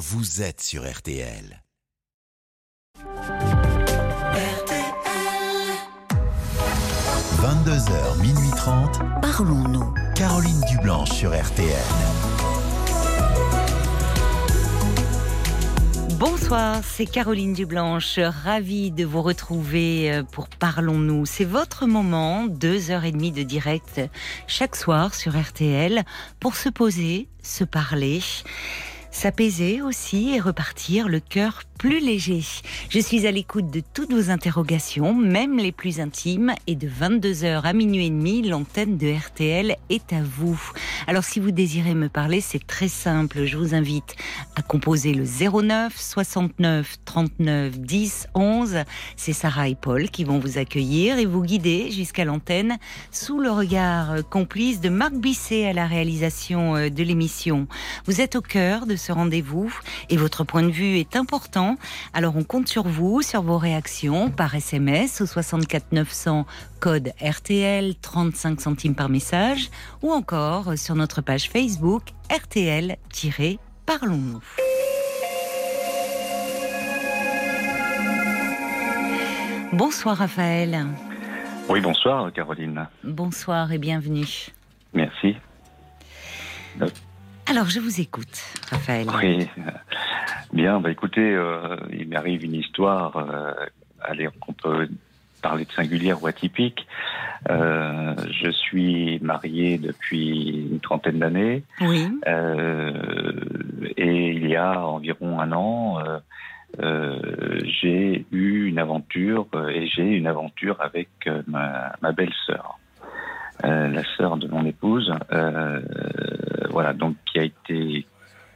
vous êtes sur RTL. 22h, minuit 30. Parlons-nous. Caroline Dublanche sur RTL. Bonsoir, c'est Caroline Dublanche, ravie de vous retrouver euh, pour Parlons-nous. C'est votre moment, deux heures et demie de direct chaque soir sur RTL pour se poser, se parler s'apaiser aussi et repartir le cœur plus léger. Je suis à l'écoute de toutes vos interrogations, même les plus intimes, et de 22h à minuit et demi, l'antenne de RTL est à vous. Alors si vous désirez me parler, c'est très simple. Je vous invite à composer le 09 69 39 10 11. C'est Sarah et Paul qui vont vous accueillir et vous guider jusqu'à l'antenne sous le regard complice de Marc Bisset à la réalisation euh, de l'émission. Vous êtes au cœur de ce rendez-vous et votre point de vue est important. Alors on compte sur vous, sur vos réactions par SMS au 64 900 code RTL 35 centimes par message ou encore sur notre page Facebook RTL-Parlons-nous. Bonsoir Raphaël. Oui, bonsoir Caroline. Bonsoir et bienvenue. Merci. Alors, je vous écoute, Raphaël. Oui, bien, bah écoutez, euh, il m'arrive une histoire, euh, allez, on peut parler de singulière ou atypique. Euh, je suis marié depuis une trentaine d'années. Oui. et il y a environ un an, j'ai eu une aventure et j'ai une aventure avec ma, ma belle-sœur. La sœur de mon épouse, voilà, donc qui a été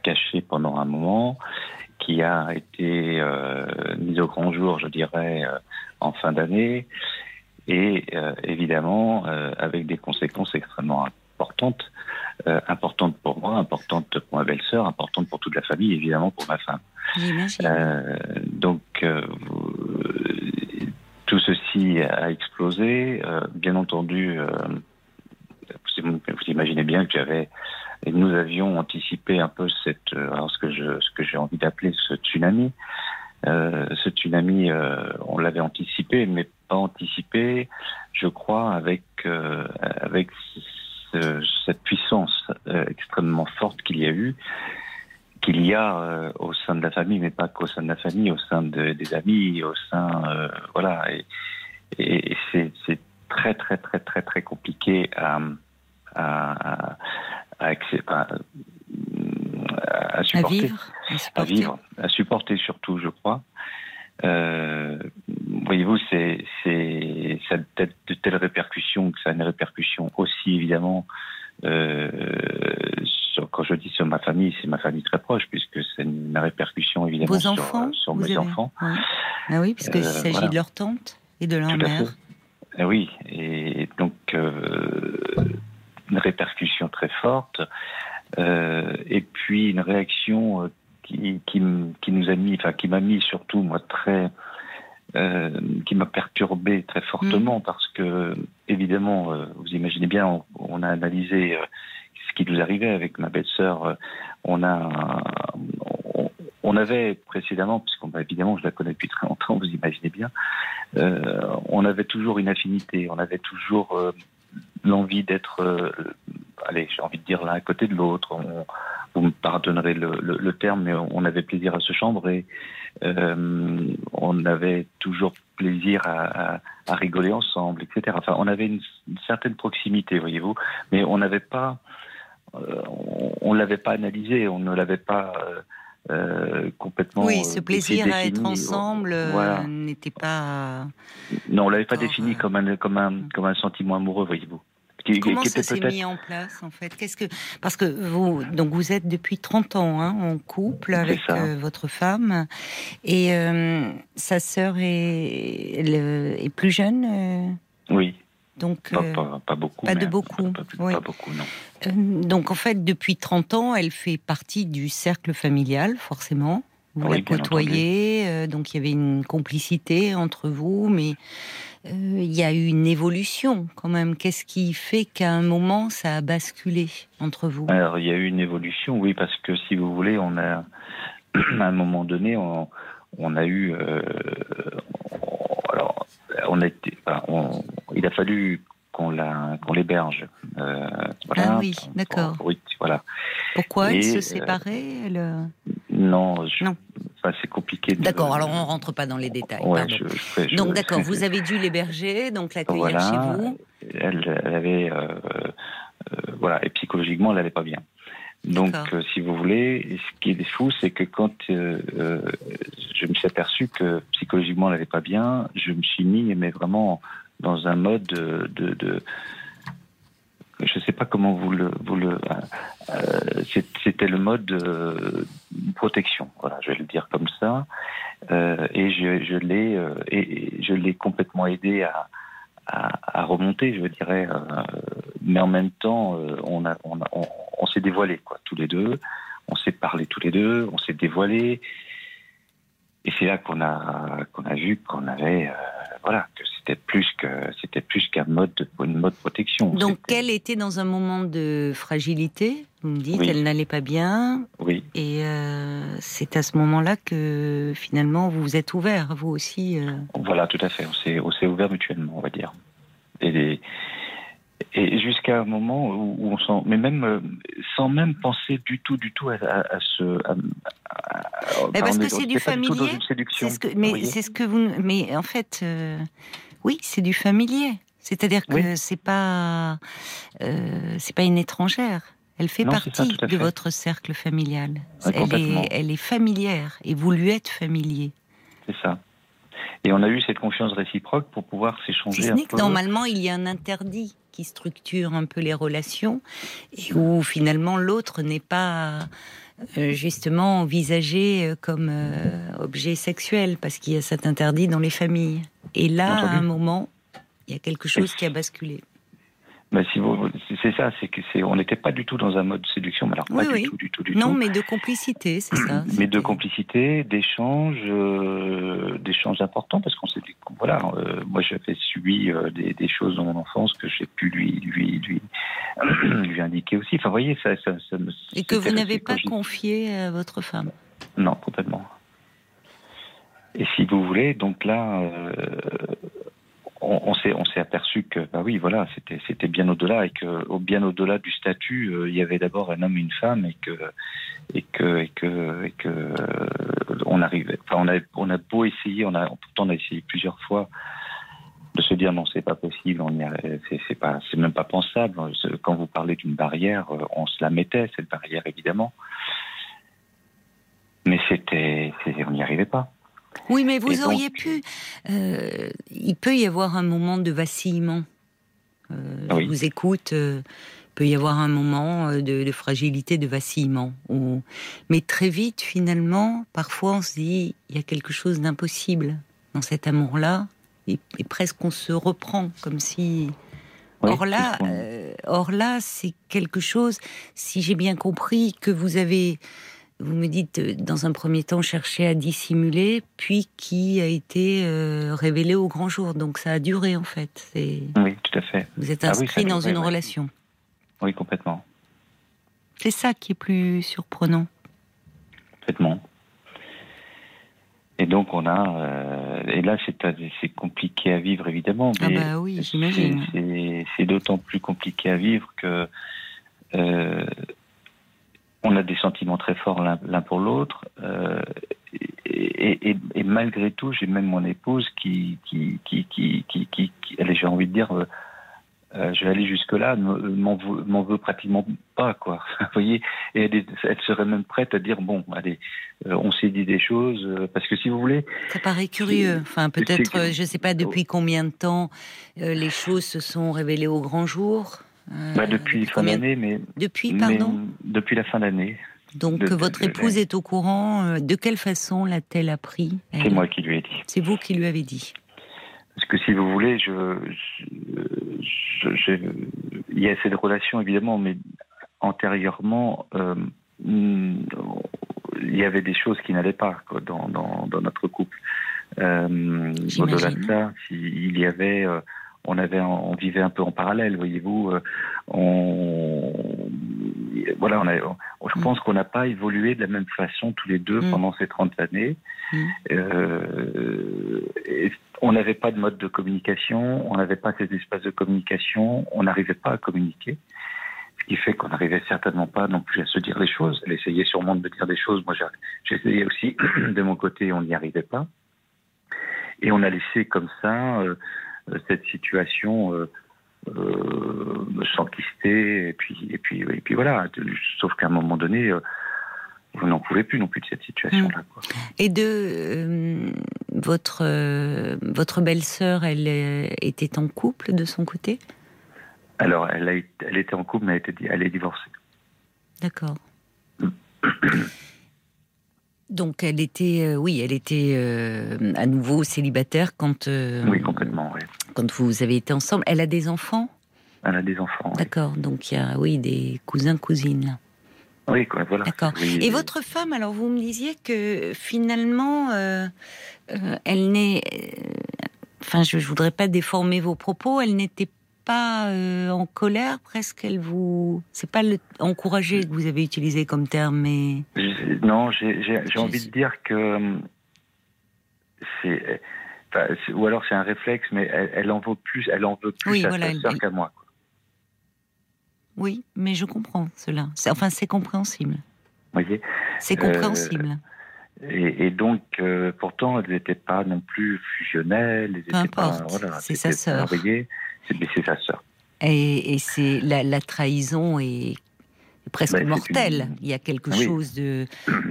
caché pendant un moment, qui a été euh, mise au grand jour, je dirais, euh, en fin d'année, et euh, évidemment euh, avec des conséquences extrêmement importantes, euh, importantes pour moi, importantes pour ma belle-sœur, importantes pour toute la famille, évidemment pour ma femme. donc tout ceci a explosé. bien entendu, vous, imaginez bien que j'avais et nous avions anticipé un peu cette, euh, alors ce que je, ce que j'ai envie d'appeler ce tsunami. Euh, ce tsunami, euh, on l'avait anticipé, mais pas anticipé, je crois, avec avec ce, cette puissance extrêmement forte qu'il y a eu, qu'il y a au sein de la famille, mais pas qu'au sein de la famille, au sein de, des amis, au sein, voilà, et c'est très très très très très compliqué à, à, à, à, à supporter, à vivre, à, vivre, à supporter surtout, je crois. Euh, voyez-vous, c'est, c'est, ça a de telles répercussions que ça a une répercussion aussi évidemment. Euh, sur, quand je dis sur ma famille, c'est ma famille très proche puisque c'est une répercussion évidemment Vos enfants, sur, sur mes avez... enfants. Ouais. Ah oui, puisqu'il euh, s'agit voilà. de leur tante et de leur Tout mère. Ah oui, et donc euh, une répercussion très forte, euh, et puis une réaction euh, qui, qui, qui, nous a mis, enfin qui m'a mis surtout moi très, euh, qui m'a perturbé très fortement mmh. parce que évidemment, euh, vous imaginez bien, on, on a analysé ce qui nous arrivait avec ma belle-sœur. On a, on, on, avait précédemment, puisqu'on évidemment je la connais depuis très longtemps, vous imaginez bien, euh, on avait toujours une affinité, on avait toujours euh, l'envie d'être, euh, allez, j'ai envie de dire l'un à côté de l'autre. Vous me pardonnerez le, terme, mais on avait plaisir à se chambrer. On avait toujours plaisir à, rigoler ensemble, etc. Enfin, on avait une, une certaine proximité, voyez-vous, mais on n'avait pas, on, ne l'avait pas analysé, on ne l'avait pas. Euh, complètement. Oui, ce plaisir à être ensemble voilà. n'était pas. Non, on l'avait pas défini comme un comme un comme un sentiment amoureux, voyez-vous. Qui, Comment qui ça s'est mis en place en fait? Qu'est-ce que parce que vous donc vous êtes depuis 30 ans hein, en couple avec euh, votre femme et euh, sa sœur est, est plus jeune. Euh... Oui. Donc pas, pas, pas beaucoup. Pas de beaucoup. Pas, oui. beaucoup non. Euh, donc en fait depuis 30 ans, elle fait partie du cercle familial forcément. Vous oui, la côtoyez, euh, donc il y avait une complicité entre vous, mais euh, il y a eu une évolution quand même. Qu'est-ce qui fait qu'à un moment ça a basculé entre vous? Alors il y a eu une évolution, oui, parce que si vous voulez, on a à un moment donné, on, on a eu, euh, alors, on a été, enfin, on- il a fallu qu'on la, qu'on l'héberge. Euh, voilà, Ah oui, d'accord. voilà. Pourquoi elle Et, se euh, séparait elle, euh Non, je- Non. enfin, c'est compliqué. de- D'accord, alors on rentre pas dans les détails. Ouais, pardon. je- je fais- je- Donc d'accord, vous avez dû l'héberger, donc l'accueillir Voilà. chez vous. elle, elle avait, euh, euh, voilà, et psychologiquement, elle n'allait pas bien. Donc, euh, si vous voulez, ce qui est fou, c'est que quand euh, euh, je me suis aperçu que psychologiquement, elle n'allait pas bien, je me suis mis, mais vraiment dans un mode de, de, de- je sais pas comment vous le, vous le, c'est- c'était le mode de protection. Voilà, je vais le dire comme ça. Et je, je l'ai, et je l'ai complètement aidé à, à, à remonter, je dirais. euh, mais en même temps, euh, on, a, on, a- on, on s'est dévoilé, quoi, tous les deux. On s'est parlé tous les deux, on s'est dévoilé. Et c'est là qu'on a, qu'on a vu qu'on avait, euh, voilà, que c'était plus que, c'était plus qu'un mode, de, une mode protection. Donc elle était dans un moment de fragilité, vous me dites, Oui. elle n'allait pas bien, Oui, et euh, c'est à ce moment-là que finalement vous vous êtes ouvert, vous aussi. euh. Voilà, tout à fait. On s'est, on s'est ouvert mutuellement, on va dire. Et, les- et jusqu'à un moment où, où on sent, mais même euh, sans même penser du tout, du tout à, à, à ce. à- Mais parce que est- c'est du familier. C'est ce que, mais c'est ce que vous, mais en fait, euh, oui, c'est du familier. C'est-à-dire que Oui. c'est pas, euh, c'est pas une étrangère. Elle fait Non, c'est ça, partie de fait. votre cercle familial. Elle est, elle est familière et vous lui êtes familier. C'est ça. Et on a eu cette confiance réciproque pour pouvoir Si s'échanger ce un que peu. normalement, il y a un interdit qui structure un peu les relations et où finalement l'autre n'est pas euh, justement envisagé euh, comme euh, objet sexuel parce qu'il y a cet interdit dans les familles. Et là, à un moment, il y a quelque chose qui a basculé. Mais si vous, c'est ça, c'est que c'est, on n'était pas du tout dans un mode séduction, mais alors pas Oui, du oui. tout, du tout, du Non, tout. mais de complicité, c'est ça. mais de complicité, d'échanges, euh, d'échanges importants, parce qu'on s'est dit, voilà, euh, moi j'avais subi euh, des, des choses dans mon enfance que j'ai pu lui, lui, lui, lui indiquer aussi. Enfin, vous voyez, ça, ça, ça me- Et que vous n'avez pas confié à votre femme. Non, complètement. Et si vous voulez, donc là, euh, on, s'est on s'est aperçu que bah oui, voilà, c'était c'était bien au-delà et que bien au-delà du statut, euh, il y avait d'abord un homme et une femme et que et que et que et que euh, on arrivait. Enfin, on a on a beau essayer, on a pourtant on a essayé plusieurs fois de se dire non, c'est pas possible, on c'est pas c'est même pas pensable. Quand vous parlez d'une barrière, euh, on se la mettait cette barrière évidemment. Mais c'était, on n'y arrivait pas. Oui, mais vous Et donc- auriez pu. euh, il peut y avoir un moment de vacillement. Euh, Oui. Je vous écoute. euh, il peut y avoir un moment euh, de, de fragilité, de vacillement. où- Mais très vite, finalement, parfois, on se dit il y a quelque chose d'impossible dans cet amour-là, et, et presque on se reprend, comme si. Oui, or là, or là, c'est quelque chose. Si j'ai bien compris que vous avez vous me dites, euh, dans un premier temps, chercher à dissimuler, puis qui a été euh, révélé au grand jour. Donc ça a duré, en fait. Oui, tout à fait. Vous êtes Ah oui, inscrit dans duré, une ouais. relation. Oui, complètement, C'est ça qui est plus surprenant. complètement. Et donc on a, euh, et là c'est compliqué à vivre évidemment. Ah bah oui, j'imagine. C'est c'est d'autant plus compliqué à vivre que euh, on a des sentiments très forts l'un pour l'autre. euh, et, et- et- et malgré tout, j'ai même mon épouse qui, qui, qui, qui, qui, qui- qui- allez, j'ai envie de dire, euh, euh, je vais aller jusque-là, ne- m'en veut, m'en veut pratiquement pas, quoi. Vous voyez, et elle, est- elle serait même prête à dire, bon, allez, euh, on s'est dit des choses, euh, parce que si vous voulez, Ça paraît curieux. Enfin, peut-être, je ne sais pas depuis combien de temps les choses se sont révélées au grand jour. Euh, bah, depuis fin d'année, mais, Depuis, mais pardon. depuis la fin d'année, Donc de- votre de- épouse est au courant. euh, De quelle façon l'a-t-elle appris c'est moi qui lui ai dit. C'est vous qui lui avez dit. Parce que si vous voulez, je, je- je- il y a cette relation évidemment, mais antérieurement, euh, il y avait des choses qui n'allaient pas quoi, dans, dans, dans notre couple. Euh, Au-delà de ça, il y avait, euh, on avait, on vivait un peu en parallèle, voyez-vous. euh, on, voilà, on, a- je Mm. pense qu'on n'a pas évolué de la même façon tous les deux Mm. pendant ces 30 années. Mm. Euh, et on n'avait pas de mode de communication, on n'avait pas ces espaces de communication, on n'arrivait pas à communiquer. Ce qui fait qu'on n'arrivait certainement pas non plus à se dire les choses. Elle essayait sûrement de me dire des choses. Moi, j'ai- j'essayais aussi de mon côté, on n'y arrivait pas. Et on a laissé comme ça euh, cette situation euh, euh, s'enquister. Et puis, et puis, et puis voilà. Sauf qu'à un moment donné, euh, vous n'en pouvez plus non plus de cette situation-là. quoi. Et de euh, votre euh, votre belle-sœur, elle euh, était en couple de son côté? Alors, elle, a elle était en couple, mais elle, est divorcée. D'accord. Donc elle était, oui, elle était à nouveau célibataire quand Oui, complètement. Quand vous avez été ensemble. Elle a des enfants, Elle a des enfants. oui. d'accord. Donc il y a, oui, des cousins cousines. Oui, quoi, voilà. D'accord. Oui, Et votre femme, alors vous me disiez que finalement, euh, euh, elle n'est, euh, enfin, je, je voudrais pas déformer vos propos, elle n'était pas euh, en colère, presque. Elle vous, c'est pas le encouragé que vous avez utilisé comme terme, mais Non, j'ai envie de dire que c'est, ou alors c'est un réflexe, mais elle, elle en veut plus, elle en veut plus Oui, à voilà, sa sœur qu'à moi. quoi. oui, mais je comprends cela. Enfin, c'est compréhensible. Voyez C'est Euh, compréhensible. et, et donc, euh, pourtant, elles n'étaient pas non plus fusionnelles. elles Peu importe, voilà, c'est sa sœur. Mais c'est sa sœur. Et, et c'est la, la trahison est presque c'est mortelle. une- Il y a quelque Oui. chose de,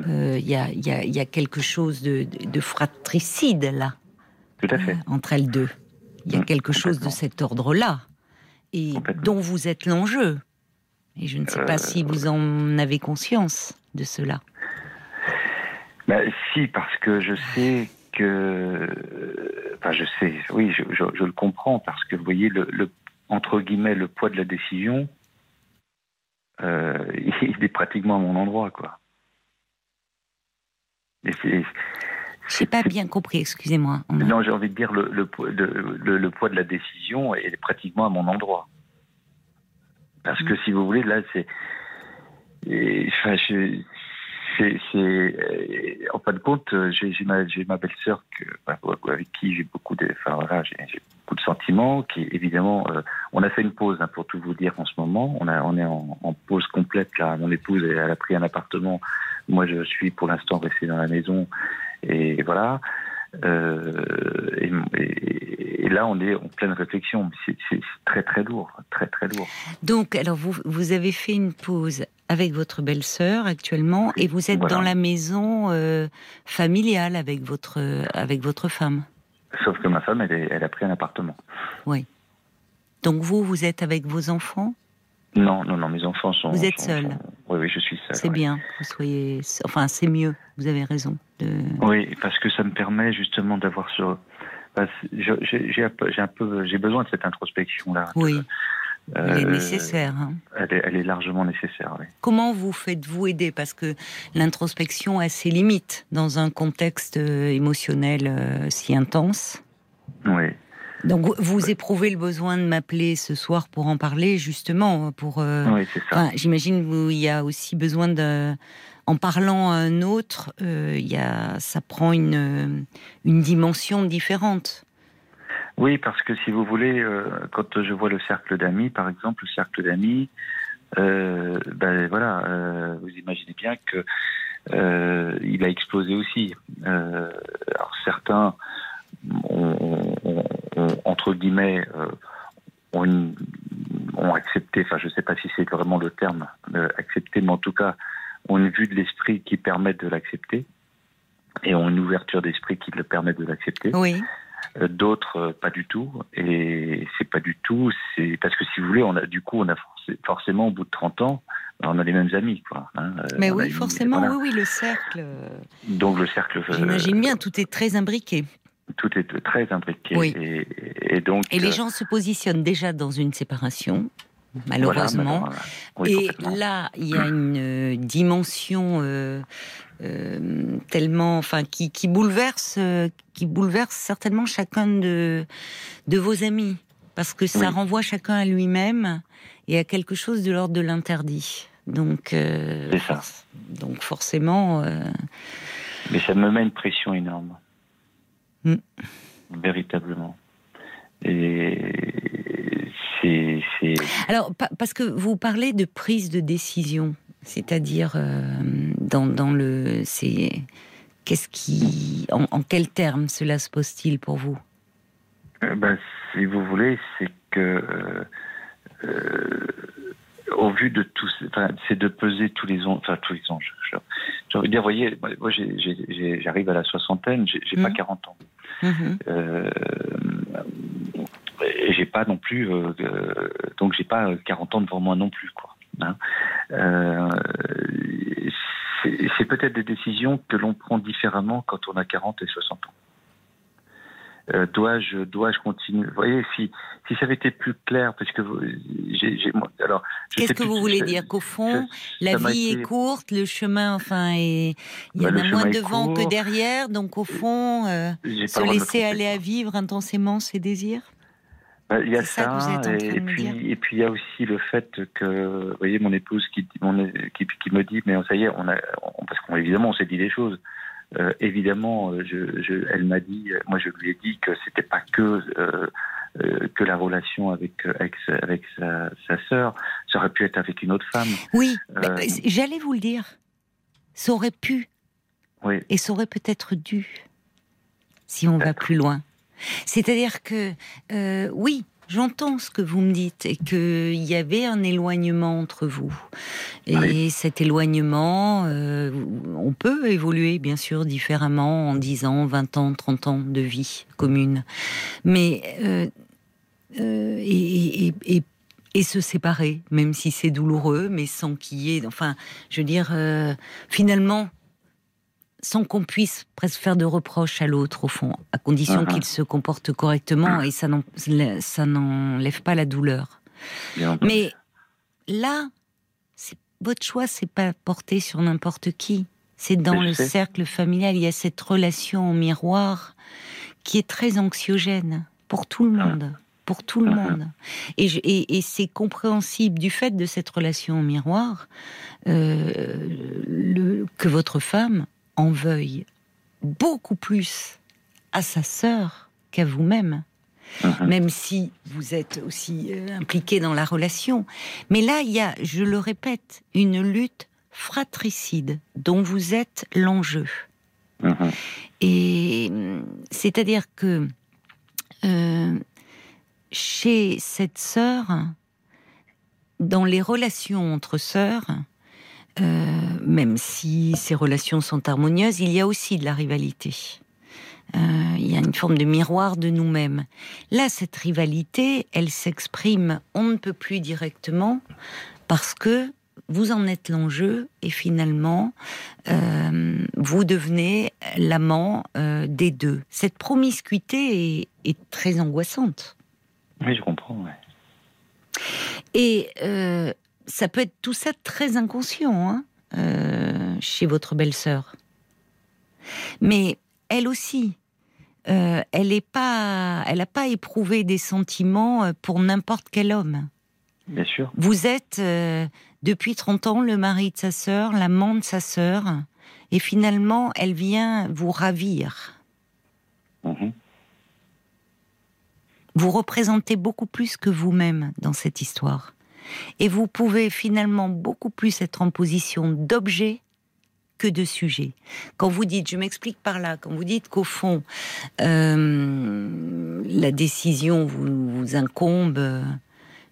euh, il y, a, il y, a, il y a quelque chose de, de, de fratricide là Tout à fait. entre elles deux. Il y a Mm, quelque chose de cet ordre-là et dont vous êtes l'enjeu. Et je ne sais pas Euh, si vous en avez conscience de cela. Bah, si, parce que je sais que. Enfin, je sais, oui, je, je- je le comprends, parce que vous voyez, le, le- entre guillemets, le poids de la décision, euh, il est pratiquement à mon endroit, quoi. Et n'ai pas bien compris, excusez-moi. Non, j'ai envie de dire, le, le, poids- le- le- le poids de la décision est pratiquement à mon endroit. Parce que si vous voulez, là, c'est. et, Enfin, je- c'est. c'est, euh, En fin de compte, j'ai j'ai ma, j'ai ma belle-sœur avec qui j'ai beaucoup de. Enfin, voilà, j'ai j'ai beaucoup de sentiments. Qui, évidemment, euh, on a fait une pause, hein, pour tout vous dire, en ce moment. On, a, on est en, en pause complète, là. Mon épouse, elle, elle a pris un appartement. Moi, je suis pour l'instant resté dans la maison. Et voilà. Euh, et, et- et là, on est en pleine réflexion. C'est très très lourd, très très lourd. Donc, alors vous, vous avez fait une pause avec votre belle-sœur actuellement et vous êtes Voilà. dans la maison euh, familiale avec votre, avec votre femme. Sauf que ma femme, elle, est- elle a pris un appartement. Donc vous, vous êtes avec vos enfants? Non, non, non, mes enfants sont. Vous êtes seul sont- Oui, oui, je suis seul. C'est ouais. bien, que vous soyez... Enfin, c'est mieux, vous avez raison. De... Oui, parce que ça me permet justement d'avoir ce. je- J'ai un peu, j'ai besoin de cette introspection-là. Oui, Euh, elle est nécessaire. hein. Elle est, elle est largement nécessaire. Oui. Comment vous faites-vous aider? Parce que l'introspection a ses limites dans un contexte euh, émotionnel euh, si intense. oui. Donc vous- éprouvez le besoin de m'appeler ce soir pour en parler, justement, pour... euh, Oui, c'est ça. Enfin, j'imagine qu'il y a aussi besoin de, en parlant à un autre, euh, il y a, ça prend une une dimension différente. Oui, parce que si vous voulez, euh, quand je vois le cercle d'amis, par exemple, le cercle d'amis, euh, ben voilà, euh, vous imaginez bien que euh, il a explosé aussi. Euh, alors certains, ont, ont- entre guillemets, euh, ont, une- ont accepté. Enfin, je ne sais pas si c'est vraiment le terme euh, accepté, mais en tout cas, ont une vue de l'esprit qui permet de l'accepter et ont une ouverture d'esprit qui le permet de l'accepter. Oui. Euh, D'autres pas du tout. Et c'est pas du tout. C'est parce que si vous voulez, on a du coup, on a forc- forcément au bout de 30 ans, on a les mêmes amis, quoi. hein. Mais oui, une- forcément, voilà. oui, oui, le cercle. Donc le cercle. J'imagine bien, tout est très imbriqué. Tout est très imbriqué. Oui. Et, et donc. Et les euh, gens se positionnent déjà dans une séparation, malheureusement. voilà. Oui, Et là, il y a une euh, dimension euh, euh, tellement, enfin, qui, qui bouleverse, euh, qui bouleverse certainement chacun de de vos amis, parce que ça Oui. renvoie chacun à lui-même et à quelque chose de l'ordre de l'interdit. Donc, ça. donc forcément, Mais ça me met une pression énorme. Mm. Véritablement. Et c'est. c'est- Alors, pa- parce que vous parlez de prise de décision, c'est-à-dire euh, dans, dans le, c'est qu'est-ce qui, en, en quels termes cela se pose-t-il pour vous? Euh, ben, si vous voulez, c'est que. euh, euh, au vu de tout, enfin, c'est de peser tous les enjeux, enfin tous les enjeux. Je, je veux dire, vous voyez, moi, j'arrive à la soixantaine, j'ai pas Mhm. 40 ans. Mhm. Euh, et j'ai pas non plus, euh, euh, donc j'ai pas 40 ans devant moi non plus, quoi. hein. Euh, c'est c'est peut-être des décisions que l'on prend différemment quand on a 40 et 60 ans. Euh, dois-je, dois-je continuer? Vous voyez, si si ça avait été plus clair, parce que vous- j'ai, j'ai- moi, alors. Qu'est-ce que vous voulez ça- dire Qu'au fond, ça- la ça vie été- est courte, le chemin, enfin, est... il y Bah, en le a moins devant que derrière, donc au fond, euh, se laisser aller à vivre intensément ses désirs? Bah, Il y a ça et, me puis et puis il y a aussi le fait que vous voyez mon épouse qui mon- qui, qui me dit mais ça y est on a on- parce qu'on évidemment on s'est dit des choses Euh, évidemment euh, je, je- elle m'a dit moi je lui ai dit que c'était pas que euh, euh, que la relation avec avec, sa- avec sa, sa sœur. Ça aurait pu être avec une autre femme. Oui, Euh, bah, j'allais vous le dire. Ça aurait pu. Oui. Et ça aurait peut-être dû, si on va plus loin. C'est-à-dire que, euh, oui, j'entends ce que vous me dites et qu'il y avait un éloignement entre vous. Et Oui. cet éloignement, euh, on peut évoluer, bien sûr, différemment en 10 ans, 20 ans, 30 ans de vie commune. Mais, euh, euh, et, et- et- et se séparer, même si c'est douloureux, mais sans qu'il y ait, enfin, je veux dire, euh, finalement, sans qu'on puisse presque faire de reproches à l'autre, au fond, à condition Mhm. qu'il se comporte correctement et ça n'en- ça n'enlève pas la douleur. bien. Mais là, votre choix, c'est pas porté sur n'importe qui. C'est dans le sais. cercle familial. Il y a cette relation en miroir qui est très anxiogène pour tout le Ah. monde. Pour tout le monde. Et, je- et- et c'est compréhensible du fait de cette relation en miroir euh, le- que votre femme en veuille beaucoup plus à sa sœur qu'à vous-même Mhm. même si vous êtes aussi euh, impliqué dans la relation. Mais là, il y a, je le répète, une lutte fratricide dont vous êtes l'enjeu. Mhm. Et hum, c'est-à-dire que euh, chez cette sœur, dans les relations entre sœurs, euh, même si ces relations sont harmonieuses, il y a aussi de la rivalité. Euh, il y a une forme de miroir de nous-mêmes. Là, cette rivalité, elle s'exprime, on ne peut plus directement, parce que vous en êtes l'enjeu et finalement, euh, vous devenez l'amant euh, des deux. Cette promiscuité est, est très angoissante. oui je comprends ouais. Et euh, ça peut être tout ça très inconscient hein, euh, chez votre belle-sœur. Mais elle aussi, euh, elle n'a pas, elle a pas éprouvé des sentiments euh, pour n'importe quel homme. bien sûr Vous êtes euh, depuis 30 ans le mari de sa sœur, l'amant de sa sœur, et finalement, elle vient vous ravir. Mhm. Vous représentez beaucoup plus que vous-même dans cette histoire. Et vous pouvez finalement beaucoup plus être en position d'objet que de sujet. Quand vous dites, je m'explique par là, quand vous dites qu'au fond, euh, la décision vous, vous incombe,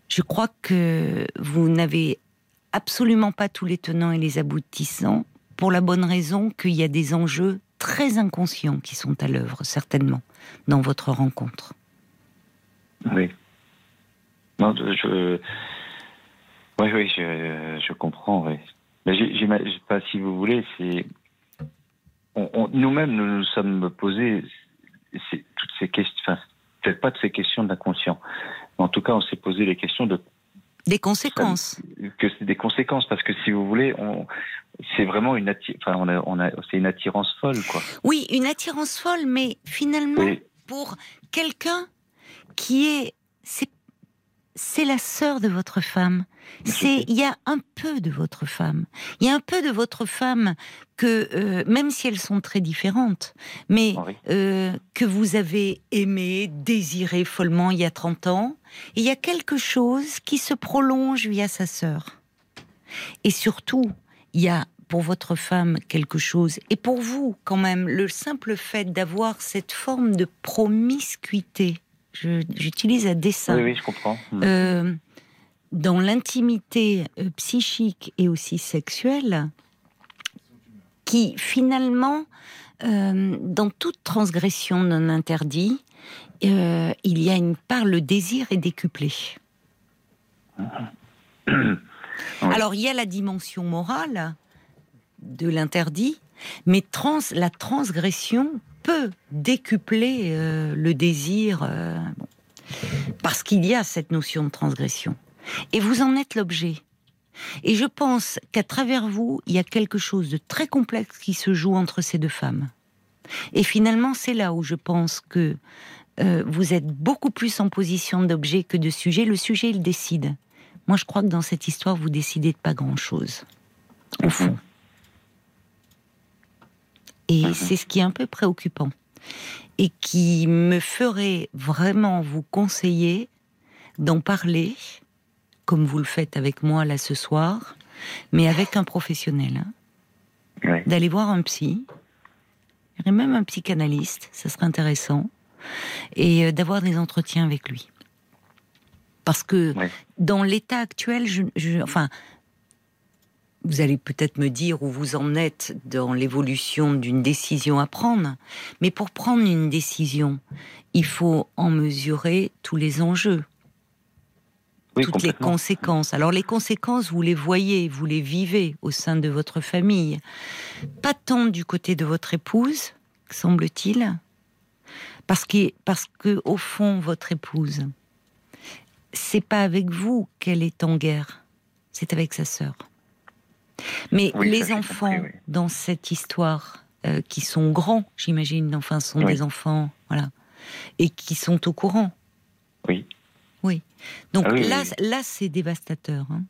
je crois que vous n'avez absolument pas tous les tenants et les aboutissants, pour la bonne raison qu'il y a des enjeux très inconscients qui sont à l'œuvre, certainement, dans votre rencontre. Oui. Non, je. Oui, oui, je, je comprends, oui. Mais j'ai- j'imagine pas, si vous voulez, c'est. Nous-mêmes, nous nous sommes posés toutes ces questions. Enfin, peut-être pas de ces questions d'inconscient. Mais en tout cas, on s'est posé les questions de Des conséquences. que c'est des conséquences parce que si vous voulez, on, c'est vraiment une atti- enfin, on a, on a, c'est une attirance folle, quoi. Oui, une attirance folle, mais finalement, pour quelqu'un qui est, c'est, c'est la sœur de votre femme. C'est il y a un peu de votre femme. Il y a un peu de votre femme que euh, même si elles sont très différentes, mais euh, que vous avez aimé, désiré follement il y a 30 ans, il y a quelque chose qui se prolonge via sa sœur. Et surtout, il y a pour votre femme quelque chose, et pour vous quand même, le simple fait d'avoir cette forme de promiscuité, j'utilise à dessein. Oui, oui, je comprends. Euh, dans l'intimité euh, psychique et aussi sexuelle, qui finalement, euh, dans toute transgression non interdit, il y a une part, le désir est décuplé. Alors il y a la dimension morale de l'interdit, mais trans, la transgression peut décupler euh, le désir, euh, parce qu'il y a cette notion de transgression. Et vous en êtes l'objet. Et je pense qu'à travers vous, il y a quelque chose de très complexe qui se joue entre ces deux femmes. Et finalement, c'est là où je pense que euh, vous êtes beaucoup plus en position d'objet que de sujet. Le sujet, il décide. Moi, je crois que dans cette histoire, vous décidez de pas grand-chose, au fond. Et mhm. c'est ce qui est un peu préoccupant. Et qui me ferait vraiment vous conseiller d'en parler, comme vous le faites avec moi là ce soir, mais avec un professionnel. Hein. D'aller voir un psy, et même un psychanalyste, ça serait intéressant, et euh, d'avoir des entretiens avec lui. Parce que dans l'état actuel, je, enfin, vous allez peut-être me dire où vous en êtes dans l'évolution d'une décision à prendre, mais pour prendre une décision, il faut en mesurer tous les enjeux, toutes les conséquences. Alors les conséquences, vous les voyez, vous les vivez au sein de votre famille, pas tant du côté de votre épouse, semble-t-il, parce que, parce que au fond, votre épouse, c'est pas avec vous qu'elle est en guerre, c'est avec sa sœur. Mais les enfants dans cette histoire, euh, qui sont grands, j'imagine, enfin, sont des enfants, voilà, et qui sont au courant. Oui. Oui. Donc ah là, là, c'est dévastateur, hein,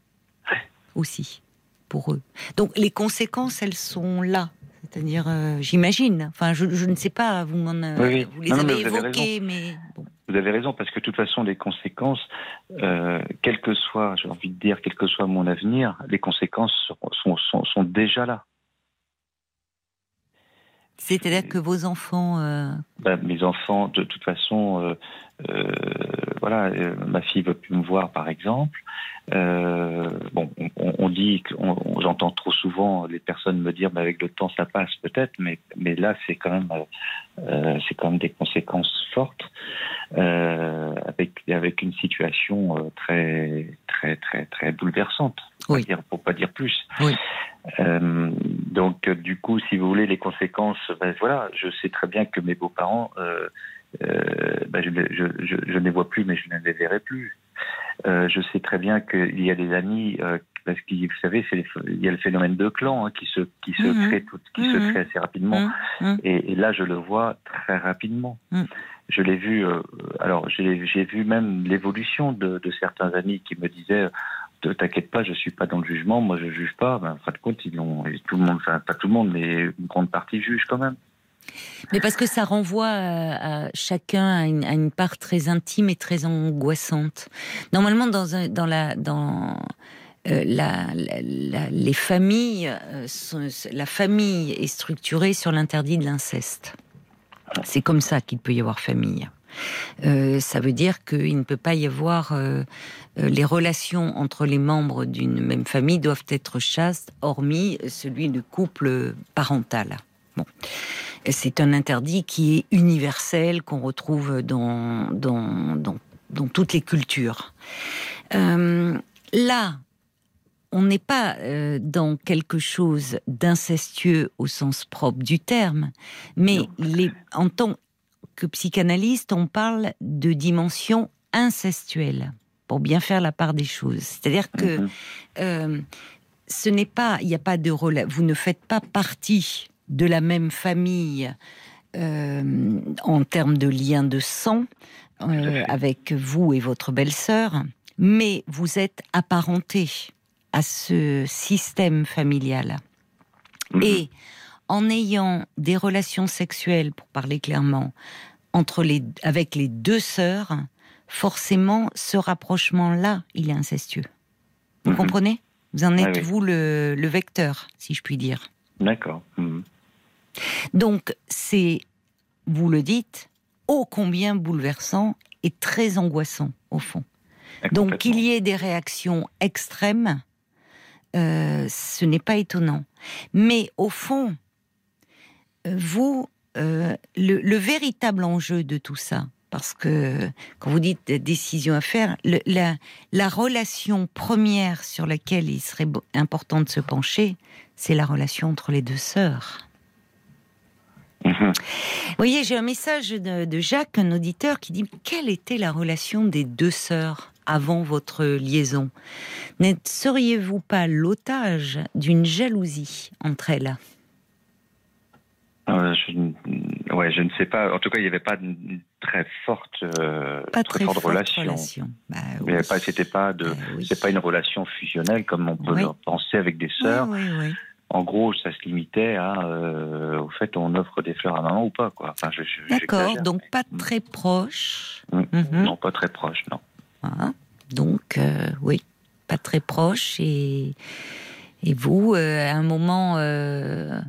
aussi, pour eux. Donc les conséquences, elles sont là. C'est-à-dire, euh, j'imagine. Enfin, je, ne sais pas, vous, vous les avez évoquées, mais bon. Vous avez raison, parce que de toute façon, les conséquences, euh, quel que soit, j'ai envie de dire, quel que soit mon avenir, les conséquences sont, sont, sont déjà là. C'est-à-dire que vos enfants. Euh... Ben, mes enfants, de toute façon, euh, euh, voilà, ma fille veut plus me voir, par exemple. Bon, on, on dit, j'entends trop souvent les personnes me dire, mais avec le temps ça passe peut-être, mais mais là c'est quand même c'est quand même des conséquences fortes euh, avec avec une situation euh, très très très très bouleversante, pour, oui. dire, pour pas dire plus. Oui. Euh, donc du coup, si vous voulez les conséquences, ben voilà, je sais très bien que mes beaux-parents euh, ben je, je, je, je, ne les vois plus, mais je ne les verrai plus. Je sais très bien qu'il y a des amis, parce que vous savez, il y a le phénomène de clan hein, qui se qui se mmh. crée tout, qui mmh. se crée assez rapidement. Mmh. Et, et, là, je le vois très rapidement. Je l'ai vu. Euh, alors, j'ai vu même l'évolution de, de, certains amis qui me disaient ne t'inquiète pas, je suis pas dans le jugement, moi je juge pas. Ben, en fin de compte, ils ont, tout le monde, enfin pas tout le monde, mais une grande partie juge quand même. Mais parce que ça renvoie à, chacun à une, part très intime et très angoissante. Normalement, dans, dans la dans euh, la, les familles, euh, la famille est structurée sur l'interdit de l'inceste. C'est comme ça qu'il peut y avoir famille. Euh, ça veut dire qu'il ne peut pas y avoir les relations entre les membres d'une même famille doivent être chastes, hormis celui de couple parental. Bon. C'est un interdit qui est universel, qu'on retrouve dans, dans, dans, toutes les cultures. Euh, là, on n'est pas euh, dans quelque chose d'incestueux au sens propre du terme, mais les, en tant que psychanalyste, on parle de dimension incestuelle pour bien faire la part des choses. C'est-à-dire que mhm. euh, ce n'est pas, il n'y a pas de vous ne faites pas partie de la même famille euh, en termes de lien de sang avec vous et votre belle-sœur. mais vous êtes apparenté à ce système familial. Mhm. Et en ayant des relations sexuelles, pour parler clairement, entre les, avec les deux sœurs, forcément, ce rapprochement-là, il est incestueux. Vous Mhm. comprenez? Vous en Ah êtes, oui. vous, le, le vecteur, si je puis dire. D'accord. Mhm. Donc, c'est, vous le dites, ô combien bouleversant et très angoissant, au fond. Donc, Complètement. qu'il y ait des réactions extrêmes, euh, ce n'est pas étonnant. Mais au fond, euh, vous, euh, le, le véritable enjeu de tout ça, parce que quand vous dites décision à faire, le- la, la relation première sur laquelle il serait important de se pencher, c'est la relation entre les deux sœurs. Mhm. Vous voyez, j'ai un message de, de Jacques, un auditeur, qui dit quelle était la relation des deux sœurs? Avant votre liaison Ne seriez-vous pas l'otage d'une jalousie entre elles? Euh, je, ouais, je ne sais pas. En tout cas, il n'y avait pas une très forte, euh, Pas très, forte forte relation. relation. Bah, oui. c'était pas de, Bah oui. c'est pas une relation fusionnelle comme on peut Oui. le penser avec des sœurs. En gros, ça se limitait à, euh, au fait, on offre des fleurs à maman ou pas, quoi. Enfin, D'accord, donc mais- pas très proche. Mm. Mhm. Non, pas très proche, non. Voilà. Donc, euh, oui, pas très proche. Et, et vous, euh, à un moment, euh,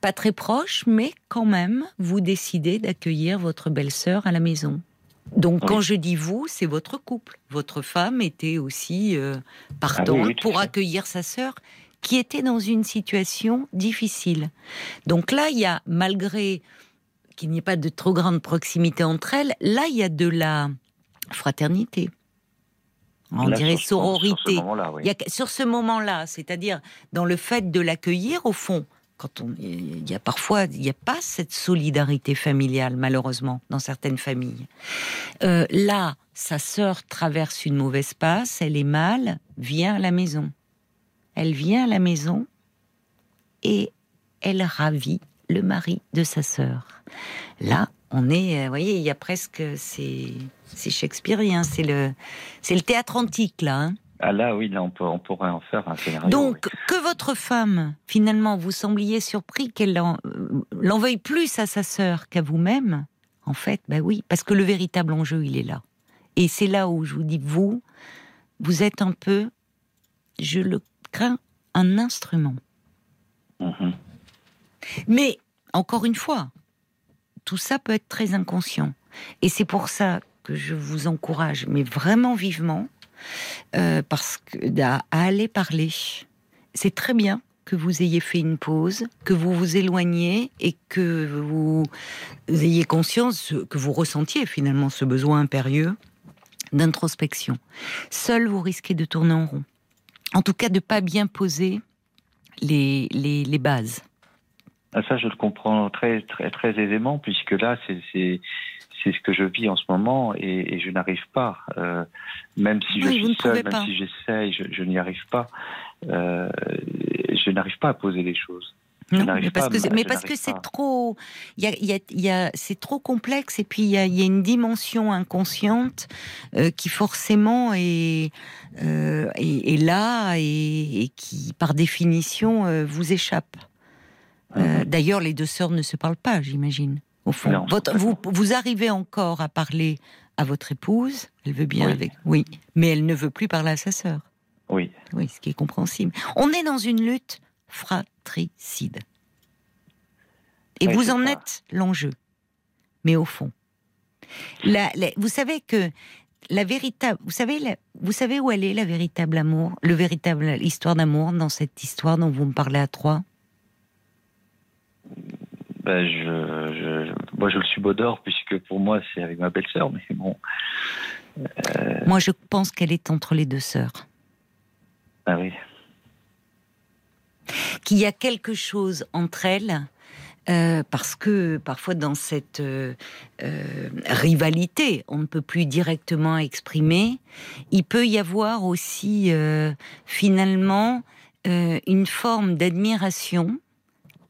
pas très proche, mais quand même, vous décidez d'accueillir votre belle-sœur à la maison. Donc, Oui. quand je dis vous, c'est votre couple. Votre femme était aussi partante Ah oui, oui, tout pour accueillir sa sœur, qui était dans une situation difficile. Donc là, il y a, malgré qu'il n'y ait pas de trop grande proximité entre elles, là, il y a de la fraternité. On Là, dirait sur sororité. ce moment-là, oui. Sur ce moment-là, c'est-à-dire dans le fait de l'accueillir, au fond, quand on, il y a parfois, il n'y a pas cette solidarité familiale, malheureusement, dans certaines familles. Euh, là, sa sœur traverse une mauvaise passe, elle est mal, vient à la maison. Elle vient à la maison et elle ravit le mari de sa sœur. Là, on est, euh, vous voyez, il y a presque, c'est, c'est shakespearien, c'est le, c'est le théâtre antique là. hein. Ah là, oui, là, on, peut, on pourrait en faire un scénario. Donc, oui. que votre femme, finalement, vous sembliez surpris qu'elle en, l'en veuille plus à sa sœur qu'à vous-même, en fait, bah oui, parce que le véritable enjeu, il est là. Et c'est là où je vous dis, vous, vous êtes un peu, je le crains, un instrument. Mhm. Mais, encore une fois, tout ça peut être très inconscient. Et c'est pour ça que je vous encourage, mais vraiment vivement, euh, parce que à, aller parler. C'est très bien que vous ayez fait une pause, que vous vous éloigniez et que vous ayez conscience que vous ressentiez finalement ce besoin impérieux d'introspection. Seul, vous risquez de tourner en rond. En tout cas, de pas bien poser les, les, les bases. Ah, ça, je le comprends très, très, très aisément, puisque là, c'est, c'est, ce que je vis en ce moment et, et je n'arrive pas. Euh, même si je Oui, suis seul, même pas. si j'essaye, je, je n'y arrive pas. Euh, je n'arrive pas à poser les choses. Non, mais parce pas, que c'est- je mais parce que n'arrive c'est pas. trop, il y a, il y a- il y a- c'est trop complexe et puis il y a, il y a une dimension inconsciente euh, qui forcément est, euh, est, est là et, et qui par définition euh, vous échappe. Mhm. D'ailleurs, les deux sœurs ne se parlent pas, j'imagine. Au fond, Non, Votre- vous, arrivez encore à parler à votre épouse. Elle veut bien Oui. avec, oui, mais elle ne veut plus parler à sa sœur. Oui. Oui, ce qui est compréhensible. On est dans une lutte fratricide. Et Oui, vous en ça. êtes l'enjeu. Mais au fond, la- la- vous savez que la véritable, vous savez, la- vous savez où elle est la véritable amour, le véritable histoire d'amour dans cette histoire dont vous me parlez à trois? Ben, je, je, moi, je le subodore, puisque pour moi, c'est avec ma belle-sœur, mais bon. Moi, je pense qu'elle est entre les deux sœurs. Ah oui. qu'il y a quelque chose entre elles, euh, parce que parfois dans cette euh, euh, rivalité, on ne peut plus directement exprimer, il peut y avoir aussi euh, finalement euh, une forme d'admiration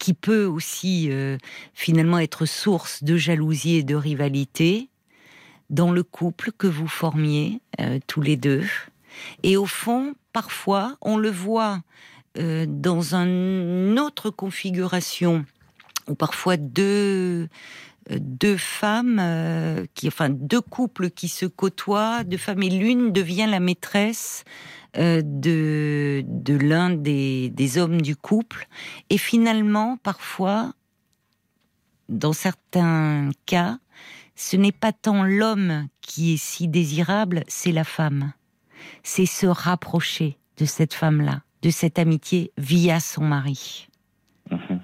qui peut aussi euh, finalement être source de jalousie et de rivalité, dans le couple que vous formiez tous les deux. Et au fond, parfois, on le voit dans une autre configuration, ou parfois deux deux femmes, euh, qui, enfin deux couples qui se côtoient, deux femmes et l'une devient la maîtresse euh, de, de l'un des, des hommes du couple. Et finalement, parfois, dans certains cas, ce n'est pas tant l'homme qui est si désirable, c'est la femme. C'est se rapprocher de cette femme-là, de cette amitié via son mari. Mhm.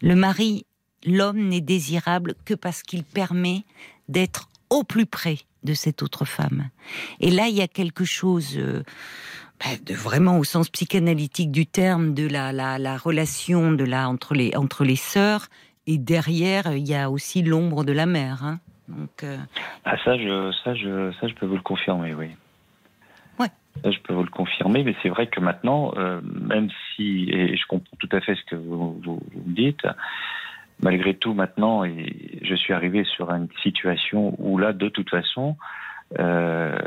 Le mari l'homme n'est désirable que parce qu'il permet d'être au plus près de cette autre femme. Et là, il y a quelque chose euh, ben, de vraiment au sens psychanalytique du terme de la, la, relation de la entre les entre les sœurs. Et derrière, il y a aussi l'ombre de la mère. Hein. Donc, euh, Ah ça, je ça je ça je peux vous le confirmer, oui. Ouais. Ça, je peux vous le confirmer, mais c'est vrai que maintenant, euh, même si et je comprends tout à fait ce que vous, vous, vous dites malgré tout, maintenant, je suis arrivé sur une situation où là, de toute façon, euh,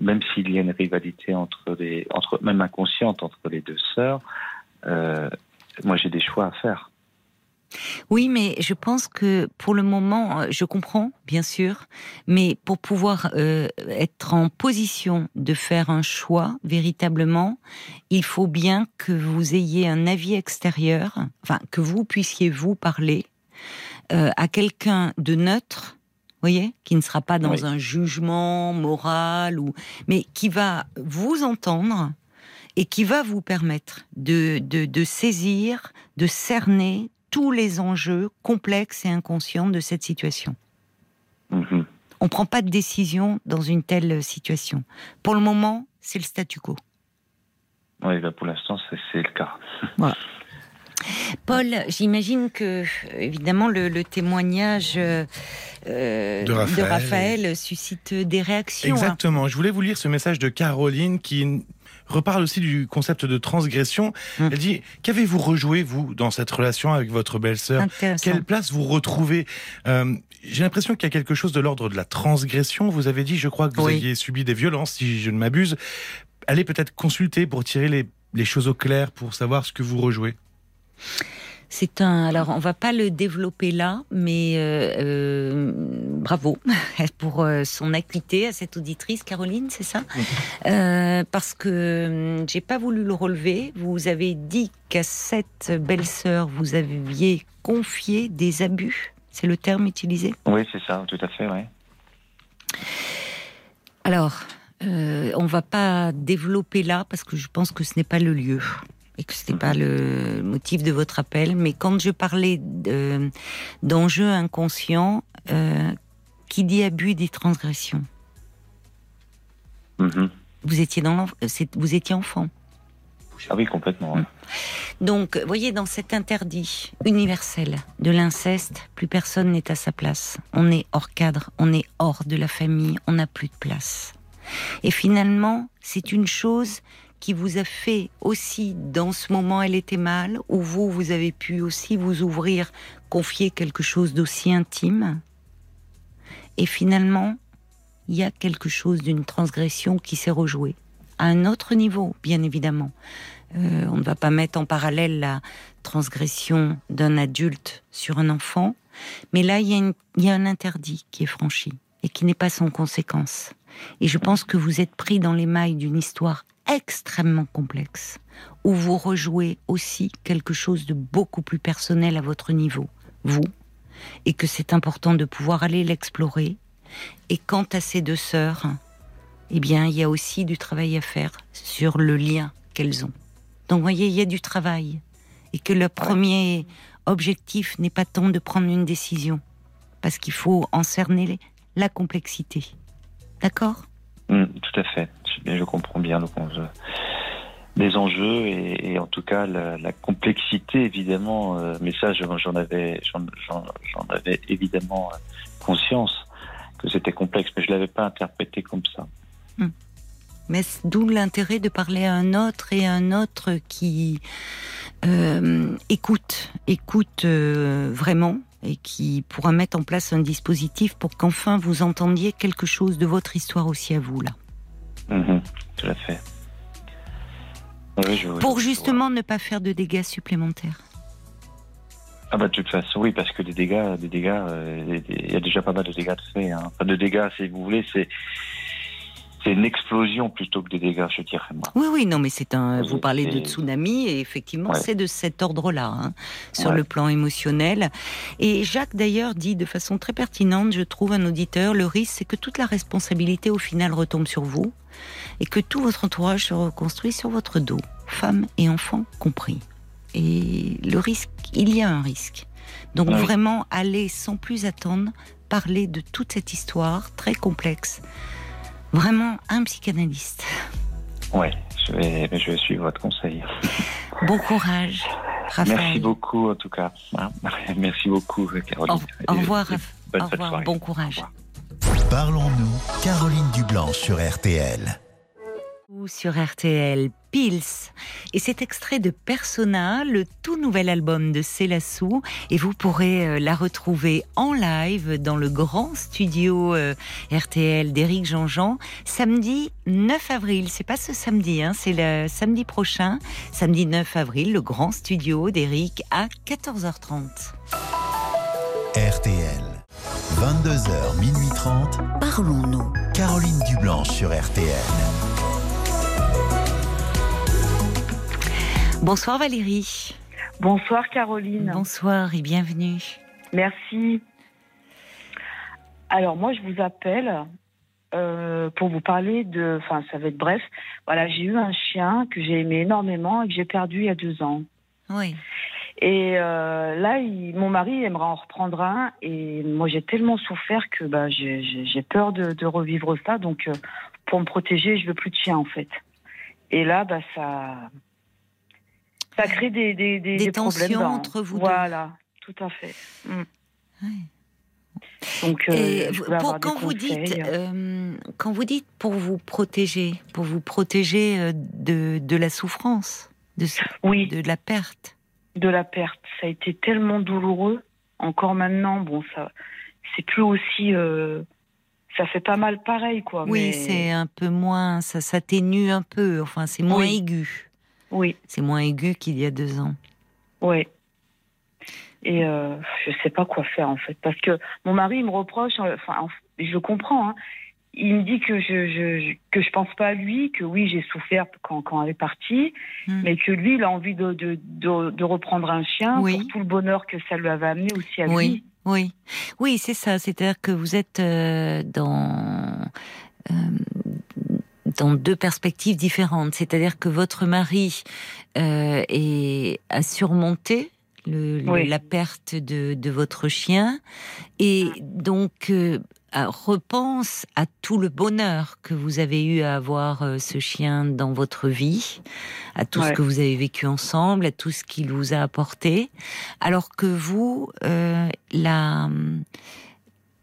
même s'il y a une rivalité entre les, entre, même inconsciente entre les deux sœurs, euh, moi j'ai des choix à faire. Oui, mais je pense que pour le moment, je comprends, bien sûr, mais pour pouvoir euh, être en position de faire un choix véritablement, il faut bien que vous ayez un avis extérieur, enfin que vous puissiez vous parler euh, à quelqu'un de neutre, voyez, qui ne sera pas dans un jugement moral ou, mais qui va vous entendre et qui va vous permettre de, de, saisir, de cerner tous les enjeux complexes et inconscients de cette situation. Mhm. On ne prend pas de décision dans une telle situation. Pour le moment, c'est le statu quo. Oui, bah, pour l'instant, c'est le cas. Voilà. Paul, j'imagine que, évidemment, le, témoignage euh, de, Raphaël. suscite des réactions. Hein. Exactement. Je voulais vous lire ce message de Caroline qui reparle aussi du concept de transgression. Hum. Elle dit Qu'avez-vous rejoué, vous, dans cette relation avec votre belle-sœur? Quelle place vous retrouvez? Euh, J'ai l'impression qu'il y a quelque chose de l'ordre de la transgression. Vous avez dit, je crois, que vous aviez subi des violences, si je ne m'abuse. Allez peut-être consulter pour tirer les, les choses au clair, pour savoir ce que vous rejouez. C'est un. Alors, on va pas le développer là, mais euh, euh, bravo pour euh, son acuité à cette auditrice, Caroline, c'est ça? Parce que j'ai pas voulu le relever. Vous avez dit qu'à cette belle-sœur, vous aviez confié des abus. C'est le terme utilisé? Oui, c'est ça, tout à fait, oui. Alors, on va pas développer là parce que je pense que ce n'est pas le lieu et que ce n'était pas le motif de votre appel, mais quand je parlais d'enjeux inconscients, euh, qui dit abus dit transgression. Mm-hmm. Vous étiez dans vous étiez enfant. Ah oui, complètement. Mm. Donc, vous voyez, dans cet interdit universel de l'inceste, plus personne n'est à sa place. On est hors cadre, on est hors de la famille, on n'a plus de place. Et finalement, c'est une chose qui vous a fait aussi, dans ce moment, elle était mal, ou vous, vous avez pu aussi vous ouvrir, confier quelque chose d'aussi intime. Et finalement, il y a quelque chose d'une transgression qui s'est rejouée. À un autre niveau, bien évidemment. Euh, on ne va pas mettre en parallèle la transgression d'un adulte sur un enfant, mais là, il y, il y a un interdit qui est franchi et qui n'est pas sans conséquence. Et je pense que vous êtes pris dans les mailles d'une histoire extrêmement complexe, où vous rejouez aussi quelque chose de beaucoup plus personnel à votre niveau, vous, et que c'est important de pouvoir aller l'explorer. Et quant à ces deux sœurs, eh bien, il y a aussi du travail à faire sur le lien qu'elles ont. Donc, vous voyez, il y a du travail. Et que le premier objectif n'est pas tant de prendre une décision, parce qu'il faut en cerner la complexité. D'accord? Mmh, Tout à fait je comprends bien les enjeux et, en tout cas la, complexité évidemment. Euh, mais ça, j'en avais, avais évidemment conscience que c'était complexe, mais je l'avais pas interprété comme ça. Hmm. Mais d'où l'intérêt de parler à un autre et à un autre qui euh, écoute, écoute euh, vraiment et qui pourra mettre en place un dispositif pour qu'enfin vous entendiez quelque chose de votre histoire aussi à vous là. Mhm, tout à fait. pour justement ne pas faire de dégâts supplémentaires. Ah bah de toute façon oui parce que des dégâts, des dégâts, euh, il y a déjà pas mal de dégâts de fait. Hein. de dégâts, si vous voulez, c'est c'est une explosion plutôt que des dégâts, je dirais. Moi. Oui, oui, non, mais c'est un. Vous parlez de tsunami et effectivement, c'est de cet ordre-là, hein, sur le plan émotionnel. Et Jacques d'ailleurs dit de façon très pertinente, je trouve, un auditeur, le risque, c'est que toute la responsabilité au final retombe sur vous et que tout votre entourage se reconstruit sur votre dos, femmes et enfants compris. Et le risque, il y a un risque. Donc vraiment aller sans plus attendre, parler de toute cette histoire très complexe. Vraiment un psychanalyste. Ouais, je vais, je vais suivre votre conseil. Bon courage, Raphaël. Merci beaucoup en tout cas. Merci beaucoup, Caroline. Au, revoir, Au revoir, bon courage. Parlons-nous, Caroline Dublanc sur RTL sur RTL, Pils. Et cet extrait de Persona, le tout nouvel album de Célassou. Et vous pourrez euh, la retrouver en live dans le grand studio euh, RTL d'Éric Jean-Jean, samedi 9 avril. C'est pas ce samedi, hein, c'est le samedi prochain, samedi 9 avril, le grand studio d'Éric à 14h30. RTL. 22h, minuit 30. Parlons-nous. Caroline Dublanche sur RTL. Bonsoir Valérie. Bonsoir Caroline. Bonsoir et bienvenue. Merci. Alors moi je vous appelle euh, pour vous parler de, enfin ça va être bref. Voilà, j'ai eu un chien que j'ai aimé énormément et que j'ai perdu il y a deux ans. Oui. Et euh, là, mon mari aimerait en reprendre un et moi j'ai tellement souffert que bah, j'ai peur de, revivre ça. Donc euh, pour me protéger, je veux plus de chien en fait. Et là, bah ça, ça crée des, des, des, tensions entre vous Voilà, tout à fait. Mm. Donc, euh, pour, quand vous dites, euh, quand vous dites pour vous protéger, pour vous protéger euh, de, de la souffrance, de, oui. de la perte. De la perte, ça a été tellement douloureux. Encore maintenant, bon, ça, c'est plus aussi, ça fait pas mal pareil, quoi. Oui, c'est un peu moins, ça s'atténue un peu. Enfin, c'est moins aigu. Oui. C'est moins aigu qu'il y a deux ans. Oui. Et euh, je ne sais pas quoi faire en fait, parce que mon mari me reproche, enfin, je comprends. Hein. il me dit que je, je, que je pense pas à lui, que oui j'ai souffert quand, quand elle est partie, hmm. mais que lui il a envie de, de, de, reprendre un chien pour tout le bonheur que ça lui avait amené aussi à oui. lui. Oui, oui, c'est ça. C'est-à-dire que vous êtes euh, dans euh, dans deux perspectives différentes. C'est-à-dire que votre mari euh, est, a surmonté le, la perte de, de, votre chien et donc euh, repense à tout le bonheur que vous avez eu à avoir euh, ce chien dans votre vie, à tout ce que vous avez vécu ensemble, à tout ce qu'il vous a apporté, alors que vous, euh, la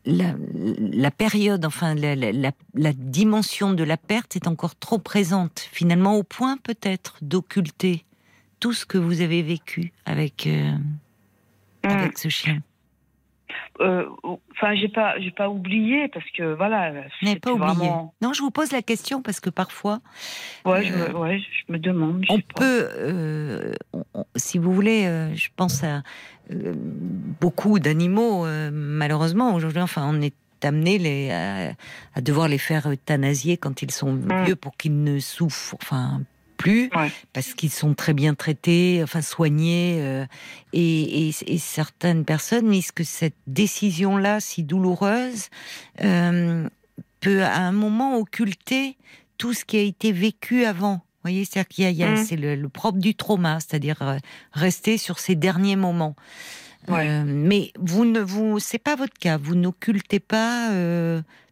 la, période, enfin la, dimension de la perte est encore trop présente, finalement au point peut-être d'occulter tout ce que vous avez vécu avec, euh, hmm. avec ce chien. Euh, enfin, j'ai pas, j'ai pas oublié parce que voilà. Pas oublié. Non, je vous pose la question parce que parfois. Ouais, je, me, euh, ouais, je me demande. On peut, si vous voulez, je pense à beaucoup d'animaux, malheureusement aujourd'hui. Enfin, on est amené les, à, devoir les faire euthanasier quand ils sont mmh. vieux pour qu'ils ne souffrent, enfin plus parce qu'ils sont très bien traités, enfin soignés. Euh, et, certaines personnes disent que cette décision-là, si douloureuse, euh, peut à un moment occulter tout ce qui a été vécu avant. Vous voyez, c'est-à-dire qu'il y a, mmh. c'est le, propre du trauma, c'est-à-dire euh, rester sur ces derniers moments. mais vous ne vous, c'est pas votre cas. Vous n'occultez pas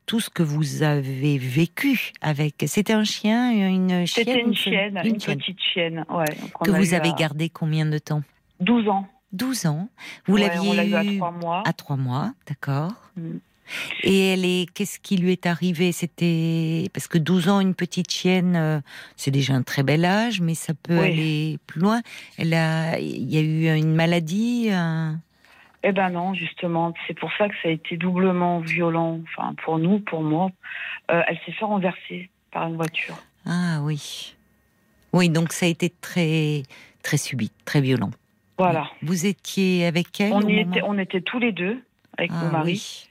tout ce que vous avez vécu avec. C'était un chien, une chienne C'était une chienne, une, petite chienne, ouais. Que vous avez gardé combien de temps? 12 ans. 12 ans. Vous l'aviez eu à 3 mois. À 3 mois, d'accord. Mm. Et elle est, qu'est-ce qui lui est arrivé? C'était parce que 12 ans, une petite chienne, euh, c'est déjà un très bel âge, mais ça peut aller plus loin. Elle a, il y a eu une maladie. Eh ben non, justement, c'est pour ça que ça a été doublement violent, enfin pour nous, pour moi. Euh, elle s'est fait renverser par une voiture. Ah oui. Oui, donc ça a été très très subit, très violent. Voilà. Vous étiez avec elle On, était, on était tous les deux avec mon ah mari.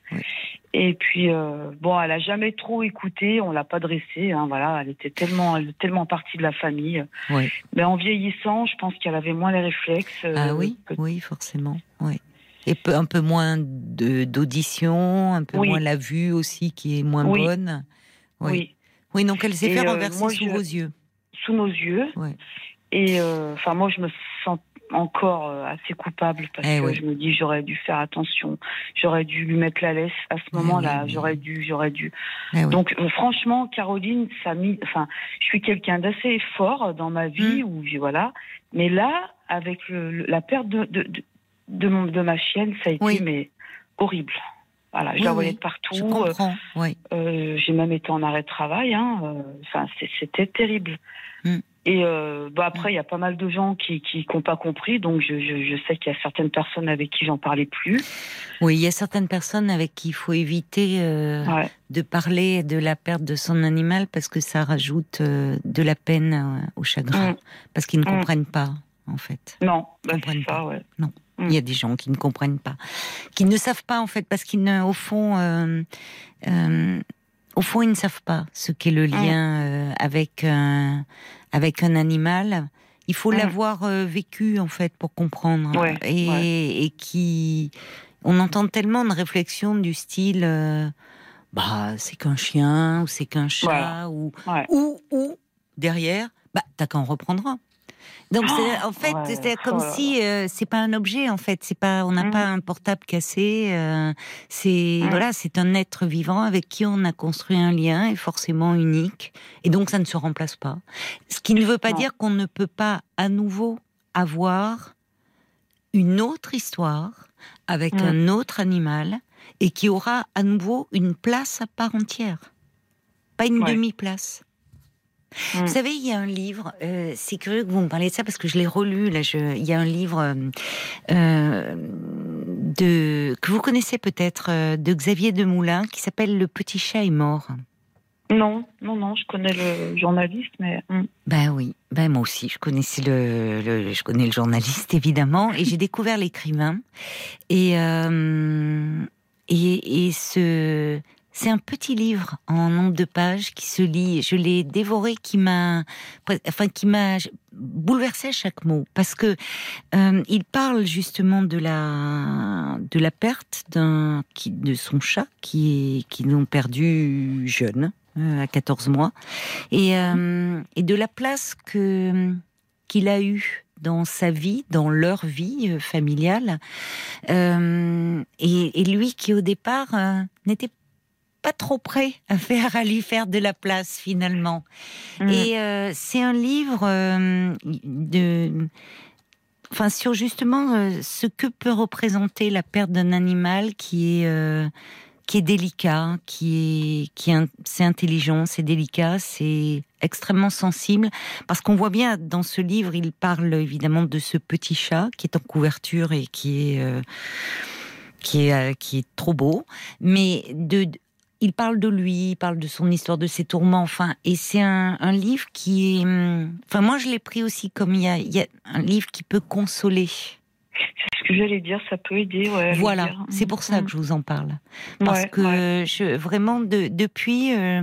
Et puis euh, bon, elle a jamais trop écouté, on l'a pas dressée. Hein, voilà, elle était tellement, tellement partie de la famille. Oui. Mais en vieillissant, je pense qu'elle avait moins les réflexes. Euh, ah oui, oui, forcément. Oui. Et un peu moins d'audition, un peu moins la vue aussi qui est moins bonne. Oui. oui. donc elle s'est fait euh, renverser sous vos yeux. Sous nos yeux. Et enfin, moi, je me sens encore euh, assez coupable parce eh que je me dis j'aurais dû faire attention, j'aurais dû lui mettre la laisse à ce eh moment-là, j'aurais dû, j'aurais dû. Eh Donc euh, franchement, Caroline, ça mis, enfin, je suis quelqu'un d'assez fort dans ma vie où voilà, mais là, avec la perte de de, de, mon, de ma chienne, ça a été mais horrible. Voilà, je la voyais de partout. Je comprends. Euh, j'ai même été en arrêt de travail. Hein. Enfin, c'était terrible. Mmh. Et euh, bah après, il y a pas mal de gens qui qui n'ont pas compris, donc je, je, je sais qu'il y a certaines personnes avec qui j'en parlais plus. Oui, il y a certaines personnes avec qui il faut éviter euh, de parler de la perte de son animal parce que ça rajoute euh, de la peine euh, au chagrin, mm. parce qu'ils ne mm. comprennent pas en fait. Non, bah c'est ça, ouais. Non. Mm. Il y a des gens qui ne comprennent pas, qui ne savent pas en fait, parce qu'ils au fond, euh, euh, au fond, ils ne savent pas ce qu'est le lien euh, avec un avec un animal. Il faut mm. l'avoir vécu en fait pour comprendre. et, et, qui, on entend tellement de réflexions du style, bah c'est qu'un chien ou c'est qu'un chat ou, ou ou derrière, bah t'as qu'à en reprendre donc c'est en fait c'est comme oh si euh, c'est pas un objet en fait, c'est pas on n'a pas mmh. un portable cassé, euh, c'est mmh. voilà, c'est un être vivant avec qui on a construit un lien et forcément unique et donc ça ne se remplace pas. Ce qui ne veut pas dire qu'on ne peut pas à nouveau avoir une autre histoire avec mmh. un autre animal et qui aura à nouveau une place à part entière, pas une demi-place. Vous mm. savez, il y a un livre, euh, c'est curieux que vous me parliez de ça parce que je l'ai relu. Là, je, il y a un livre euh, euh de que vous connaissez peut-être de Xavier Demoulin qui s'appelle Le petit chat est mort. Non, non, non, je connais le journaliste, mais. Mm. Ben oui, ben moi aussi, je connaissais le, le je connais le journaliste évidemment, et j'ai découvert l'écrivain, et, euh, et et ce c'est un petit livre en nombre de pages qui se lit. Je l'ai dévoré, qui m'a, enfin, qui m'a bouleversé à chaque mot, parce que euh, il parle justement de la de la perte d'un de son chat qui qui l'ont perdu jeune euh, à 14 mois. Et euh, et de la place que qu'il a eu dans sa vie, dans leur vie familiale, et, lui qui au départ n'était pas trop prêt à faire à lui faire de la place finalement. Mm. Et euh, c'est un livre euh, de enfin sur justement euh, ce que peut représenter la perte d'un animal qui est qui est délicat, qui est qui est c'est intelligent, c'est délicat, c'est extrêmement sensible parce qu'on voit bien dans ce livre, il parle évidemment de ce petit chat qui est en couverture et qui est qui est qui est trop beau, mais de il parle de lui, il parle de son histoire, de ses tourments, enfin, et c'est un, livre qui est, hum, enfin, moi je l'ai pris aussi comme il y a, un livre qui peut consoler. C'est ce que j'allais dire, ça peut aider. Ouais, voilà, c'est pour ça que je vous en parle, parce que je, vraiment depuis, euh,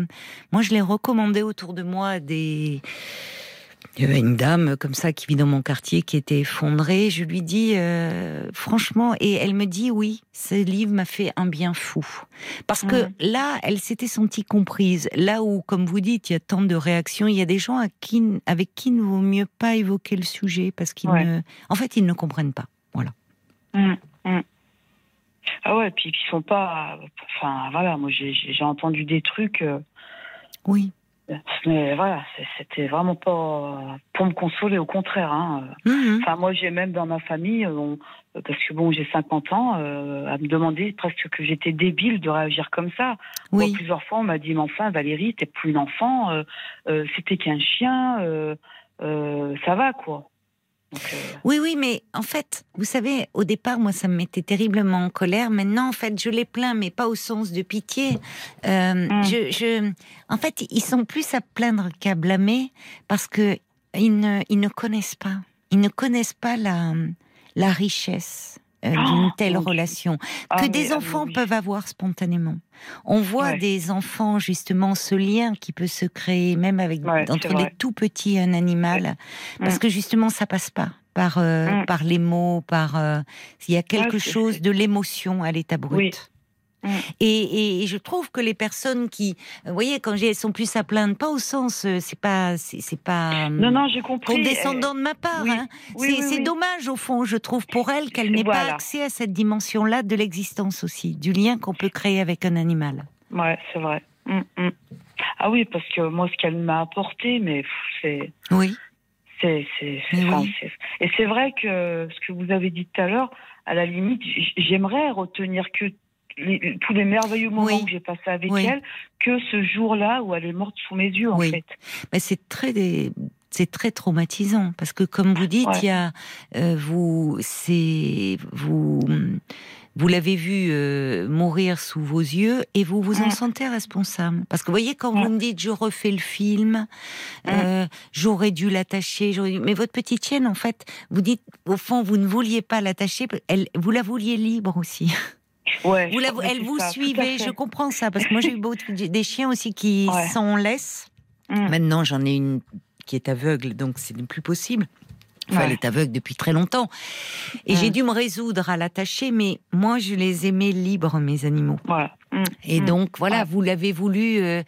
moi je l'ai recommandé autour de moi des il y avait une dame comme ça qui vit dans mon quartier qui était effondrée. Je lui dis euh, franchement, et elle me dit oui, ce livre m'a fait un bien fou. Parce que mmh. là, elle s'était sentie comprise. Là où, comme vous dites, il y a tant de réactions, il y a des gens à qui, avec qui il ne vaut mieux pas évoquer le sujet parce qu'ils ne, en fait, ils ne comprennent pas. Voilà. Mmh, mmh. Ah ouais, puis ils sont pas. Enfin voilà, moi j'ai entendu des trucs. Euh, oui. Mais voilà, c'était vraiment pas pour me consoler, au contraire. Hein. Mhm. Enfin, moi, j'ai même dans ma famille, euh, parce que bon, j'ai 50 ans, euh, à me demander presque que j'étais débile de réagir comme ça. Oui. plusieurs fois, on m'a dit, mais enfin, Valérie, t'es plus une enfant, euh, c'était qu'un chien, ça va, quoi. Oui, oui, mais en fait, vous savez, au départ, moi, ça me mettait terriblement en colère. Maintenant, en fait, je les plains, mais pas au sens de pitié. Euh, mm. je, en fait, ils sont plus à plaindre qu'à blâmer parce que ils ne, ils ne connaissent pas. Ils ne connaissent pas la, la richesse euh, oh, d'une telle relation que ah, des ah, enfants peuvent avoir spontanément. On voit des enfants justement ce lien qui peut se créer même avec entre les tout petits et un animal parce mm. que justement ça passe pas par euh, mm. par les mots par euh, il y a quelque chose de l'émotion à l'état brut. Mm. Et, je trouve que les personnes qui, vous voyez, quand elles sont plus à plaindre, pas au sens, euh, c'est pas, c'est pas non, non, j'ai compris. condescendant de ma part. Hein. c'est dommage au fond, je trouve, pour elle qu'elle n'ait pas accès à cette dimension-là de l'existence aussi, du lien qu'on peut créer avec un animal. Ouais, c'est vrai. Mm, mm. Ah oui, parce que moi, ce qu'elle m'a apporté, mais c'est. Oui. C'est, c'est, et c'est vrai que ce que vous avez dit tout à l'heure, à la limite, j'aimerais retenir que tous les merveilleux moments que j'ai passés avec elle que ce jour-là où elle est morte sous mes yeux, en fait. Mais c'est très c'est très traumatisant parce que comme vous dites, il y a euh, vous c'est vous vous l'avez vu euh, mourir sous vos yeux et vous vous en sentez responsable. Parce que vous voyez, quand vous me dites je refais le film, euh, j'aurais dû l'attacher, mais votre petite chienne, en fait, vous dites au fond, vous ne vouliez pas l'attacher, elle, vous la vouliez libre aussi. Ouais, vous elle vous suivait, je comprends ça, parce que moi j'ai eu beaucoup des chiens aussi qui s'en laissent. Mm. Maintenant j'en ai une qui est aveugle, donc c'est plus possible. Enfin, elle est aveugle depuis très longtemps. Et j'ai mm. dû me résoudre à l'attacher, mais moi, je les aimais libres, mes animaux. Mm. Et donc, voilà, vous l'avez voulu euh,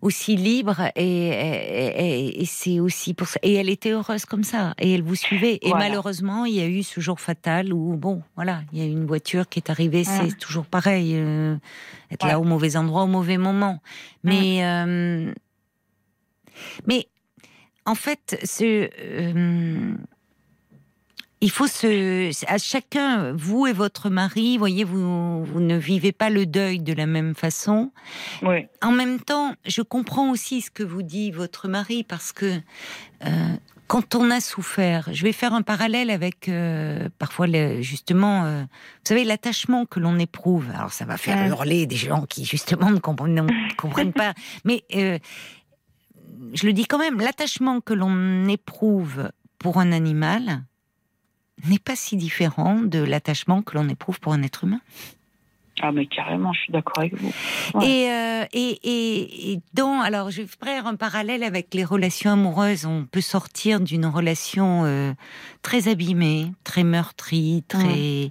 aussi libre, et, et, c'est aussi pour ça. Et elle était heureuse comme ça, et elle vous suivait. Et malheureusement, il y a eu ce jour fatal où, bon, voilà, il y a une voiture qui est arrivée, c'est toujours pareil, euh, être là au mauvais endroit, au mauvais moment. Mais, euh, mais en fait, ce il faut se, à chacun, vous et votre mari, voyez, vous, vous ne vivez pas le deuil de la même façon. Oui. En même temps, je comprends aussi ce que vous dit votre mari parce que euh, quand on a souffert, je vais faire un parallèle avec euh, parfois justement, euh, vous savez, l'attachement que l'on éprouve. Alors ça va faire hurler des gens qui justement ne comprennent, ne comprennent pas, mais je le dis quand même, l'attachement que l'on éprouve pour un animal n'est pas si différent de l'attachement que l'on éprouve pour un être humain. Ah mais carrément, je suis d'accord avec vous. Et, euh, et, et, dans, alors je vais faire un parallèle avec les relations amoureuses. On peut sortir d'une relation euh, très abîmée, très meurtrie, très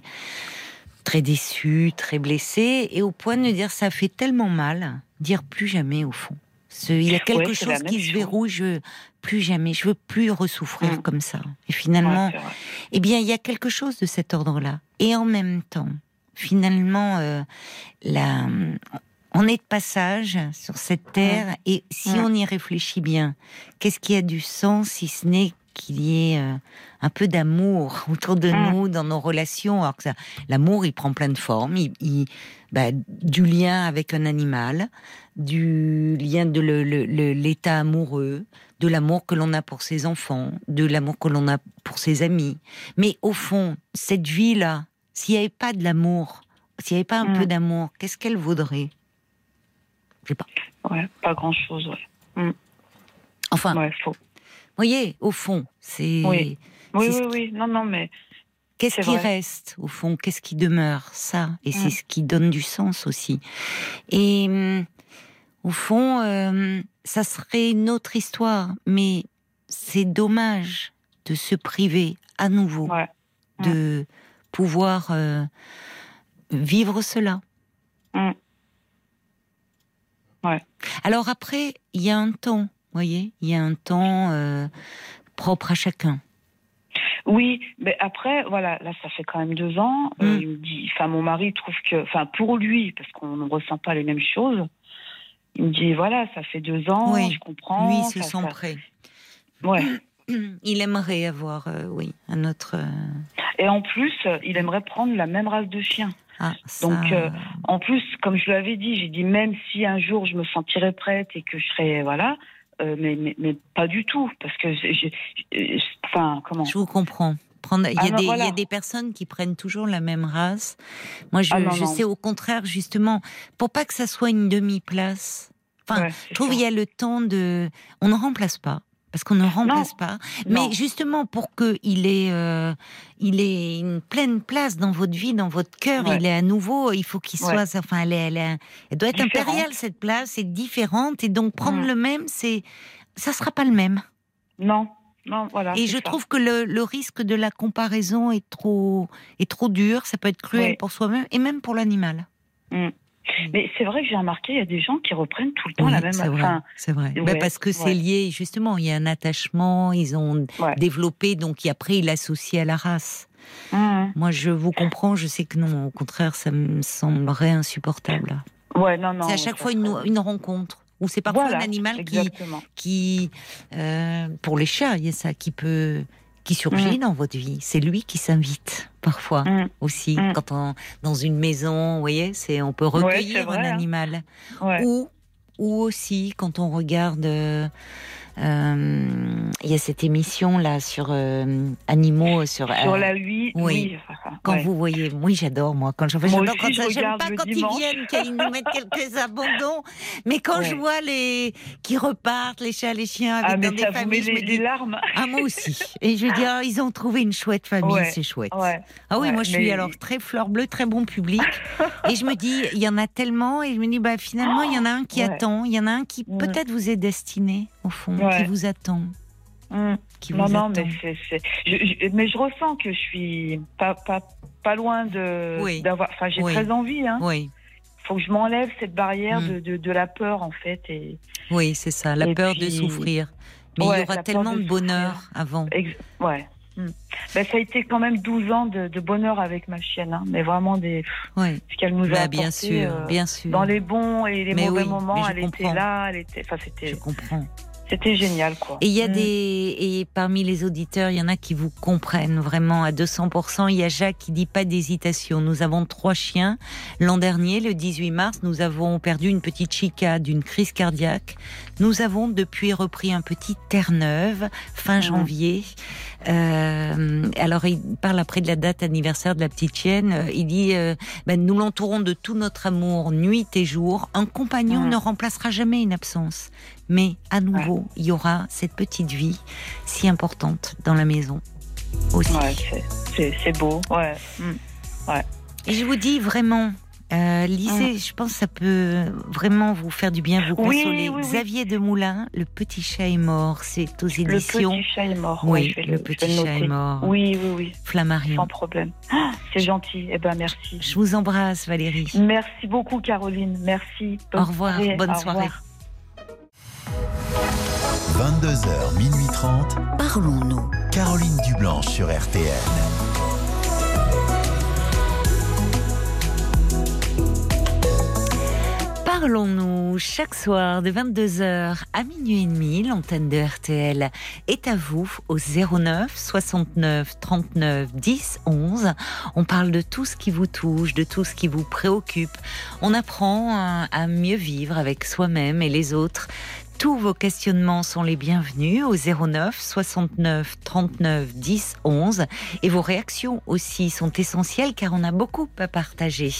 très déçue, très blessée, et au point de dire ça fait tellement mal, dire plus jamais au fond. Il y a quelque chose qui se verrouille, je plus jamais, je veux plus ressouffrir mm. comme ça. Et finalement, eh bien, il y a quelque chose de cet ordre-là. Et en même temps, finalement, euh, on est de passage sur cette terre, et si on y réfléchit bien, qu'est-ce qui a du sens si ce n'est qu'il y ait euh, un peu d'amour autour de nous dans nos relations? Alors que l'amour, il prend plein de formes. Il, bah, du lien avec un animal, du lien de l'état amoureux, de l'amour que l'on a pour ses enfants, de l'amour que l'on a pour ses amis. Mais au fond, cette vie-là, s'il n'y avait pas de l'amour, s'il n'y avait pas un peu mm. d'amour, qu'est-ce qu'elle vaudrait? Je sais pas. Ouais, pas grand-chose, ouais. Mm. Enfin, ouais, faux. voyez, au fond, c'est... Oui, oui, oui, oui, non, non, mais... Qu'est-ce qui reste au fond? Qu'est-ce qui demeure? Ça, et c'est ce qui donne du sens aussi. Et hum, au fond, euh, ça serait une autre histoire, mais c'est dommage de se priver à nouveau de pouvoir euh, vivre cela. Mm. Ouais. Alors après, il y a un temps, voyez, il y a un temps euh, propre à chacun. Oui, mais après, voilà, là, ça fait quand même deux ans. Mm. il me dit, enfin, mon mari trouve que, enfin, pour lui, parce qu'on ne ressent pas les mêmes choses, il me dit voilà, ça fait deux ans, je comprends. Lui, se sent prêt. Ouais. Il aimerait avoir, euh, oui, un autre. Euh, Et en plus, il aimerait prendre la même race de chien. Ah, Donc, euh, en plus, comme je l'avais dit, j'ai dit même si un jour je me sentirais prête et que je serais, voilà, euh, mais, mais, mais, pas du tout, parce que j'ai, enfin, comment Je vous comprends. Prendre, il, y a ah des, il y, a des personnes qui prennent toujours la même race. Moi, je, ah je sais au contraire, justement, pour pas que ça soit une demi-place. Enfin, je trouve qu'il y a le temps de. On ne remplace pas parce qu'on ne remplace pas. Mais justement, pour que il ait, euh, il ait une pleine place dans votre vie, dans votre cœur, il est à nouveau, il faut qu'il soit, enfin, elle, elle, elle, doit être impériale cette place, c'est différente, et donc prendre mm. le même, c'est, ça sera pas le même. Non. Non, voilà, et je trouve que le, le, risque de la comparaison est trop, est trop dur. Ça peut être cruel pour soi-même et même pour l'animal. Mm. Mm. Mais c'est vrai que j'ai remarqué, il y a des gens qui reprennent tout le temps la même. C'est vrai. C'est vrai. Bah, parce que c'est lié justement. Il y a un attachement. Ils ont développé, donc après ils l'associent à la race. Mm. Moi, je vous comprends. Je sais que non. Au contraire, ça me semblerait insupportable. Ouais, non, non. C'est à chaque fois une, une rencontre. Ou c'est parfois un animal qui, qui euh, pour les chats, il y a ça qui peut qui surgit mm. dans votre vie. C'est lui qui s'invite parfois mm. aussi. Mm. Quand on dans une maison, vous voyez, c'est on peut recueillir un hein. animal. Ou ou aussi quand on regarde euh, euh, il y a cette émission là sur euh, animaux sur sur la 8 oui, quand vous voyez oui j'adore moi quand je j'adore quand j'aime pas quand ils viennent qu'ils nous mettent quelques abandons. Mais quand je vois les qui repartent les chats les chiens avec ah, dans des familles je me dis larmes. ah moi aussi. Et je dis ils ont trouvé une chouette famille c'est chouette. ah oui moi je suis alors très fleur bleue très bon public. Et je me dis il y en a tellement et je me dis bah finalement il y en a un qui attend il y en a un qui mm. peut-être vous est destiné au fond qui vous attend. Mmh. Qui non, non, mais c'est, je, mais je ressens que je suis pas, pas, pas loin de d'avoir. Enfin, j'ai très envie. Hein. Oui. Faut que je m'enlève cette barrière mmh. de, de, de, la peur en fait. Et, oui, c'est ça, la peur de souffrir. Mais il y aura tellement de, bonheur avant. ouais. Mmh. Ben, ça a été quand même 12 ans de, bonheur avec ma chienne, hein. mais vraiment des. Oui. Ce qu'elle nous a bah, bien sûr, euh, bien sûr. Dans les bons et les mauvais moments, elle était là, elle était. Enfin, c'était. Je comprends. C'était génial, quoi. Et il y a mm. des et parmi les auditeurs, il y en a qui vous comprennent vraiment à 200%. Il y a Jacques qui dit pas d'hésitation. Nous avons trois chiens. L'an dernier, le 18 mars, nous avons perdu une petite chica d'une crise cardiaque. Nous avons depuis repris un petit Terre-Neuve fin mm. janvier. Euh, alors il parle après de la date anniversaire de la petite chienne. Euh, il dit euh, ben, nous l'entourons de tout notre amour nuit et jour. Un compagnon mm. ne remplacera jamais une absence. Mais à nouveau, il y aura cette petite vie si importante dans la maison aussi. c'est beau, ouais. Mm. ouais. Et je vous dis vraiment, euh, lycée, mm. je pense que ça peut vraiment vous faire du bien, vous consoler. Xavier de Moulin, Le Petit Chat est mort, c'est aux éditions. Le Petit Chat est mort. Oui, Le Petit Chat est mort. Oui, oui, oui. Flammarion. Sans problème. Ah, c'est gentil. Eh ben, merci. Je vous embrasse, Valérie. Merci beaucoup, Caroline. Merci. Au revoir. Bonne soirée. 22h, minuit 30. Parlons-nous. Caroline Dublanche sur RTN. Parlons-nous chaque soir de 22h à minuit et demi. L'antenne de RTL est à vous au 09 69 39 10 11. On parle de tout ce qui vous touche, de tout ce qui vous préoccupe. On apprend à mieux vivre avec soi-même et les autres. Tous vos questionnements sont les bienvenus au 09 69 39 10 11 et vos réactions aussi sont essentielles car on a beaucoup à partager.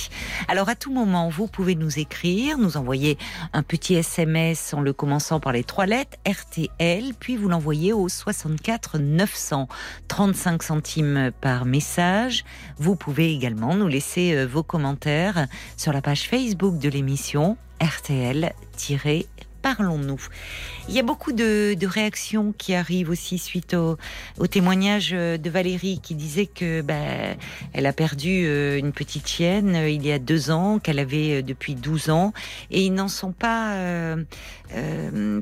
Alors à tout moment, vous pouvez nous écrire, nous envoyer un petit SMS en le commençant par les trois lettres RTL, puis vous l'envoyez au 64 900 35 centimes par message. Vous pouvez également nous laisser euh, vos commentaires sur la page Facebook de l'émission RTL parlons-nous. Il y a beaucoup de, réactions qui arrivent aussi suite au, témoignage de Valérie qui disait que bah, elle a perdu euh, une petite chienne euh, il y a deux ans, qu'elle avait euh, depuis 12 ans, et ils n'en sont pas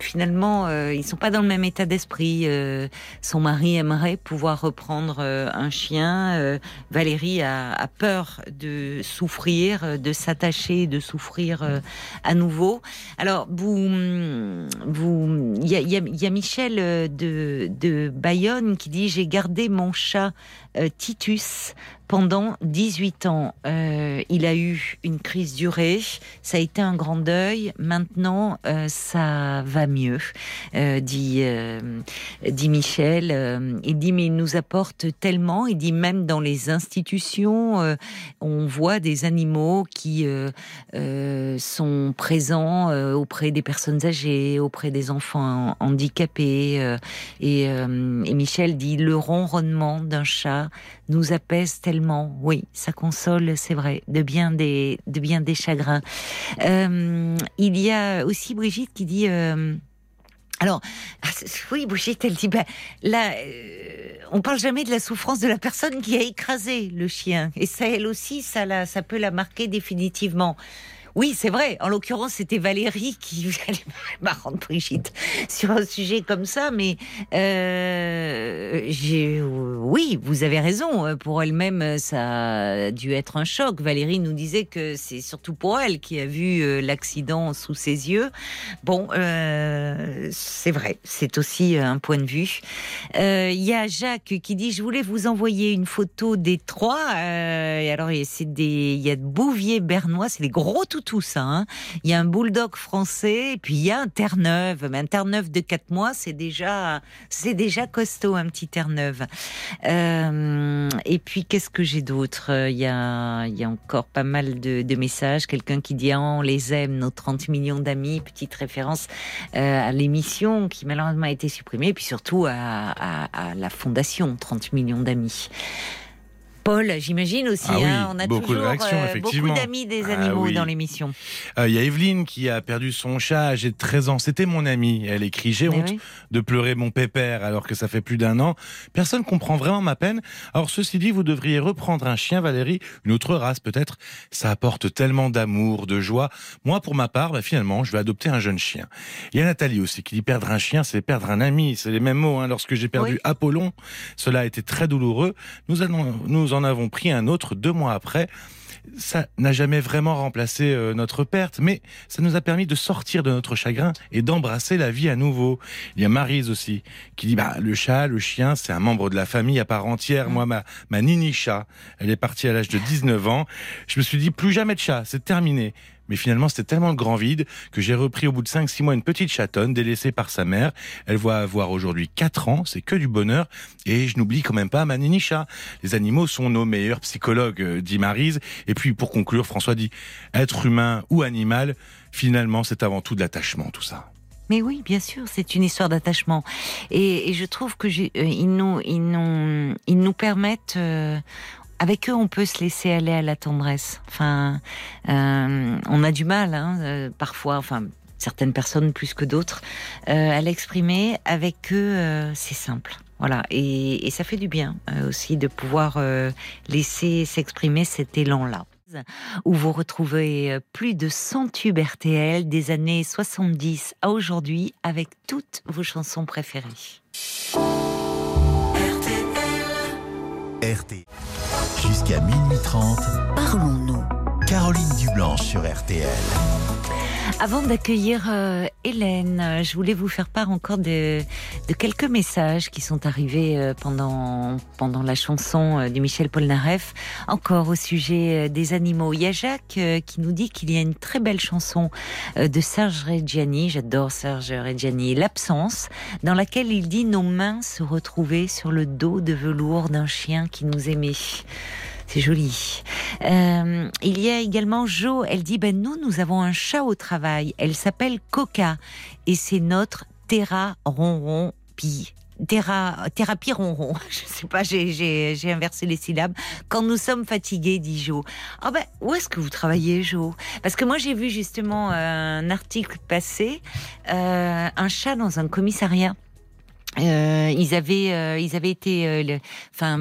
finalement, ils sont pas dans le même état d'esprit. son mari aimerait pouvoir reprendre un chien. Valérie a, peur de souffrir, de s'attacher, de souffrir à nouveau. Alors vous vous, il y a, Michel euh, de, Bayonne qui dit j'ai gardé mon chat euh, Titus pendant 18 ans. Euh, il a eu une crise durée, ça a été un grand deuil. Maintenant, euh, ça va mieux, euh, dit, dit Michel. il dit mais il nous apporte tellement. Il dit même dans les institutions, on voit des animaux qui sont présents auprès des personnes âgées, auprès des enfants handicapés. Et, et Michel dit le ronronnement d'un chat nous apaise tellement. Oui, ça console, c'est vrai, de bien des, de bien des chagrins. Euh, il y a aussi Brigitte qui dit. Euh, alors, ah, oui, Brigitte, elle dit, ben, là, euh, on parle jamais de la souffrance de la personne qui a écrasé le chien. Et ça, elle aussi, ça, la, ça peut la marquer définitivement. Oui, c'est vrai. En l'occurrence, c'était Valérie qui marrante Brigitte sur un sujet comme ça, mais euh, oui, vous avez raison. Pour elle-même, ça a dû être un choc. Valérie nous disait que c'est surtout pour elle qui a vu euh, l'accident sous ses yeux. Bon, euh, c'est vrai. C'est aussi un point de vue. Il y a Jacques qui dit je voulais vous envoyer une photo des trois. alors c'est des, il y a Bouvier bernois, c'est des gros tout tout ça. Hein. Il y a un bulldog français, et puis il y a un Terre-Neuve. Mais un Terre-Neuve de 4 mois, c'est déjà, c'est déjà costaud, un petit Terre-Neuve. Euh, et puis, qu'est-ce que j'ai d'autre? Il y, a, encore pas mal de, messages. Quelqu'un qui dit ah, on les aime, nos 30 millions d'amis. Petite référence euh, à l'émission qui malheureusement a été supprimée, et puis surtout à la fondation 30 millions d'amis. Paul, j'imagine aussi. Ah hein, on a beaucoup toujours euh, beaucoup d'amis des ah animaux dans l'émission. Euh, il y a Evelyne qui a perdu son chat âgé de 13 ans. C'était mon amie. Elle écrit J'ai honte de pleurer mon pépère alors que ça fait plus d'un an. Personne comprend vraiment ma peine. Alors, ceci dit, vous devriez reprendre un chien, Valérie, une autre race peut-être. Ça apporte tellement d'amour, de joie. Moi, pour ma part, bah, finalement, je vais adopter un jeune chien. Il y a Nathalie aussi qui dit perdre un chien, c'est perdre un ami. C'est les mêmes mots. Hein. Lorsque j'ai perdu Apollon, cela a été très douloureux. Nous allons, nous en avons pris un autre deux mois après ça n'a jamais vraiment remplacé euh, notre perte, mais ça nous a permis de sortir de notre chagrin et d'embrasser la vie à nouveau. Il y a Marise aussi qui dit bah le chat, le chien, c'est un membre de la famille à part entière. Moi, ma ma nini chat, elle est partie à l'âge de 19 ans. Je me suis dit plus jamais de chat, c'est terminé. Mais finalement, c'était tellement le grand vide que j'ai repris au bout de 5-6 mois une petite chatonne délaissée par sa mère. Elle va avoir aujourd'hui 4 ans, c'est que du bonheur. Et je n'oublie quand même pas ma Chat. Les animaux sont nos meilleurs psychologues, euh, dit Marise. Et puis pour conclure, François dit, être humain ou animal, finalement, c'est avant tout de l'attachement, tout ça. Mais oui, bien sûr, c'est une histoire d'attachement. Et, je trouve que euh, nous, ils, nous, ils nous permettent, euh, avec eux, on peut se laisser aller à la tendresse. Enfin, euh, on a du mal, hein, euh, parfois, enfin, certaines personnes plus que d'autres, euh, à l'exprimer. Avec eux, c'est simple. Voilà, et, et, ça fait du bien aussi de pouvoir laisser s'exprimer cet élan-là où vous retrouvez plus de 100 tubes RTL des années 70 à aujourd'hui avec toutes vos chansons préférées. RTL. RTL. Jusqu'à minuit 30, parlons-nous. Caroline Dublanche sur RTL. Avant d'accueillir euh, Hélène, je voulais vous faire part encore de, quelques messages qui sont arrivés euh, pendant, pendant la chanson euh, de Michel Polnareff, encore au sujet des animaux. Il y a Jacques qui nous dit qu'il y a une très belle chanson de Serge Reggiani, j'adore Serge Reggiani, L'absence, dans laquelle il dit nos mains se retrouvaient sur le dos de velours d'un chien qui nous aimait. C'est joli. Euh, il y a également Jo. Elle dit ben nous nous avons un chat au travail. Elle s'appelle Coca et c'est notre Terra ronron pi. Terra, thérapie ronron. Je sais pas, j'ai inversé les syllabes. Quand nous sommes fatigués, dit Jo. Ah ben, où est-ce que vous travaillez, Jo? Parce que moi, j'ai vu justement un article passer, euh, un chat dans un commissariat. Euh, ils avaient euh, ils avaient été euh, enfin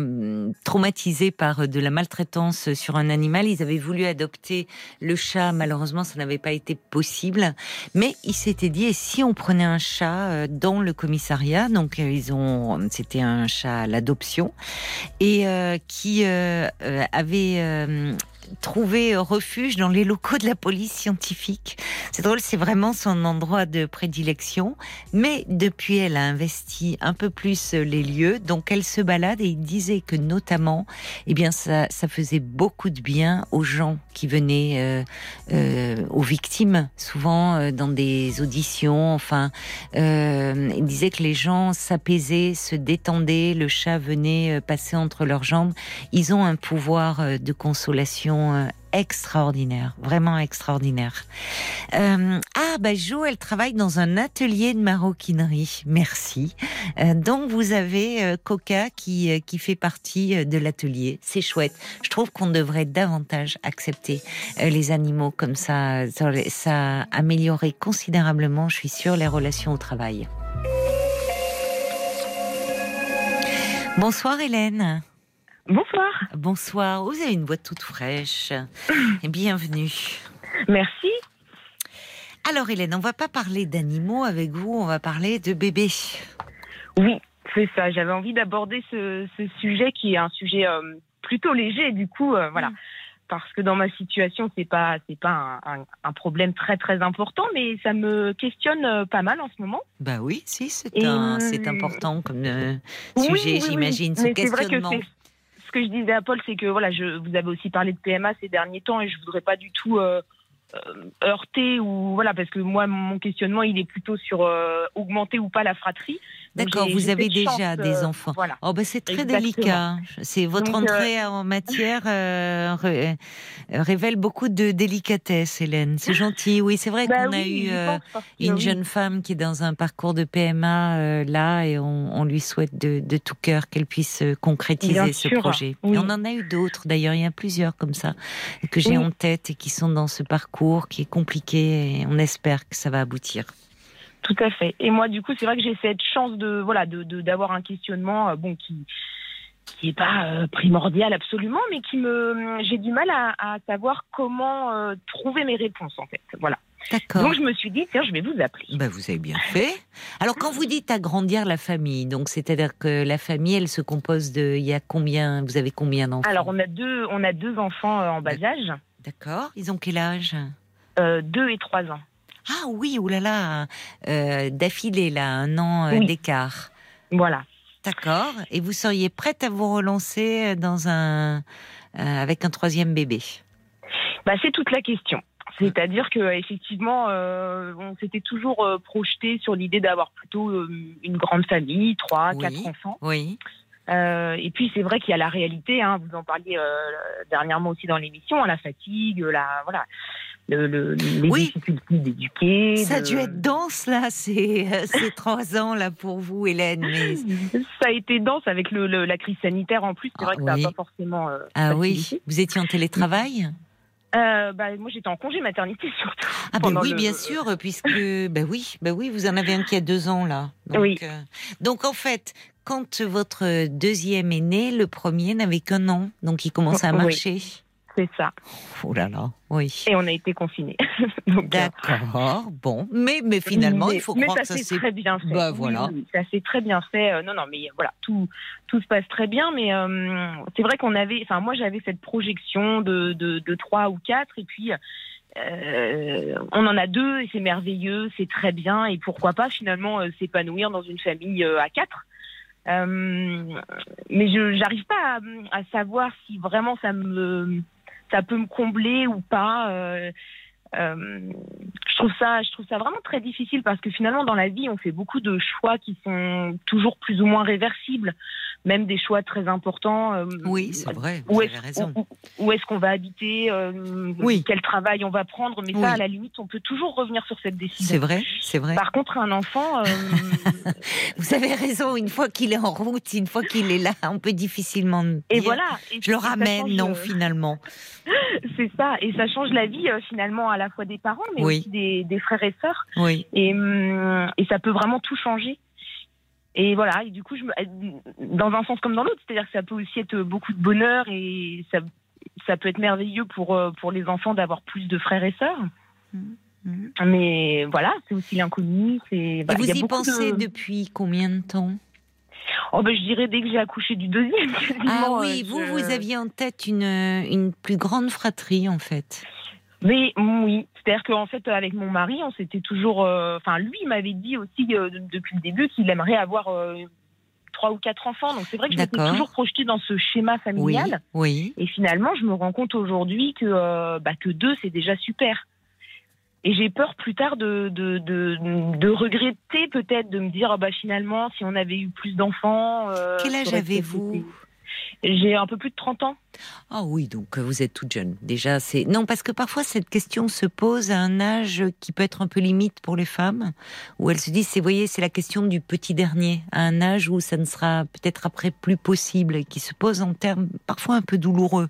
traumatisés par de la maltraitance sur un animal. Ils avaient voulu adopter le chat. Malheureusement, ça n'avait pas été possible. Mais ils s'étaient dit et si on prenait un chat dans le commissariat? Donc ils ont c'était un chat à l'adoption et qui avait trouvé refuge dans les locaux de la police scientifique. C'est drôle, c'est vraiment son endroit de prédilection. Mais depuis, elle a investi un peu plus les lieux, donc elle se balade et il disait que notamment, eh bien, ça, ça faisait beaucoup de bien aux gens qui venaient, euh, euh, aux victimes, souvent euh, dans des auditions. Enfin, il disait que les gens s'apaisaient, se détendaient, le chat venait passer entre leurs jambes. Ils ont un pouvoir de consolation extraordinaire, vraiment extraordinaire. Euh, ah, bah Jo, elle travaille dans un atelier de maroquinerie. Merci. Euh, donc, vous avez euh, Coca qui, euh, qui fait partie de l'atelier. C'est chouette. Je trouve qu'on devrait davantage accepter les animaux comme ça. Ça, ça améliorerait considérablement, je suis sûre, les relations au travail. Bonsoir Hélène. Bonsoir. Bonsoir. Vous avez une voix toute fraîche. Et bienvenue. Merci. Alors Hélène, on va pas parler d'animaux avec vous, on va parler de bébés. Oui, c'est ça. J'avais envie d'aborder ce, ce, sujet qui est un sujet euh, plutôt léger. Du coup, euh, voilà. Mm. Parce que dans ma situation, c'est pas c'est pas un, un, un, problème très très important, mais ça me questionne euh, pas mal en ce moment. Bah oui, si c'est important comme euh, sujet, oui, oui, j'imagine, oui. ce questionnement. Vrai que ce que je disais à Paul, c'est que voilà, je, vous avez aussi parlé de PMA ces derniers temps et je voudrais pas du tout euh, euh, heurter ou voilà, parce que moi, mon questionnement, il est plutôt sur euh, augmenter ou pas la fratrie. D'accord, vous avez déjà chance, des enfants. Voilà. Oh ben c'est très Exactement. délicat. C'est votre Donc, entrée en matière euh, ré, révèle beaucoup de délicatesse, Hélène. C'est gentil. Oui, c'est vrai bah qu'on oui, a eu une oui. jeune femme qui est dans un parcours de PMA là et on, on, lui souhaite de, de tout cœur qu'elle puisse concrétiser Bien ce sûr. projet. Oui. Et on en a eu d'autres d'ailleurs. Il y a plusieurs comme ça que j'ai en tête et qui sont dans ce parcours qui est compliqué et on espère que ça va aboutir. Tout à fait. Et moi, du coup, c'est vrai que j'ai cette chance de voilà de d'avoir un questionnement euh, bon qui qui est pas euh, primordial absolument, mais qui me j'ai du mal à, à savoir comment euh, trouver mes réponses en fait. Voilà. D'accord. Donc je me suis dit tiens, je vais vous appeler. Ben, vous avez bien fait. Alors quand vous dites agrandir la famille, donc c'est-à-dire que la famille, elle se compose de il y a combien Vous avez combien d'enfants? Alors on a deux on a deux enfants euh, en bas âge. D'accord. Ils ont quel âge? Deux et trois ans. Ah oui, oulala, euh, d'affilée là, un an euh, oui. d'écart. Voilà. D'accord. Et vous seriez prête à vous relancer dans un euh, avec un troisième bébé? Bah, c'est toute la question. C'est-à-dire que effectivement, euh, on s'était toujours euh, projeté sur l'idée d'avoir plutôt euh, une grande famille, trois, oui. quatre enfants. Oui. Euh, et puis c'est vrai qu'il y a la réalité. Hein, vous en parliez euh, dernièrement aussi dans l'émission, la fatigue, la voilà, le, le, les oui. difficultés d'éduquer. Ça a de... dû être dense là, ces, ces trois ans là pour vous, Hélène. Mais... Ça a été dense avec le, la crise sanitaire en plus. C'est ah, vrai que oui. ça n'a pas forcément. Euh, ah oui. Vous étiez en télétravail? Euh, bah, moi, j'étais en congé maternité surtout. Ah ben oui, le... bien sûr, puisque ben oui, ben oui, vous en avez un qui a deux ans là. Donc, oui. Euh, donc en fait, quand votre deuxième est né, le premier n'avait qu'un an, donc il commence à marcher. Oui. C'est ça. Oh là là, oui. Et on a été confinés. D'accord, euh... bon, mais mais finalement, mais, il faut mais croire ça que ça s'est très bien fait. Bah voilà. Oui, oui, ça s'est très bien fait. Euh, non, non, mais voilà, tout tout se passe très bien. Mais euh, c'est vrai qu'on avait, enfin moi j'avais cette projection de de, de trois ou quatre, et puis. Euh, on en a deux et c'est merveilleux, c'est très bien et pourquoi pas finalement euh, s'épanouir dans une famille euh, à quatre. Euh, mais je j'arrive pas à, à, savoir si vraiment ça me ça peut me combler ou pas. Euh, euh, je trouve ça, je trouve ça vraiment très difficile parce que finalement dans la vie on fait beaucoup de choix qui sont toujours plus ou moins réversibles, même des choix très importants. Euh, oui, c'est vrai. Vous où avez raison. Où, où est-ce qu'on va habiter euh, Oui. Quel travail on va prendre Mais ça, Oui. à la limite, on peut toujours revenir sur cette décision. C'est vrai, c'est vrai. Par contre, un enfant, Vous avez raison. Une fois qu'il est en route, une fois qu'il est là, on peut difficilement. et dire, voilà. Et Je le ça ramène, non, finalement. C'est ça, et ça change la vie finalement à la fois des parents, mais Oui. aussi des, des frères et sœurs. Oui. Et, hum, et ça peut vraiment tout changer. Et voilà, et du coup, je me, dans un sens comme dans l'autre, c'est-à-dire que ça peut aussi être beaucoup de bonheur et ça, ça peut être merveilleux pour, euh, pour les enfants d'avoir plus de frères et sœurs. Mhm. Mais voilà, c'est aussi l'inconnu. Et voilà, vous y pensez de- depuis combien de temps? Oh ben, je dirais dès que j'ai accouché du deuxième. Ah oui, vous, vous aviez en tête une, une plus grande fratrie en fait. Mais oui, c'est-à-dire qu'en fait, avec mon mari, on s'était toujours. Enfin, lui, il m'avait dit aussi depuis le début qu'il aimerait avoir trois ou quatre enfants. Donc c'est vrai que je m'étais toujours projetée dans ce schéma familial. Oui. Et finalement, je me rends compte aujourd'hui que, euh, bah, que deux, c'est déjà super. Et j'ai peur plus tard de, de, de, regretter peut-être, de me dire, ah, bah, finalement, si on avait eu plus d'enfants. Euh, Quel âge avez-vous? J'ai un peu plus de 30 ans. Ah oui, donc euh, vous êtes toute jeune. Déjà, c'est non parce que parfois cette question se pose à un âge qui peut être un peu limite pour les femmes, où elles se disent, c'est voyez, c'est la question du petit dernier, à un âge où ça ne sera peut-être après plus possible, et qui se pose en termes parfois un peu douloureux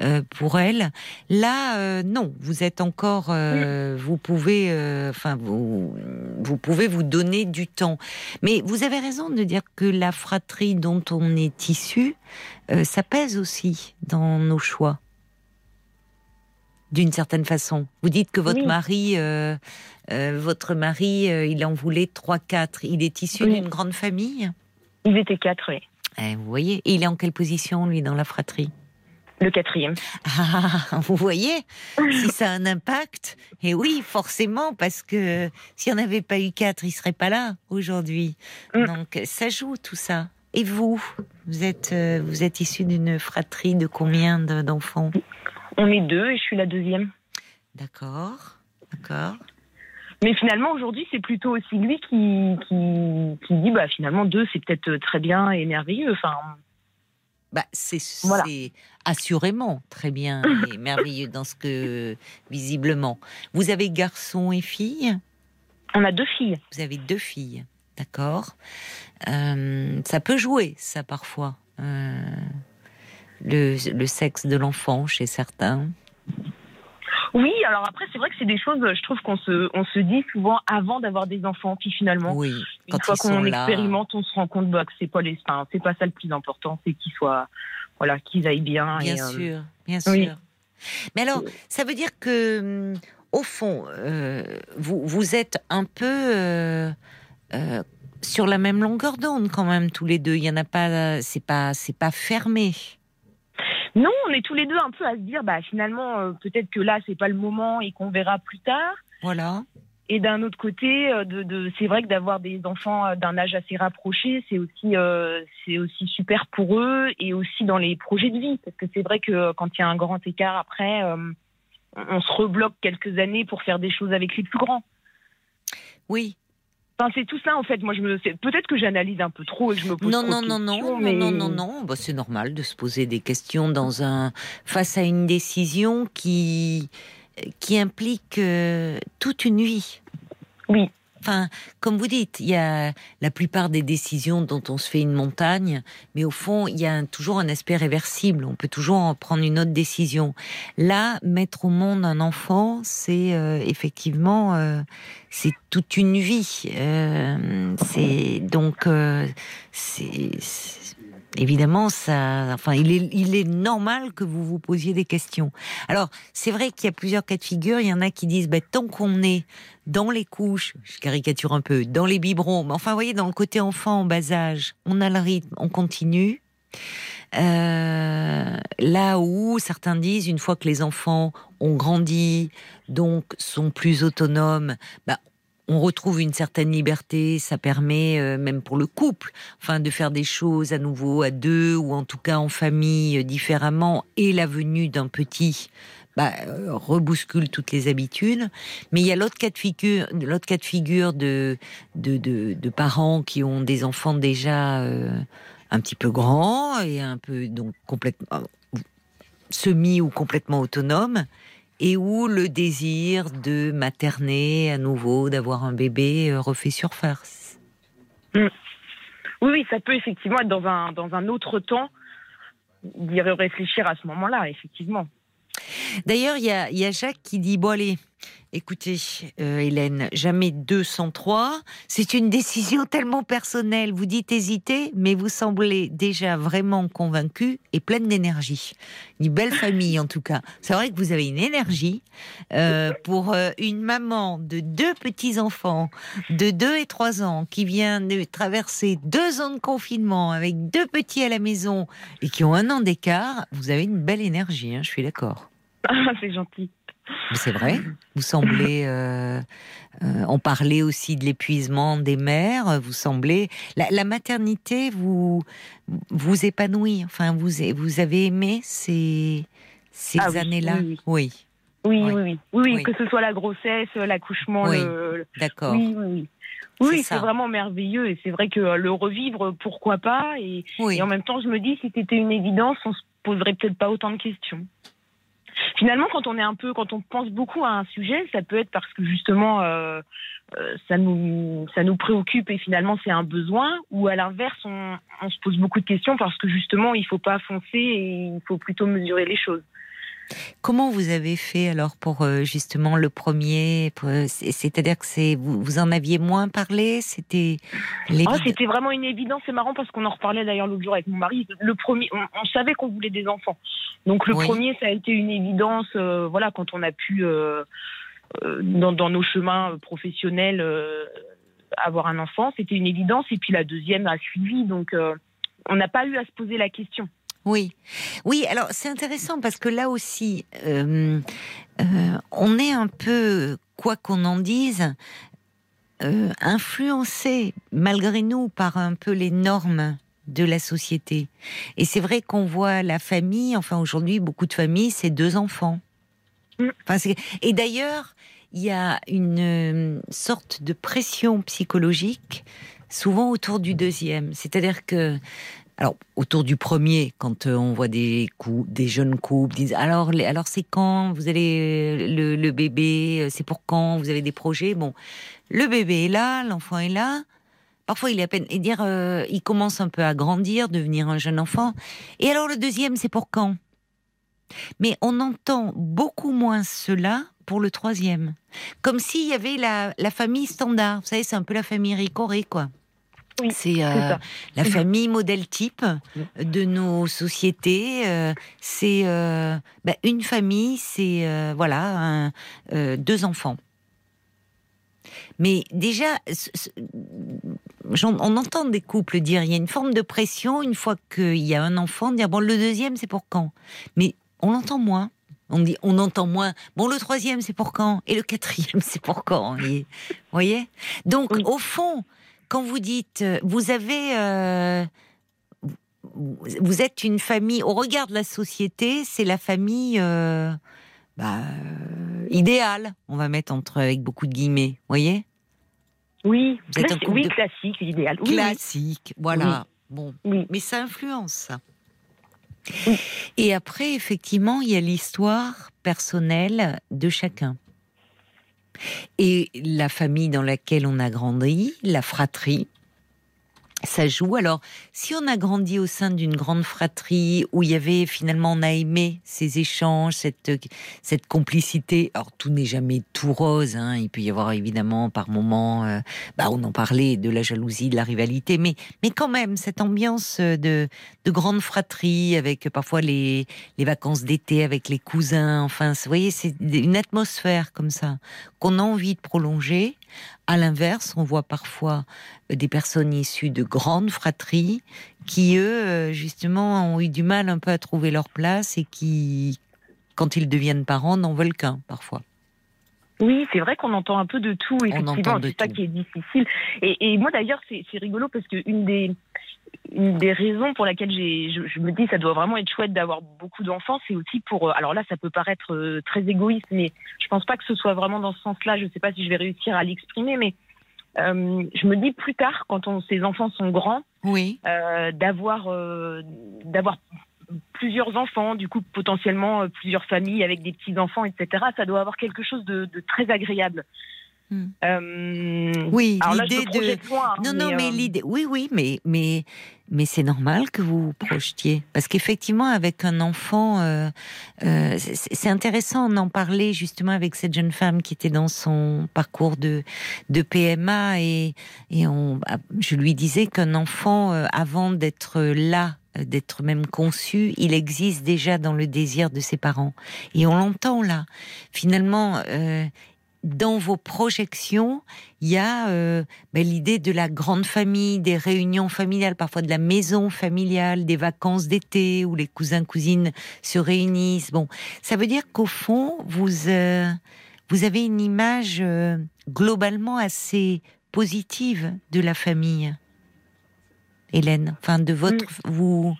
euh, pour elles. Là, euh, non, vous êtes encore, vous pouvez, enfin vous, vous pouvez vous donner du temps. Mais vous avez raison de dire que la fratrie dont on est issu, ça pèse aussi dans nos choix d'une certaine façon. Vous dites que votre mari, euh, euh, votre mari, euh, il en voulait trois, quatre. Il est issu d'une grande famille? Ils étaient quatre, oui. Eh, vous voyez, Et il est en quelle position lui dans la fratrie? Le quatrième. Ah, vous voyez, si ça a un impact. Et oui, forcément, parce que s'il n'y en avait pas eu quatre, il serait pas là aujourd'hui. Mm. Donc ça joue tout ça. Et vous, vous êtes, euh, vous êtes issu d'une fratrie de combien d'enfants On est deux et je suis la deuxième. D'accord, d'accord. Mais finalement, aujourd'hui, c'est plutôt aussi lui qui, qui, dit bah, finalement, deux, c'est peut-être très bien et merveilleux. Enfin, bah, c'est assurément très bien et merveilleux dans ce que, visiblement. Vous avez garçon et fille? On a deux filles. Vous avez deux filles. D'accord euh, Ça peut jouer, ça, parfois. Euh, le, sexe de l'enfant chez certains. Oui, alors après, c'est vrai que c'est des choses, je trouve qu'on se, on se dit souvent avant d'avoir des enfants, puis finalement, oui, une fois qu'on expérimente, on se rend compte bah, que c'est pas les, c'est pas ça le plus important, c'est qu'ils soient, voilà, qu'ils aillent bien. Bien euh, sûr, bien sûr. Mais alors, ça veut dire que, au fond, vous, vous êtes un peu euh, sur la même longueur d'onde quand même tous les deux. Il y en a pas, c'est pas, c'est pas fermé. Non, on est tous les deux un peu à se dire, bah finalement, euh, peut-être que là c'est pas le moment et qu'on verra plus tard. Voilà. Et d'un autre côté, euh, de, c'est vrai que d'avoir des enfants d'un âge assez rapproché, c'est aussi, c'est aussi super pour eux et aussi dans les projets de vie, parce que c'est vrai que quand il y a un grand écart après, on se rebloque quelques années pour faire des choses avec les plus grands. Oui, c'est tout ça en fait. Moi, je me peut-être que j'analyse un peu trop et je me pose non, trop non, de non, questions, non, non, non, non, non, bah, c'est normal de se poser des questions dans un face à une décision qui qui implique euh, toute une vie. Oui. Enfin, comme vous dites, il y a la plupart des décisions dont on se fait une montagne, mais au fond, il y a toujours un aspect réversible. On peut toujours en prendre une autre décision. Là, mettre au monde un enfant, c'est euh, effectivement, euh, c'est toute une vie. Euh, c'est donc, évidemment, ça, enfin, il est, il est normal que vous vous posiez des questions. Alors, c'est vrai qu'il y a plusieurs cas de figure. Il y en a qui disent, bah, tant qu'on est dans les couches, je caricature un peu, dans les biberons, mais enfin, vous voyez, dans le côté enfant en bas âge, on a le rythme, on continue. Euh, là où certains disent, une fois que les enfants ont grandi, donc sont plus autonomes, bah, on retrouve une certaine liberté, ça permet euh, même pour le couple, enfin de faire des choses à nouveau à deux ou en tout cas en famille euh, différemment et la venue d'un petit bah, euh, rebouscule toutes les habitudes. Mais il y a l'autre cas de figure, l'autre cas de figure de de, parents qui ont des enfants déjà un petit peu grands et un peu donc complètement semi ou complètement autonomes et où le désir de materner à nouveau, d'avoir un bébé euh, refait surface. Mm. Oui, ça peut effectivement être dans un, dans un autre temps d'y réfléchir à ce moment-là, effectivement. D'ailleurs, il y a, y a, Jacques qui dit, bon allez, Écoutez, euh, Hélène, jamais 203. C'est une décision tellement personnelle. Vous dites hésiter, mais vous semblez déjà vraiment convaincu et pleine d'énergie. Une belle famille, en tout cas. C'est vrai que vous avez une énergie euh, pour euh, une maman de deux petits-enfants de 2 et 3 ans qui vient de traverser deux ans de confinement avec deux petits à la maison et qui ont un an d'écart. Vous avez une belle énergie, hein, je suis d'accord. Ah, c'est gentil. C'est vrai. Vous semblez euh, euh, en parler aussi de l'épuisement des mères. Vous semblez la, maternité vous vous épanouit. Enfin, vous vous avez aimé ces ces ah années-là? Oui oui. Oui. Oui, que ce soit la grossesse, l'accouchement. Oui. D'accord. Oui, oui, oui. c'est vraiment merveilleux et c'est vrai que le revivre, pourquoi pas? Et, et en même temps, je me dis, si c'était une évidence, on se poserait peut-être pas autant de questions. Finalement, quand on est un peu, quand on pense beaucoup à un sujet, ça peut être parce que justement, euh, euh, ça nous, ça nous préoccupe et finalement c'est un besoin, ou à l'inverse, on, on, se pose beaucoup de questions parce que justement, il faut pas foncer et il faut plutôt mesurer les choses. Comment vous avez fait alors pour euh, justement le premier C'est-à-dire que c'est vous, en aviez moins parlé C'était oh, c'était vraiment une évidence. C'est marrant parce qu'on en reparlait d'ailleurs l'autre jour avec mon mari. Le premier, on, savait qu'on voulait des enfants. Donc le premier, ça a été une évidence. Euh, voilà, quand on a pu euh, dans, dans, nos chemins professionnels avoir un enfant, c'était une évidence. Et puis la deuxième a suivi. Donc on n'a pas eu à se poser la question. Oui, oui. Alors c'est intéressant parce que là aussi, euh, euh, on est un peu, quoi qu'on en dise, euh, influencé malgré nous par un peu les normes de la société. Et c'est vrai qu'on voit la famille. Enfin aujourd'hui, beaucoup de familles, c'est deux enfants. Mm. et d'ailleurs, il y a une sorte de pression psychologique souvent autour du deuxième. C'est-à-dire que alors, autour du premier, quand euh, on voit des, des jeunes couples, disent alors, alors c'est quand vous allez le, bébé, euh, c'est pour quand vous avez des projets? Bon, le bébé est là, l'enfant est là. Parfois, il est à peine et dire, euh, il commence un peu à grandir, devenir un jeune enfant. Et alors le deuxième, c'est pour quand? Mais on entend beaucoup moins cela pour le troisième, comme s'il y avait la, la famille standard. Vous savez, c'est un peu la famille Ricoré, quoi c'est euh, la famille modèle type de nos sociétés. Euh, c'est euh, bah, une famille, c'est voilà deux enfants. Mais déjà, on entend des couples dire il y a une forme de pression une fois qu'il y a un enfant, dire bon le deuxième c'est pour quand? Mais on l'entend moins. On dit, on entend moins. Bon, le troisième, c'est pour quand? Et le quatrième, c'est pour quand? Vous voyez? Donc, au fond, quand vous dites, euh, vous avez, euh, vous êtes une famille, au regard de la société, c'est la famille euh, bah, idéale, on va mettre entre avec beaucoup de guillemets, voyez? Oui, oui, classique, idéal. classique, voilà. Bon, mais ça influence ça. Et après, effectivement, il y a l'histoire personnelle de chacun. Et la famille dans laquelle on a grandi, la fratrie, ça joue. Alors, si on a grandi au sein d'une grande fratrie où il y avait finalement, on a aimé ces échanges, cette, cette complicité. Alors, tout n'est jamais tout rose. Hein. Il peut y avoir évidemment par moments, euh, bah, on en parlait de la jalousie, de la rivalité, mais, mais quand même, cette ambiance de, de grande fratrie avec parfois les, les vacances d'été avec les cousins. Enfin, vous voyez, c'est une atmosphère comme ça qu'on a envie de prolonger à l'inverse, on voit parfois des personnes issues de grandes fratries qui, eux, euh, justement, ont eu du mal un peu à trouver leur place et qui, quand ils deviennent parents, n'en veulent qu'un parfois. Oui, c'est vrai qu'on entend un peu de tout, effectivement, c'est ça qui est difficile. Et, moi d'ailleurs, c'est rigolo parce qu'une des, une des raisons pour laquelle je, je, me dis ça doit vraiment être chouette d'avoir beaucoup d'enfants, c'est aussi pour. Euh, alors là, ça peut paraître euh, très égoïste, mais je pense pas que ce soit vraiment dans ce sens-là. Je sais pas si je vais réussir à l'exprimer, mais euh, je me dis plus tard, quand on, ces enfants sont grands, oui. d'avoir d'avoir plusieurs enfants, du coup potentiellement plusieurs familles avec des petits enfants, etc. Ça doit avoir quelque chose de, de très agréable. Hmm. oui, l'idée de. Non, non, mais l'idée. Oui, oui, mais mais mais c'est normal que vous vous projetiez parce qu'effectivement, avec un enfant, euh, euh, c'est intéressant d'en parler justement avec cette jeune femme qui était dans son parcours de de PMA et et on, ah, je lui disais qu'un enfant, euh, avant d'être là d'être même conçu, il existe déjà dans le désir de ses parents. Et on l'entend là. Finalement, euh, dans vos projections, il y a euh, ben, l'idée de la grande famille, des réunions familiales, parfois de la maison familiale, des vacances d'été où les cousins cousines se réunissent. Bon, ça veut dire qu'au fond, vous euh, vous avez une image euh, globalement assez positive de la famille, Hélène. Enfin, de votre vous.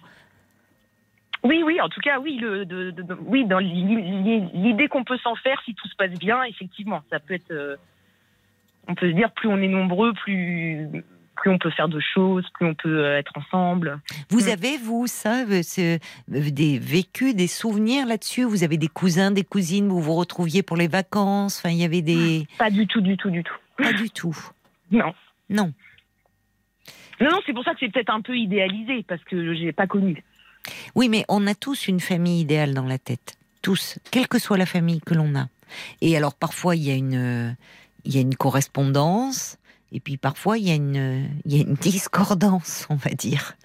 Oui, oui, en tout cas, oui, le, de, oui, dans l'idée qu'on peut s'en faire si tout se passe bien, effectivement, ça peut être. Euh, on peut se dire, plus on est nombreux, plus plus on peut faire de choses, plus on peut euh, être ensemble. Vous mm. avez, vous, ça, euh, des vécus, des souvenirs là-dessus? Vous avez des cousins, des cousines, où vous vous retrouviez pour les vacances? Enfin, il y avait des. Pas du tout, du tout, du tout. Pas du tout. Non. Non. Non, non, c'est pour ça que c'est peut-être un peu idéalisé, parce que je n'ai pas connu. Oui, mais on a tous une famille idéale dans la tête. Tous, quelle que soit la famille que l'on a. Et alors parfois il y a une, il y a une correspondance, et puis parfois il y a une, il y a une discordance, on va dire.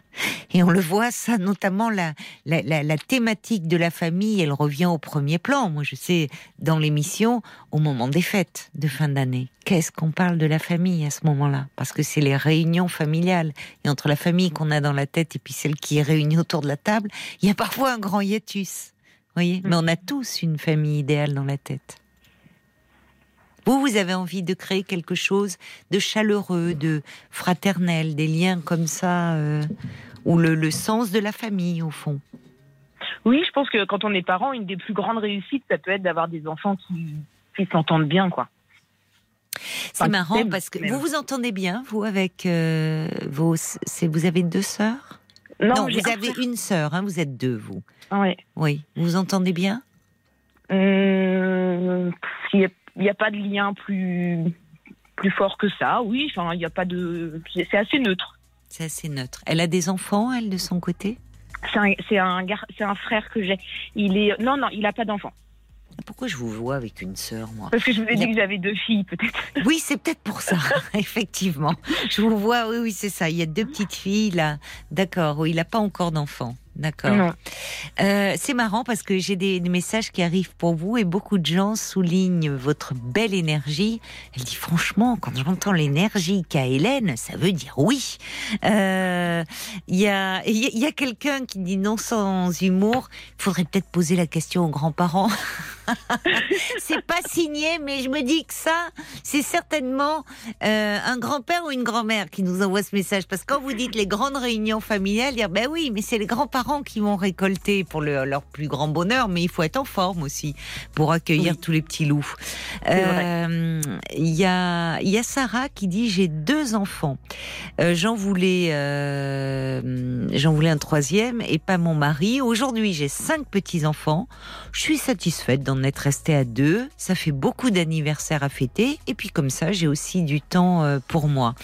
Et on le voit, ça, notamment la, la, thématique de la famille, elle revient au premier plan. Moi, je sais, dans l'émission, au moment des fêtes de fin d'année, qu'est-ce qu'on parle de la famille à ce moment-là? Parce que c'est les réunions familiales. Et entre la famille qu'on a dans la tête et puis celle qui est réunie autour de la table, il y a parfois un grand hiatus. Voyez? Mais on a tous une famille idéale dans la tête. Vous, vous avez envie de créer quelque chose de chaleureux, de fraternel, des liens comme ça euh, ou le, sens de la famille au fond? Oui, je pense que quand on est parent, une des plus grandes réussites, ça peut être d'avoir des enfants qui, s'entendent bien, quoi. C'est marrant parce que vous vous entendez bien, vous, avec euh, vos. Vous avez deux sœurs? Non, vous avez une sœur, hein, vous êtes deux, vous. Oui. Oui. Vous vous entendez bien? Euh, Il n'y a, pas de lien plus, plus fort que ça, oui. Enfin, il n'y a pas de. C'est assez neutre. C'est assez neutre. Elle a des enfants, elle, de son côté? C'est un, un, frère que j'ai. Il est non, non, il n'a pas d'enfants. Pourquoi je vous vois avec une sœur, moi? Parce que je vous ai dit que j'avais deux filles, peut-être. Oui, c'est peut-être pour ça, effectivement. Je vous vois, oui, oui, c'est ça. Il y a deux petites filles, là. D'accord, oui, il n'a pas encore d'enfants. D'accord. Euh, c'est marrant parce que j'ai des, messages qui arrivent pour vous et beaucoup de gens soulignent votre belle énergie. Elle dit franchement, quand j'entends l'énergie qu'a Hélène, ça veut dire oui. Euh, il y a, y a quelqu'un qui dit non sans humour. Il faudrait peut-être poser la question aux grands-parents. c'est pas signé, mais je me dis que ça, c'est certainement euh, un grand-père ou une grand-mère qui nous envoie ce message. Parce que quand vous dites les grandes réunions familiales, dire ben oui, mais c'est les grands-parents qui vont récolter pour leur plus grand bonheur, mais il faut être en forme aussi pour accueillir tous les petits loups. Euh, il y, a, y a Sarah qui dit j'ai deux enfants. Euh, j'en voulais, euh, j'en voulais un troisième et pas mon mari. Aujourd'hui j'ai cinq petits enfants. Je suis satisfaite d'en être restée à deux. Ça fait beaucoup d'anniversaires à fêter et puis comme ça j'ai aussi du temps pour moi.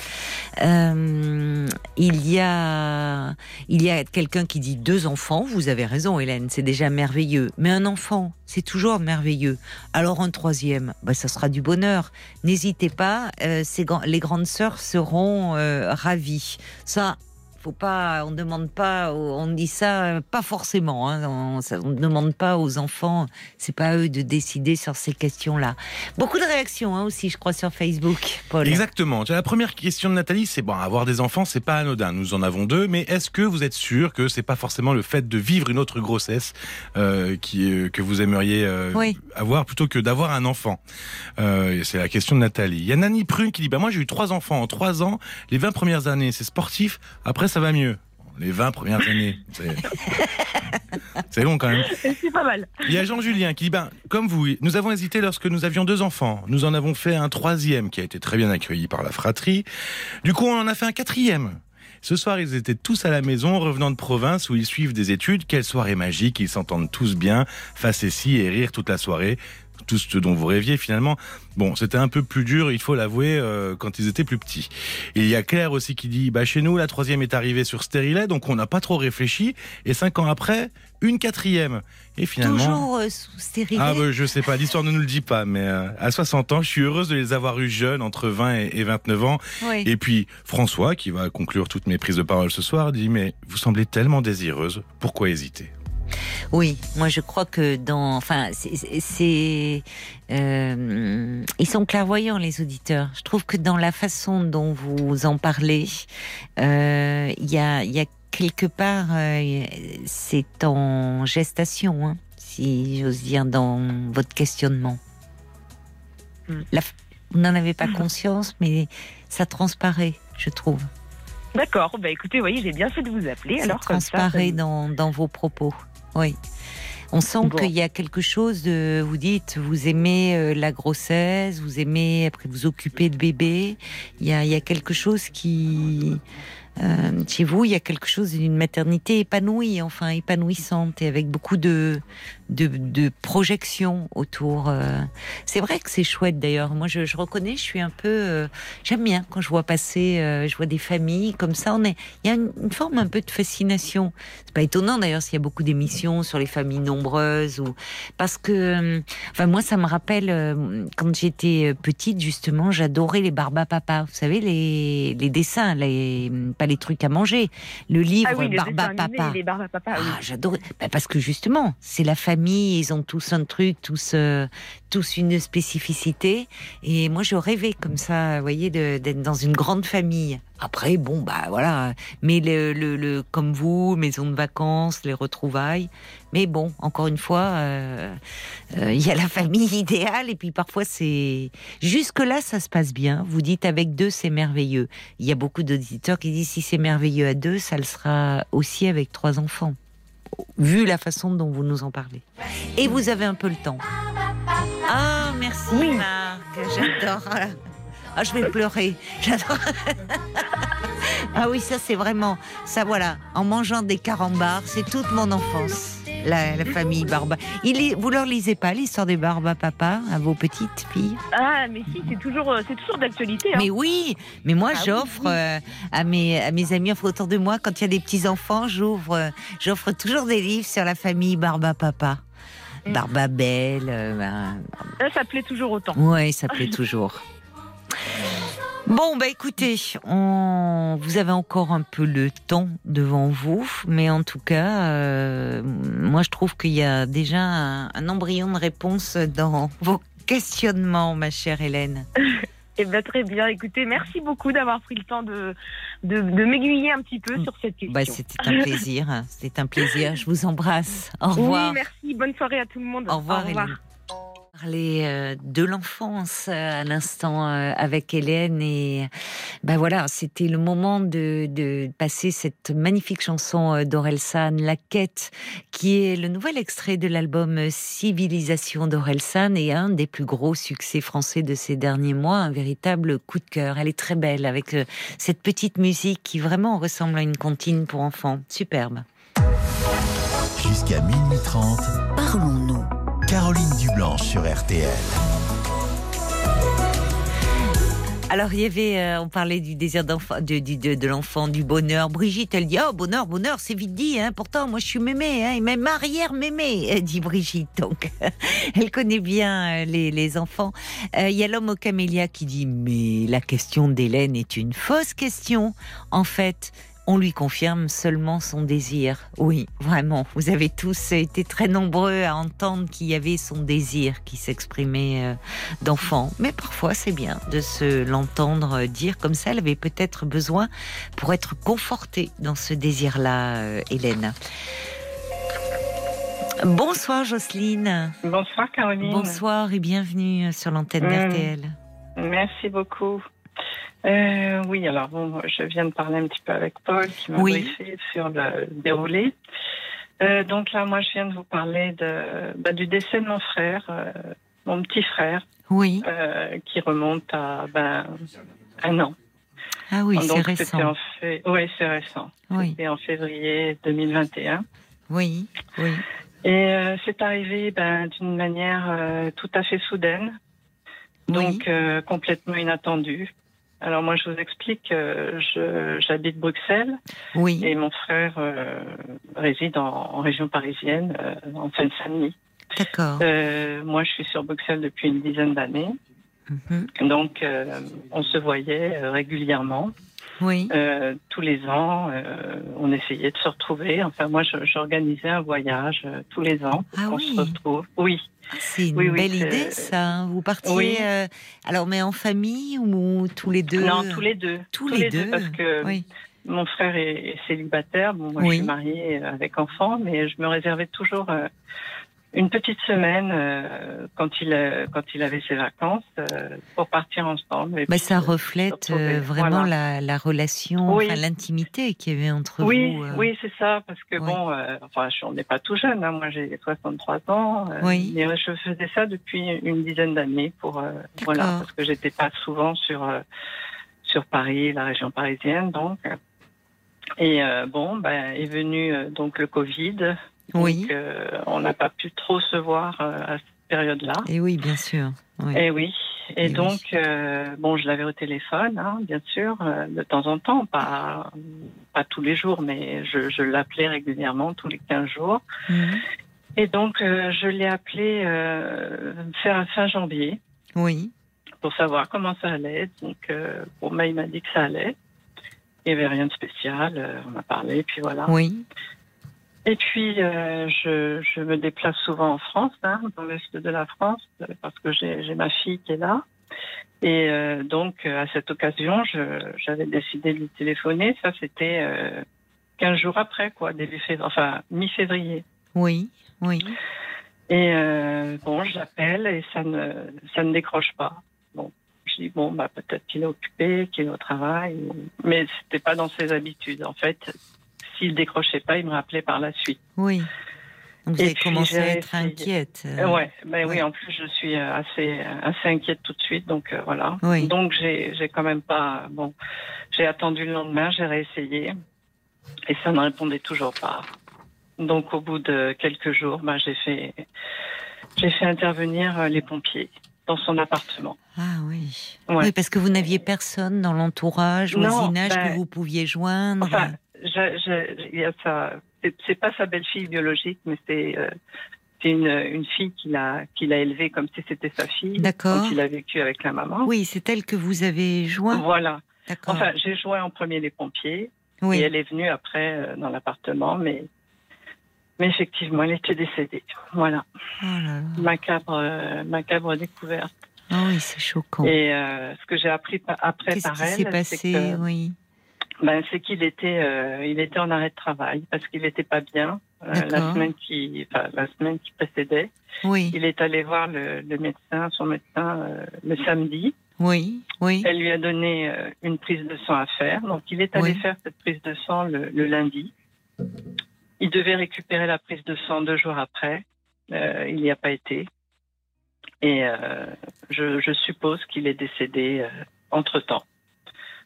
il y a, il y a quelqu'un qui dit deux deux enfants, vous avez raison Hélène, c'est déjà merveilleux. Mais un enfant, c'est toujours merveilleux. Alors un troisième, bah, ça sera du bonheur. N'hésitez pas, euh, les grandes sœurs seront euh, ravies. Ça, faut pas, on demande pas, on dit ça euh, pas forcément. Hein, on ne demande pas aux enfants, c'est pas eux de décider sur ces questions-là. Beaucoup de réactions hein, aussi, je crois, sur Facebook, Paul. Exactement. La première question de Nathalie, c'est bon, avoir des enfants, c'est pas anodin. Nous en avons deux, mais est-ce que vous êtes sûr que c'est pas forcément le fait de vivre une autre grossesse euh, qui euh, que vous aimeriez avoir plutôt que d'avoir un enfant? C'est la question de Nathalie. Il y a Nani Prune qui dit bah moi j'ai eu trois enfants en trois ans, les 20 premières années c'est sportif, après ça va mieux. Les 20 premières années. C'est long quand même. C'est pas mal. Il y a Jean-Julien qui dit, ben, comme vous, nous avons hésité lorsque nous avions deux enfants. Nous en avons fait un troisième qui a été très bien accueilli par la fratrie. Du coup, on en a fait un quatrième. Ce soir, ils étaient tous à la maison, revenant de province où ils suivent des études. Quelle soirée magique, ils s'entendent tous bien, face ici et rire toute la soirée. Tout ce dont vous rêviez finalement. Bon, c'était un peu plus dur, il faut l'avouer, euh, quand ils étaient plus petits. il y a Claire aussi qui dit, bah chez nous la troisième est arrivée sur stérilet, donc on n'a pas trop réfléchi. Et cinq ans après, une quatrième. Et finalement. Toujours euh, sous stérilet. Ah, bah, je sais pas, l'histoire ne nous le dit pas, mais euh, à 60 ans, je suis heureuse de les avoir eus jeunes, entre 20 et, 29 ans. Et puis François, qui va conclure toutes mes prises de parole ce soir, dit Mais vous semblez tellement désireuse, pourquoi hésiter? Oui, moi je crois que dans, enfin, c'est, euh, ils sont clairvoyants les auditeurs. Je trouve que dans la façon dont vous en parlez, il y a, y a quelque part, euh, c'est en gestation, hein, si j'ose dire, dans votre questionnement. Hmm. vous n'en avez pas conscience, mais ça transparaît, je trouve. D'accord. Bah écoutez, voyez, j'ai bien fait de vous appeler. Ça transparaît dans, dans vos propos. Oui. On sent qu'il y a quelque chose de, vous dites, vous aimez euh, la grossesse, vous aimez après vous occuper de bébé. Il y a, il y a quelque chose qui, euh, chez vous, il y a quelque chose d'une maternité épanouie, enfin épanouissante, et avec beaucoup de, de, de projection autour. Euh. C'est vrai que c'est chouette d'ailleurs. Moi, je, je, reconnais, je suis un peu. Euh, j'aime bien quand je vois passer, je vois des familles comme ça. On est, il y a une, forme un peu de fascination. C'est pas étonnant d'ailleurs s'il y a beaucoup d'émissions sur les familles nombreuses ou parce que, enfin moi, ça me rappelle quand j'étais petite justement, j'adorais les Barba Papa. Vous savez les, les dessins, les les trucs à manger. Le livre ah Barba Papa. ah, j'adorais. Bah, parce que justement, c'est la famille, ils ont tous un truc, tous, euh, tous une spécificité. Et moi, je rêvais comme ça, vous voyez, d'être dans une grande famille. Après, bon, bah voilà. Mais le, le, comme vous, maison de vacances, les retrouvailles. Mais bon, encore une fois, euh, euh, il y a la famille idéale et puis parfois c'est jusque là ça se passe bien. Vous dites avec deux c'est merveilleux. Il y a beaucoup d'auditeurs qui disent si c'est merveilleux à deux, ça le sera aussi avec trois enfants. Vu la façon dont vous nous en parlez. Et vous avez un peu le temps. Ah merci Marc, j'adore. Ah, je vais pleurer. J'adore. ah oui, ça c'est vraiment, ça voilà, en mangeant des carambars, c'est toute mon enfance. La, famille Barba. Il vous leur lisez pas l'histoire des Barba Papa à vos petites filles? Ah, mais si, c'est toujours, euh, c'est toujours d'actualité. Hein. Mais oui, mais moi ah j'offre euh, à mes à mes amis autour de moi quand il y a des petits enfants, j'ouvre euh, j'offre toujours des livres sur la famille Barba Papa. Mm. Barba Belle. Ben, ça plaît toujours autant. Oui, ça plaît toujours. Bon, bah écoutez, on... vous avez encore un peu le temps devant vous, mais en tout cas, euh, moi je trouve qu'il y a déjà un, embryon de réponse dans vos questionnements, ma chère Hélène. Eh bien, très bien. Écoutez, merci beaucoup d'avoir pris le temps de, de, m'aiguiller un petit peu sur cette question. Bah, c'était un plaisir. C'était un plaisir. Je vous embrasse. Au revoir. Oui, merci. Bonne soirée à tout le monde. Au revoir, Au revoir. Parler euh, de l'enfance euh, à l'instant euh, avec Hélène et ben voilà, c'était le moment de, de, passer cette magnifique chanson d'Orelsan, La Quête, qui est le nouvel extrait de l'album Civilisation d'Orelsan et un des plus gros succès français de ces derniers mois, un véritable coup de cœur. Elle est très belle avec cette petite musique qui vraiment ressemble à une comptine pour enfants. Superbe. Jusqu'à minuit 30, parlons-nous. Caroline Dublanche sur RTL. Alors il y avait, euh, on parlait du désir d'enfant, de, de, l'enfant, du bonheur. Brigitte, elle dit oh bonheur, bonheur, c'est vite dit. Hein. Pourtant moi je suis mémé, hein, et même arrière mémé, dit Brigitte. Donc elle connaît bien euh, les, les enfants. Euh, il y a l'homme au camélia qui dit mais la question d'Hélène est une fausse question. En fait, on lui confirme seulement son désir. Oui, vraiment, vous avez tous été très nombreux à entendre qu'il y avait son désir qui s'exprimait euh, d'enfant. Mais parfois, c'est bien de se l'entendre dire comme ça. Elle avait peut-être besoin pour être confortée dans ce désir-là, euh, Hélène. Bonsoir Jocelyne. Bonsoir Caroline. Bonsoir et bienvenue sur l'antenne mmh. d'RTL. Merci beaucoup. Euh, oui, alors bon, je viens de parler un petit peu avec Paul qui m'a briefé sur le déroulé. Euh, donc là, moi, je viens de vous parler de, bah, du décès de mon frère, euh, mon petit frère, oui. qui remonte à ben, un an. Ah oui, c'est récent. Oui, c'est récent. C'était en février 2021. Oui, oui. Et c'est arrivé ben, d'une manière tout à fait soudaine, donc complètement inattendue. Alors moi, je vous explique, euh, j'habite Bruxelles oui. et mon frère euh, réside en, région parisienne, euh, en Seine-Saint-Denis. D'accord. moi, je suis sur Bruxelles depuis une dizaine d'années. Mhm. Donc, on se voyait régulièrement. Oui. tous les ans, on essayait de se retrouver. Enfin, moi, j'organisais un voyage tous les ans ah, on se retrouve. Oui. Ah, c'est une belle idée, ça. Hein. Vous partiez, euh, alors, mais en famille ou tous les deux? Non, tous les deux. Tous, les, deux, parce que mon frère est, célibataire. Bon, moi, je suis mariée avec enfant, mais je me réservais toujours euh, une petite semaine euh, quand il euh, quand il avait ses vacances euh, pour partir ensemble. Mais ça reflète vraiment la, la, relation, l'intimité qu'il y avait entre oui, vous. Oui, c'est ça, parce que bon, enfin, on n'est pas tout jeune. Hein, moi, j'ai 63 ans. oui. Mais je faisais ça depuis une dizaine d'années pour voilà, parce que j'étais pas souvent sur sur Paris, la région parisienne, donc. Et bon, ben, est venu donc le Covid. Oui. Euh, on n'a pas pu trop se voir euh, à cette période-là. Et oui, bien sûr. Et oui. Et, donc, euh, bon, je l'avais au téléphone, hein, bien sûr, de temps en temps, pas, pas tous les jours, mais je, l'appelais régulièrement, tous les 15 jours. Mhm. Et donc, je l'ai appelé fin, fin janvier. Oui. Pour savoir comment ça allait. Donc, bon, bah, il m'a dit que ça allait. Il n'y avait rien de spécial. on a parlé, puis voilà. Oui. Et puis, euh, je, je, me déplace souvent en France, hein, dans l'est de la France, parce que j'ai ma fille qui est là. Et euh, donc, à cette occasion, j'avais décidé de lui téléphoner. Ça, c'était euh, 15 jours après, quoi, début février, enfin mi-février. Oui, oui. Et euh, bon, je l'appelle et ça ne, ça ne décroche pas. Bon, je dis bon, bah peut-être qu'il est occupé, qu'il est au travail, mais c'était pas dans ses habitudes. En fait, s'il décrochait pas, il me rappelait par la suite. Oui. Donc vous avez commencé à être inquiète. Euh, ouais, ben oui, en plus je suis euh, assez assez inquiète tout de suite, donc euh, voilà. Oui. Donc j'ai j'ai quand même pas bon, j'ai attendu le lendemain, j'ai réessayé et ça ne répondait toujours pas. Donc au bout de quelques jours, ben, j'ai fait j'ai fait intervenir les pompiers dans son appartement. Ah oui. Oui, parce que vous n'aviez personne dans l'entourage, voisinage que ben, vous pouviez joindre c'est pas sa belle-fille biologique, mais c'est euh, une, une, fille qu'il a, qu'il a élevée comme si c'était sa fille. D'accord. il a vécu avec la maman. Oui, c'est elle que vous avez joint. Voilà. Enfin, j'ai joint en premier les pompiers. Oui. Et elle est venue après euh, dans l'appartement, mais, mais effectivement, elle était décédée. Voilà. Oh macabre, euh, macabre découverte. Ah oui, c'est choquant. Et ce que j'ai appris après par elle, c'est passé, oui ben, c'est qu'il était, euh, il était en arrêt de travail parce qu'il n'était pas bien euh, la semaine qui, enfin, la semaine qui précédait. Oui. Il est allé voir le, le médecin, son médecin, euh, le samedi. Oui, oui. Elle lui a donné une prise de sang à faire, donc il est allé faire cette prise de sang le, le, lundi. Il devait récupérer la prise de sang deux jours après. il n'y a pas été. Et je, je, suppose qu'il est décédé entre temps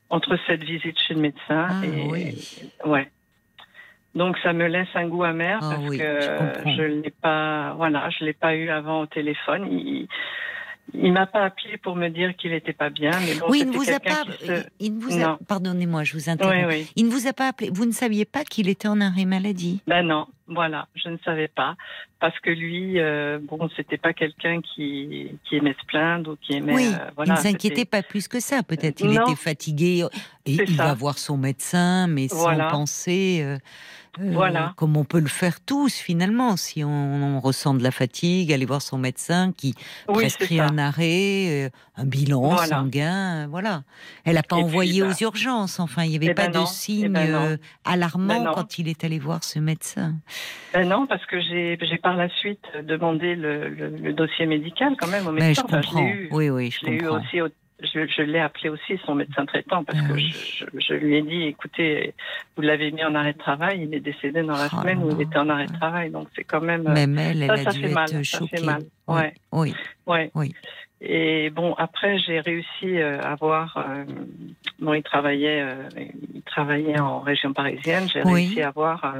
entre cette visite chez le médecin ah, et oui. ouais. Donc ça me laisse un goût amer ah parce que je l'ai pas voilà, je l'ai pas eu avant au téléphone. Il, il m'a pas appelé pour me dire qu'il n'était pas bien, mais bon, oui, il ne vous a pas. Il ne vous a... Pardonnez-moi, je vous interromps. Il ne vous a pas appelé. Vous ne saviez pas qu'il était en arrêt maladie? Ben non, voilà, je ne savais pas parce que lui, euh, bon, c'était pas quelqu'un qui, qui aimait se plaindre ou qui aimait. Oui, euh, voilà, il ne s'inquiétait pas plus que ça. Peut-être il était fatigué et il va voir son médecin, mais sans penser. Euh, euh, voilà. Comme on peut le faire tous finalement, si on, ressent de la fatigue, aller voir son médecin qui prescrit un arrêt, euh, un bilan sanguin, voilà. Elle n'a pas envoyé bah aux urgences, enfin, il n'y avait eh pas ben de signe eh ben euh, alarmant ben quand il est allé voir ce médecin. non, parce que j'ai par la suite demandé le, dossier médical quand même au médecin. je comprends. oui, oui, je comprends. Eu aussi au je, l'ai appelé aussi son médecin traitant parce ah que je, lui ai dit écoutez, vous l'avez mis en arrêt de travail, il est décédé dans la oh semaine où il était en arrêt de travail, donc c'est quand même. Même elle, elle ça, a dû fait être mal, choquée. Ça fait mal. Ouais. Oui. Ouais. Oui. Et bon, après, j'ai réussi euh, à voir. Euh, bon, il travaillait, euh, il travaillait en région parisienne. J'ai réussi à voir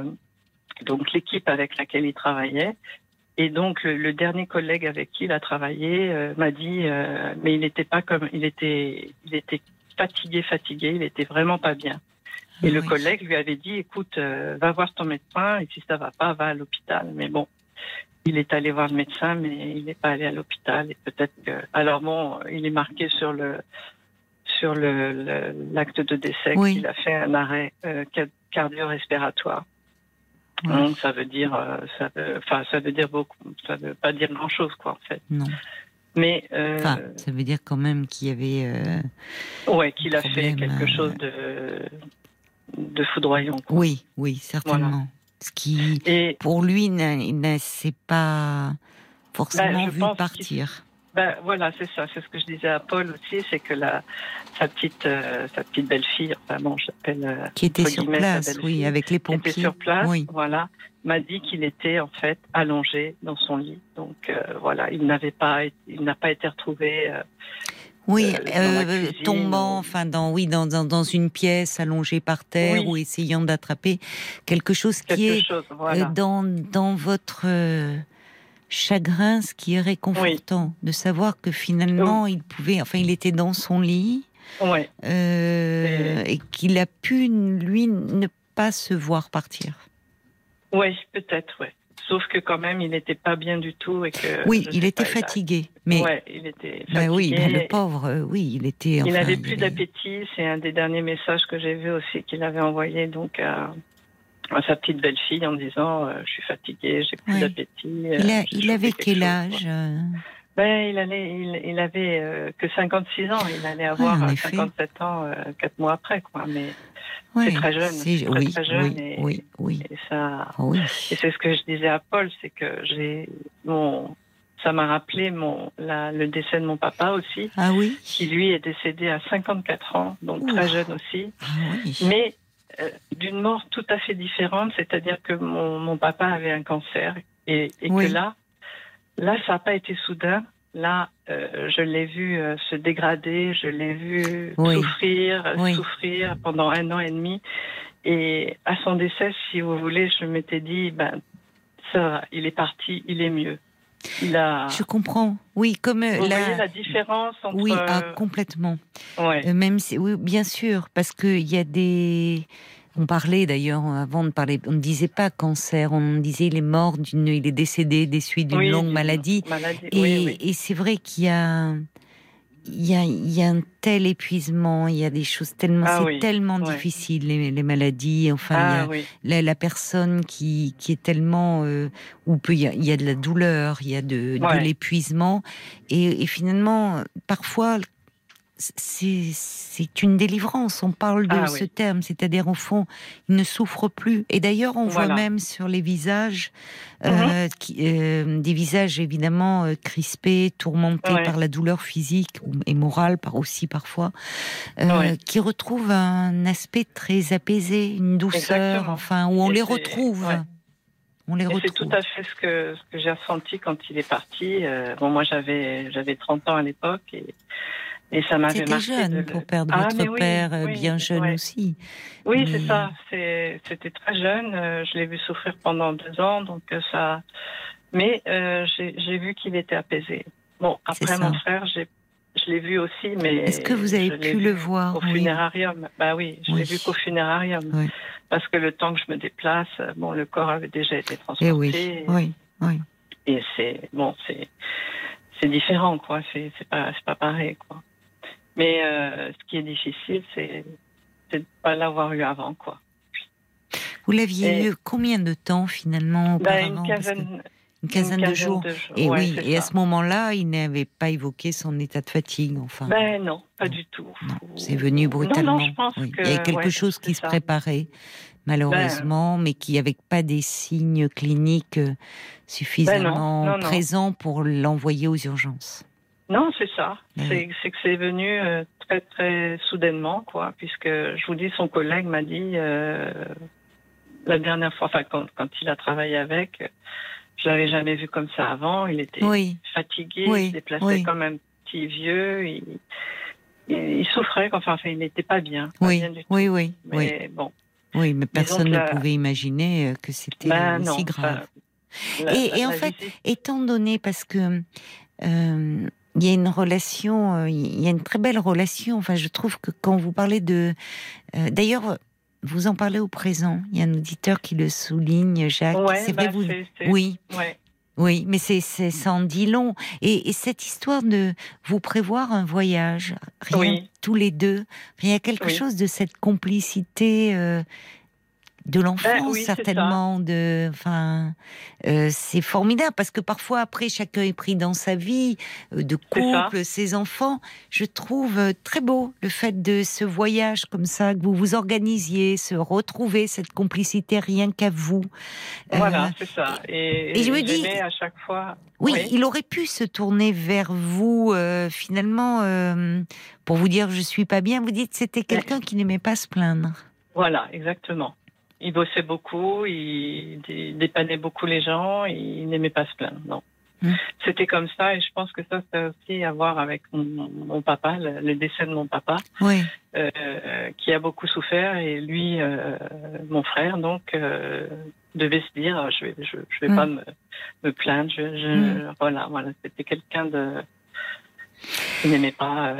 donc l'équipe avec laquelle il travaillait. Et donc le, dernier collègue avec qui il a travaillé euh, m'a dit, euh, mais il n'était pas comme, il était, il était fatigué, fatigué, il était vraiment pas bien. Et le collègue lui avait dit, écoute, euh, va voir ton médecin et si ça va pas, va à l'hôpital. Mais bon, il est allé voir le médecin, mais il n'est pas allé à l'hôpital. Et peut-être que, alors bon, il est marqué sur le sur le l'acte de décès qu'il a fait un arrêt cardio-respiratoire. Donc ça veut dire, euh, ça enfin ça veut dire beaucoup, ça veut pas dire grand chose quoi en fait. Non. Mais euh, enfin, ça veut dire quand même qu'il y avait. Euh, ouais, qu'il a fait quelque chose de de foudroyant. Oui, oui, certainement. Ce qui, pour lui, ne s'est pas forcément bah, vu partir. Ben, voilà, c'est ça. C'est ce que je disais à Paul aussi, c'est que la, sa petite, euh, sa petite belle-fille, enfin bon, j'appelle. Euh, qui était sur place, oui, avec les pompiers. Qui était sur place, voilà, m'a dit qu'il était en fait allongé dans son lit. Donc euh, voilà, il n'avait pas, il n'a pas été retrouvé. oui, tombant, enfin dans oui dans, dans, une pièce allongé par terre ou essayant d'attraper quelque chose qui est dans dans votre chagrin, ce qui est réconfortant, de savoir que finalement il pouvait, enfin il était dans son lit, euh, et, qu'il a pu lui ne pas se voir partir. Oui, peut-être, oui. Sauf que quand même, il n'était pas bien du tout et que. Oui, il était fatigué, mais. Ouais, il était bah fatigué. oui, le pauvre, euh, oui, il était. il n'avait plus d'appétit. C'est un des derniers messages que j'ai vu aussi qu'il avait envoyé donc à, à sa petite belle-fille en disant euh, Je suis fatiguée, j'ai plus d'appétit. Euh, il, avait quel âge euh? Ben, il, allait, il, il avait que 56 ans. Il allait avoir 57 ans quatre mois après. Quoi. Mais c'est très jeune. C'est très, oui, très jeune. Oui, oui, et, ça, et c'est ce que je disais à Paul c'est que j'ai. Mon, ça m'a rappelé mon, la, le décès de mon papa aussi. Ah oui? Qui lui est décédé à 54 ans, donc très jeune aussi. Ah oui. Mais euh, d'une mort tout à fait différente, c'est-à-dire que mon, mon, papa avait un cancer et, et que là, là, ça n'a pas été soudain. Là, euh, je l'ai vu euh, se dégrader, je l'ai vu souffrir, souffrir pendant un an et demi. Et à son décès, si vous voulez, je m'étais dit, ben, ça il est parti, il est mieux. Je comprends. Oui, comme Vous la... Voyez la différence entre. Oui, ah, complètement. Ouais. même si, oui, bien sûr, parce qu'il y a des. On parlait d'ailleurs avant de parler, on ne disait pas cancer, on disait il est mort d'une, il est décédé des suites d'une longue maladie. et, et c'est vrai qu'il y a, il y, a, il y a, un tel épuisement, il y a des choses tellement, ah c'est tellement difficile les, les, maladies. Enfin, il y a la, personne qui, qui est tellement euh, où peut il y, a, il y, a, de la douleur, il y a de, de l'épuisement, et, et, finalement parfois c'est une délivrance. On parle de ah ce terme, c'est-à-dire au fond, il ne souffre plus. Et d'ailleurs, on voit même sur les visages, euh, mhm. qui, euh, des visages évidemment euh, crispés, tourmentés par la douleur physique et morale, par aussi parfois, qui retrouvent un aspect très apaisé, une douceur, enfin, où on les retrouve. On les retrouve. C'est tout à fait ce que, ce que j'ai ressenti quand il est parti. bon, moi, j'avais j'avais 30 ans à l'époque et et ça m'avait marqué. jeune pour perdre ah, votre père euh, bien jeune aussi. Oui, c'est ça. C'était très jeune. Euh, je l'ai vu souffrir pendant deux ans, donc euh, ça. Mais euh, j'ai vu qu'il était apaisé. Bon, après mon frère, je l'ai vu aussi, mais. Est-ce que vous avez pu le voir? au funérarium Bah oui, je l'ai vu qu'au funérarium, parce que le temps que je me déplace, bon, le corps avait déjà été transporté. Et oui, oui, oui. Et c'est bon, c'est c'est différent, quoi. C'est pas c'est pas pareil, quoi. Mais euh, ce qui est difficile, c'est de ne pas l'avoir eu avant, quoi. Vous l'aviez eu combien de temps finalement bah, auparavant? Une, quinzaine, de, jours. Et oui, et à ce moment-là, il n'avait pas évoqué son état de fatigue, enfin. Ben non, pas du tout. C'est venu brutalement. il y a quelque chose qui se préparait, malheureusement, ben, mais qui n'avait pas des signes cliniques euh, ben suffisamment présents pour l'envoyer aux urgences. Non, c'est ça. C'est que c'est venu euh, très très soudainement, quoi, puisque je vous dis, son collègue m'a dit euh, la dernière fois, enfin quand, quand, il a travaillé avec, je l'avais jamais vu comme ça avant. Il était fatigué, il se déplaçait comme un petit vieux. Il, il, souffrait, enfin, enfin, il n'était pas bien. oui, bien du oui, oui. Mais bon. Oui, mais personne ne pouvait imaginer que c'était ben aussi grave. et, en fait, étant donné, parce que il y a une relation, il y a une très belle relation. Enfin, je trouve que quand vous parlez de, d'ailleurs, vous en parlez au présent. Il y a un auditeur qui le souligne, Jacques. c'est vrai, bah, vous. Oui. Oui, mais c'est sans dit long. Et, cette histoire de vous prévoir un voyage, rien tous les deux, il y a quelque chose de cette complicité euh, de l'enfance ben certainement de enfin euh, c'est formidable parce que parfois après chacun est pris dans sa vie euh, de couple ses enfants. Je trouve euh, très beau le fait de ce voyage comme ça que vous vous organisiez se retrouver cette complicité rien qu'à vous. Voilà c'est ça. et, je me dis à chaque fois oui, il aurait pu se tourner vers vous finalement pour vous dire je suis pas bien. Vous dites c'était quelqu'un qui n'aimait pas se plaindre. Voilà, exactement il bossait beaucoup, il dépannait beaucoup les gens, il n'aimait pas se plaindre, non. Hmm. C'était comme ça et je pense que ça, ça a aussi à voir avec mon, papa, le, décès de mon papa, oui. euh, qui a beaucoup souffert et lui, euh, mon frère, donc, euh, devait se dire, je vais, je, je vais pas hmm. me, me, plaindre, je, je hmm. voilà, voilà, c'était quelqu'un de qui n'aimait pas,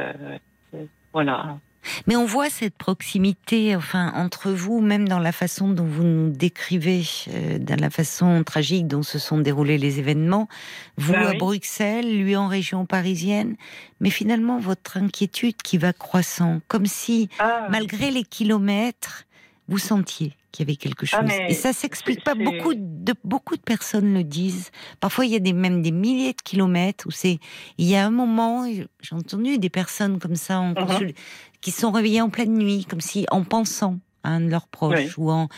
voilà, mais on voit cette proximité, enfin, entre vous, même dans la façon dont vous nous décrivez, euh, dans la façon tragique dont se sont déroulés les événements. Vous bah à Bruxelles, lui en région parisienne, mais finalement votre inquiétude qui va croissant, comme si, ah. malgré les kilomètres, vous sentiez qu'il y avait quelque ah, chose. Et ça s'explique pas. Beaucoup de beaucoup de personnes le disent. Parfois, il y a des, même des milliers de kilomètres où c'est. Il y a un moment, j'ai entendu des personnes comme ça en uh-huh. Qui sont réveillées en pleine nuit, comme si en pensant à un de leurs proches ou en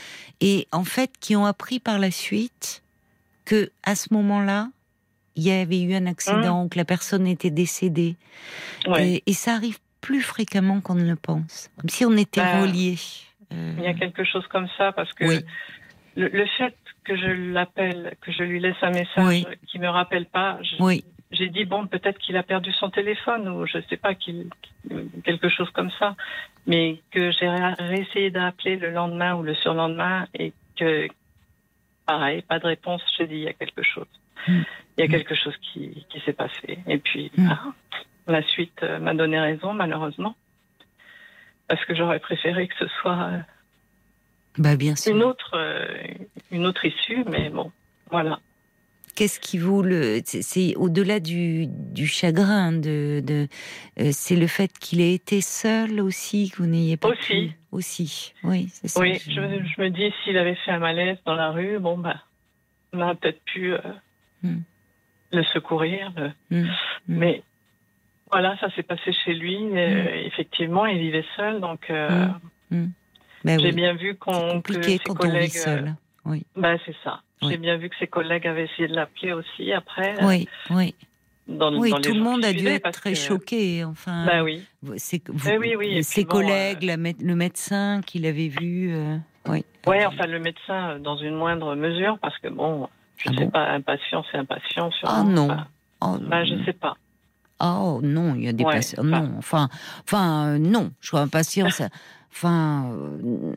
et en fait qui ont appris par la suite que à ce moment-là, il y avait eu un accident, ou que la personne était décédée. Et, ça arrive plus fréquemment qu'on ne le pense, comme si on était bah, reliés. Il y a quelque chose comme ça parce que le, fait que je l'appelle, que je lui laisse un message qui me rappelle pas, j'ai dit bon peut-être qu'il a perdu son téléphone ou je sais pas qu'il quelque chose comme ça, mais que j'ai réessayé d'appeler le lendemain ou le surlendemain et que pareil pas de réponse, j'ai dit il y a quelque chose, mm. il y a quelque chose qui, qui s'est passé et puis mm. bah, la suite euh, m'a donné raison malheureusement parce que j'aurais préféré que ce soit euh, bah, bien sûr. une autre euh, une autre issue, mais bon, voilà. Qu'est-ce qui vous le c'est au-delà du, du, chagrin de, de euh, c'est le fait qu'il ait été seul aussi que vous n'ayez pas aussi aussi oui c'est ça. Oui, je, je, me dis s'il avait fait un malaise dans la rue, bon bah on aurait peut-être pu hmm. le secourir, hmm. Hmm. mais voilà, ça s'est passé chez lui. Mm. effectivement, il vivait seul, donc euh. Ben j'ai bien vu qu'on que ses collègues. seul. Euh, oui. Ben, c'est ça. J'ai bien vu que ses collègues avaient essayé de l'appeler aussi après. Oui, oui. oui, tout le monde a dû être très choqué. Enfin, ben oui. C'est ben oui, oui. ses collègues, euh, le médecin qu'il avait vu. oui. Ouais, enfin le médecin dans une moindre mesure, parce que bon, je ne ah sais pas, impatient, c'est impatient. Ah non. oh, ben, je sais pas. Oh non, il y a des patients. Non, enfin, enfin, non. Je crois impatience. Enfin, euh,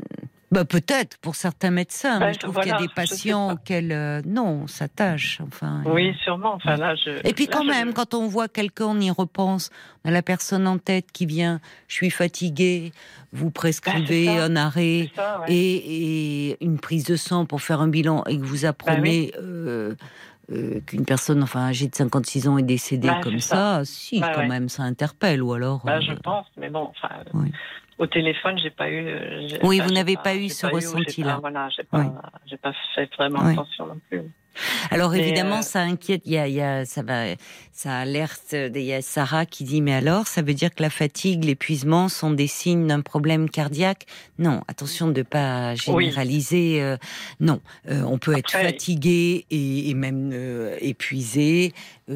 bah, peut-être pour certains médecins, mais je trouve qu'il y a des patients auxquels euh, non, ça tâche. Enfin. Oui, sûrement. Enfin là, je, Et puis quand même, quand on voit quelqu'un, on y repense. On a la personne en tête qui vient. Je suis fatigué. Vous prescrivez bah, un arrêt et, une prise de sang pour faire un bilan et que vous apprenez. Bah euh, euh, qu'une personne enfin âgée de 56 ans est décédée bah, comme ça, si bah, quand même ça interpelle ou alors bah, je pense mais bon enfin au téléphone j'ai pas eu oui vous n'avez pas, eu ce ressenti là voilà j'ai pas, pas fait vraiment attention non plus alors évidemment, euh, ça inquiète. Il y a, il y a, ça va, ça alerte. Il y a Sarah qui dit mais alors, ça veut dire que la fatigue, l'épuisement sont des signes d'un problème cardiaque? Non, attention de pas généraliser. Euh, non, euh, on peut être fatigué et, et même épuisé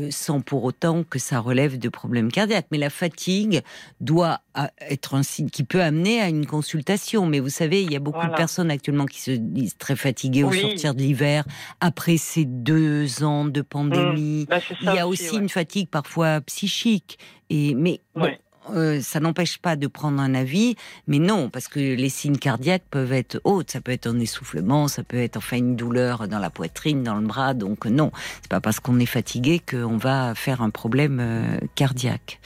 sans pour autant que ça relève de problèmes cardiaques. Mais la fatigue doit être un signe qui peut amener à une consultation. Mais vous savez, il y a beaucoup de personnes actuellement qui se disent très fatiguées au sortir de l'hiver après ces deux ans de pandémie. Mmh. Bah, il y a aussi, une fatigue parfois psychique. Et, mais euh, ça n'empêche pas de prendre un avis, mais non, parce que les signes cardiaques peuvent être hautes. Ça peut être un essoufflement, ça peut être enfin une douleur dans la poitrine, dans le bras. Donc non, c'est pas parce qu'on est fatigué qu'on va faire un problème euh, cardiaque.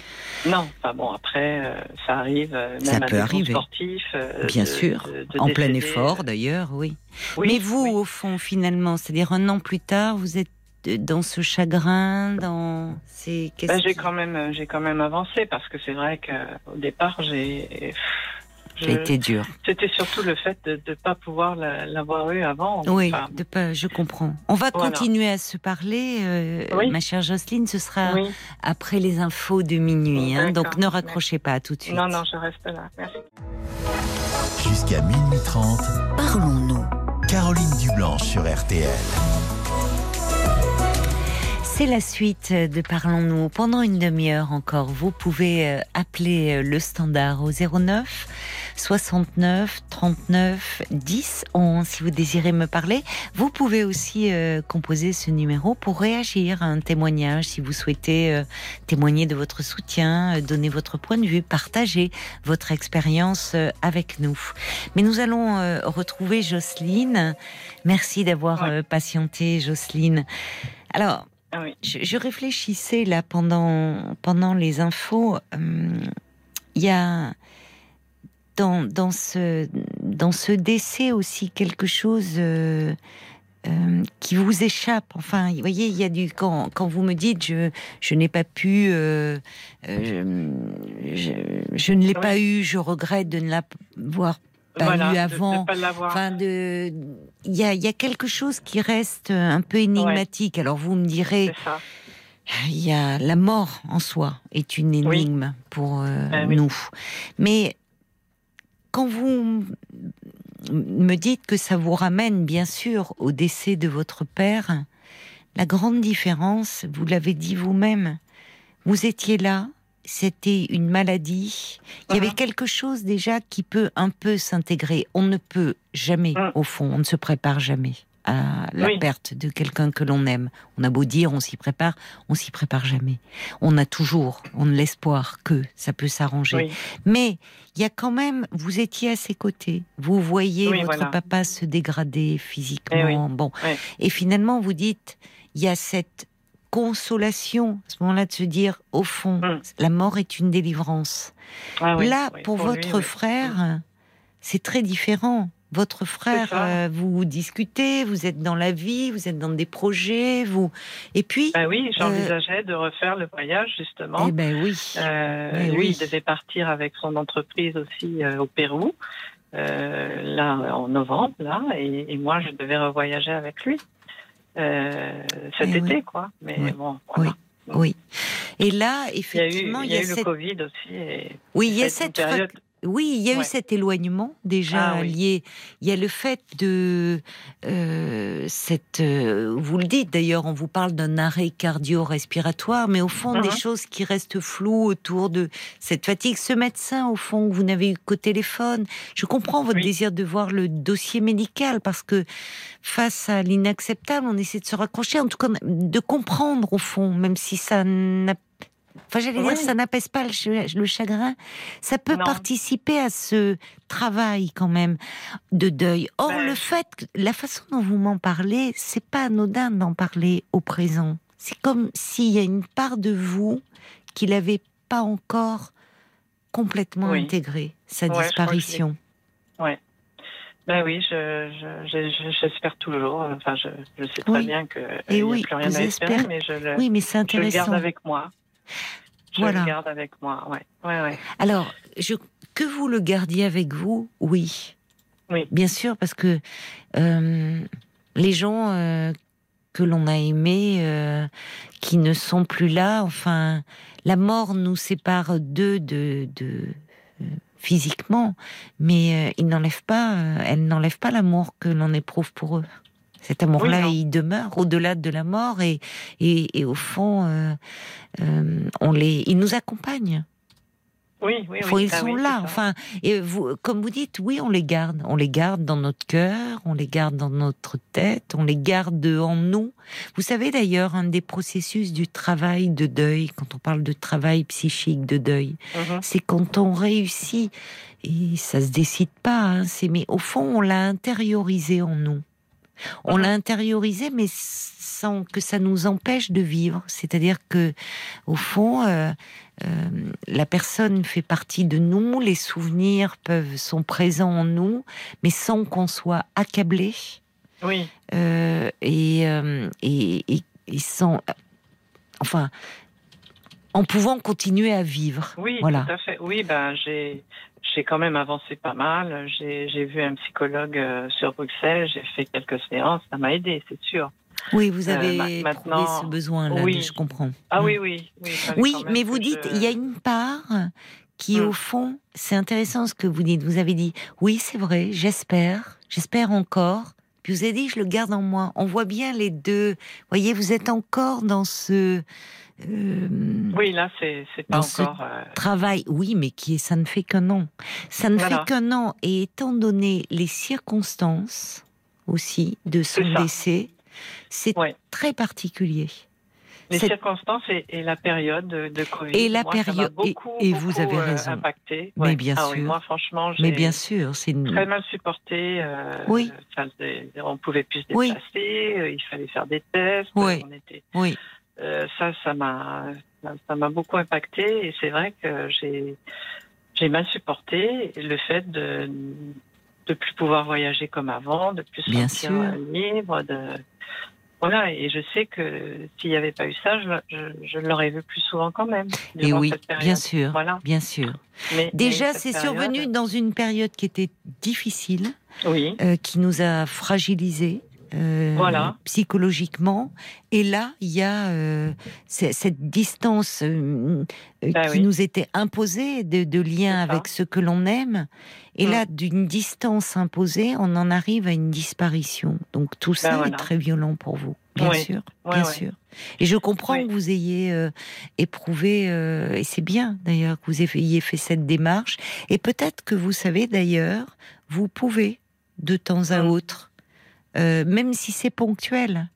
Non, enfin bon, après, euh, ça arrive, même ça à peut des arriver. sportifs. Bien sûr, en plein effort d'ailleurs, oui. Mais vous, au fond, finalement, c'est-à-dire un an plus tard, vous êtes dans ce chagrin, dans ces questions ben, J'ai quand même, j'ai quand même avancé parce que c'est vrai qu'au départ, j'ai. J'ai été dur. C'était surtout le fait de ne pas pouvoir l'avoir eu avant. Oui, de pas, je comprends. On va continuer à se parler, euh, ma chère Jocelyne. Ce sera après les infos de minuit. Hein, donc ne raccrochez pas tout de suite. Non, non, je reste là. Merci. Jusqu'à minuit 30, parlons-nous. Caroline Dublanche sur RTL. C'est la suite de Parlons-nous. Pendant une demi-heure encore, vous pouvez euh, appeler euh, le standard au 09 69 39 10 11 si vous désirez me parler. Vous pouvez aussi euh, composer ce numéro pour réagir à un témoignage si vous souhaitez témoigner de votre soutien, donner votre point de vue, partager votre expérience avec nous. Mais nous allons retrouver Jocelyne. Merci d'avoir patienté, Jocelyne. Alors, ah je, réfléchissais là pendant, pendant les infos. Euh, il y a dans, dans, ce, dans ce décès aussi quelque chose euh, euh, qui vous échappe. Enfin, vous voyez, il y a du quand, quand vous me dites je, je n'ai pas pu, je, je, ne l'ai pas eu, je regrette de ne l'avoir pas eu avant. enfin, de, il y a, y a, quelque chose qui reste un peu énigmatique. Alors vous me direz, il y a la mort en soi est une énigme pour euh, ben nous. Mais quand vous me dites que ça vous ramène bien sûr au décès de votre père, la grande différence, vous l'avez dit vous-même, vous étiez là, c'était une maladie. Il y avait quelque chose déjà qui peut un peu s'intégrer. On ne peut jamais, mm. au fond, on ne se prépare jamais à la perte de quelqu'un que l'on aime. On a beau dire on s'y prépare, on s'y prépare jamais. On a toujours, on a l'espoir que ça peut s'arranger. Mais il y a quand même, vous étiez à ses côtés, vous voyez votre papa se dégrader physiquement, eh bon, et finalement vous dites, il y a cette consolation à ce moment-là de se dire, au fond, hmm. la mort est une délivrance. Ah Là, pour, votre frère, c'est très différent. Votre frère, euh, vous discutez, vous êtes dans la vie, vous êtes dans des projets, vous. Et puis. Bah oui, j'envisageais de refaire le voyage justement. Eh ben oui. Euh, eh lui, il devait partir avec son entreprise aussi euh, au Pérou, là en novembre, là, et, et moi je devais revoyager avec lui. Euh, cet eh été, quoi. Mais bon, Oui. oui. Et là, effectivement, il y a eu, le Covid aussi. oui, il y a cette période. Oui, il y a eu cet éloignement déjà ah lié. Il y a le fait de euh, cette. Euh, vous le dites d'ailleurs, on vous parle d'un arrêt cardio-respiratoire, mais au fond des uh-huh. choses qui restent floues autour de cette fatigue. Ce médecin, au fond, vous n'avez eu qu'au téléphone. Je comprends votre désir de voir le dossier médical parce que face à l'inacceptable, on essaie de se raccrocher, en tout cas de comprendre au fond, même si ça n'a Enfin, j'allais dire, ça n'apaise pas le, chagrin. Ça peut participer à ce travail quand même de deuil. Or, ben, le fait, la façon dont vous m'en parlez, c'est pas anodin d'en parler au présent. C'est comme s'il y a une part de vous qui n'avait pas encore complètement intégré sa disparition. Ouais. Ben oui, j'espère toujours. Enfin, je, sais très bien que n'y a plus rien à espérer, mais je le, oui, mais c'est intéressant. je le garde avec moi. Je le garde avec moi, ouais. ouais, ouais. Alors, je, que vous le gardiez avec vous, oui. Oui. Bien sûr, parce que euh, les gens euh, que l'on a aimés, euh, qui ne sont plus là, enfin, la mort nous sépare d'eux de, de, physiquement, mais il n'enlève pas, elle n'enlève pas l'amour que l'on éprouve pour eux. Cet amour-là, il demeure au-delà de la mort et, et, au fond, euh, euh, on les, il nous accompagne. Oui, oui, oui. Ils sont là. Enfin, et vous, comme vous dites, oui, on les garde. On les garde dans notre cœur, on les garde dans notre tête, on les garde en nous. Vous savez d'ailleurs, un des processus du travail de deuil, quand on parle de travail psychique de deuil, mhm. c'est quand on réussit, et ça se décide pas, hein, c'est mais au fond, on l'a intériorisé en nous. On l'a intériorisé, mais sans que ça nous empêche de vivre. C'est-à-dire que, au fond, euh, euh, la personne fait partie de nous, les souvenirs peuvent sont présents en nous, mais sans qu'on soit accablé. Oui. Euh, et, et, et, sans, enfin, en pouvant continuer à vivre. Oui, voilà. tout à fait. Oui, ben j'ai j'ai quand même avancé pas mal. J'ai vu un psychologue euh, sur Bruxelles, j'ai fait quelques séances, ça m'a aidé, c'est sûr. Oui, vous euh, avez maintenant ce besoin-là, oui. je comprends. Ah oui, oui. Oui, mais vous dites, il y a une part qui, au mm. fond, c'est intéressant ce que vous dites. Vous avez dit, oui, c'est vrai, j'espère, j'espère encore. Puis vous avez dit, je le garde en moi. On voit bien les deux. Vous voyez, vous êtes encore dans ce euh, oui, là, c'est pas encore. Euh, travail, oui, mais qui est, ça ne fait qu'un an. Ça ne fait qu'un an. Et étant donné les circonstances aussi de son décès, c'est très particulier. Les circonstances et, la période de Covid. Et la période. et, vous avez euh, raison. Impacté. Mais bien ah sûr. moi, franchement, mais bien sûr, c'est très mal supporté. oui. on pouvait plus se déplacer. il fallait faire des tests. Oui. On était, oui. Euh, ça, ça m'a, ça m'a beaucoup impacté et c'est vrai que j'ai, j'ai mal supporté le fait de de plus pouvoir voyager comme avant, de plus Bien sûr. libre, de voilà. Et je sais que s'il n'y avait pas eu ça, je, je, l'aurais vu plus souvent quand même. Et oui, bien sûr, voilà. bien sûr. Mais, Déjà, c'est survenu dans une période qui était difficile, oui. Euh, qui nous a fragilisés. Euh, voilà. psychologiquement. Et là, il y a euh, cette distance euh, bah qui nous était imposée de, de lien avec ce que l'on aime. Et là, mm. d'une distance imposée, on en arrive à une disparition. Donc tout bah ça est très violent pour vous, bien sûr, bien sûr. Et je comprends que vous ayez éprouvé, et c'est bien d'ailleurs que vous ayez fait cette démarche. Et peut-être que vous savez d'ailleurs, vous pouvez de temps à mm. autre euh, même si c'est ponctuel.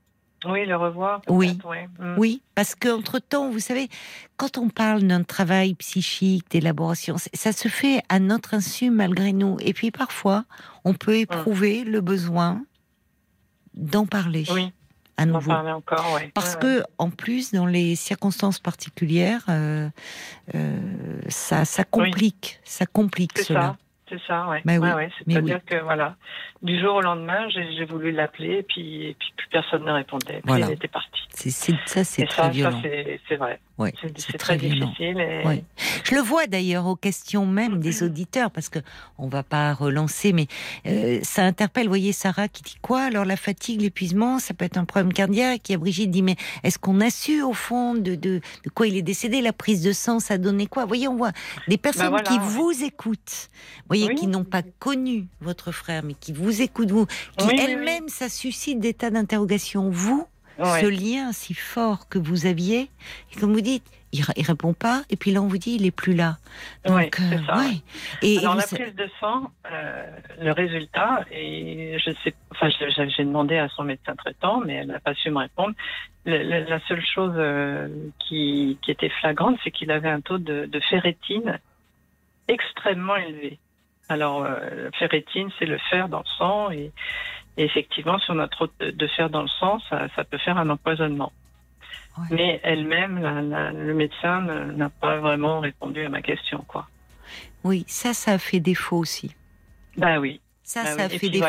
Oui, le revoir. Oui, mm. oui, parce qu'entre temps, vous savez, quand on parle d'un travail psychique, d'élaboration, ça se fait à notre insu malgré nous. Et puis parfois, on peut mm. éprouver le besoin d'en parler. Oui. À nouveau. Parler encore, ouais. Parce que, en plus, dans les circonstances particulières, euh, euh, ça, ça complique, ça complique cela. C'est ça, ouais. ouais, ouais. C'est-à-dire que voilà, du jour au lendemain, j'ai voulu l'appeler et puis, et puis plus personne ne répondait. Puis elle était partie. C'est ça, c'est très violent. c'est vrai. Oui, c'est très, difficile. Et... Je le vois d'ailleurs aux questions même des auditeurs, parce que on va pas relancer, mais euh, ça interpelle. Vous voyez Sarah qui dit quoi? Alors la fatigue, l'épuisement, ça peut être un problème cardiaque. A Brigitte dit mais est-ce qu'on a su au fond de, de, de, quoi il est décédé? La prise de sang, ça donnait quoi? Vous voyez, on voit des personnes bah qui vous écoutent, vous voyez, qui n'ont pas connu votre frère, mais qui vous écoutent vous, qui elles-mêmes, ça suscite des tas d'interrogations. Vous ce lien si fort que vous aviez. Et comme vous dites, il, ne répond pas, et puis là on vous dit il est plus là. Donc, euh, ouais. Et, Alors la prise de sang, euh, le résultat, et je sais, enfin j'ai demandé à son médecin traitant, mais elle n'a pas su me répondre. la seule chose euh, qui, qui, était flagrante, c'est qu'il avait un taux de, de extrêmement élevé. Alors, ferritine, c'est le fer dans le sang et et effectivement, si on a trop de fer dans le sang, ça, peut faire un empoisonnement. Mais elle-même, le médecin n'a pas vraiment répondu à ma question, quoi. Oui, ça, ça a fait défaut aussi. Ben oui. Ça, bah ça fait défaut.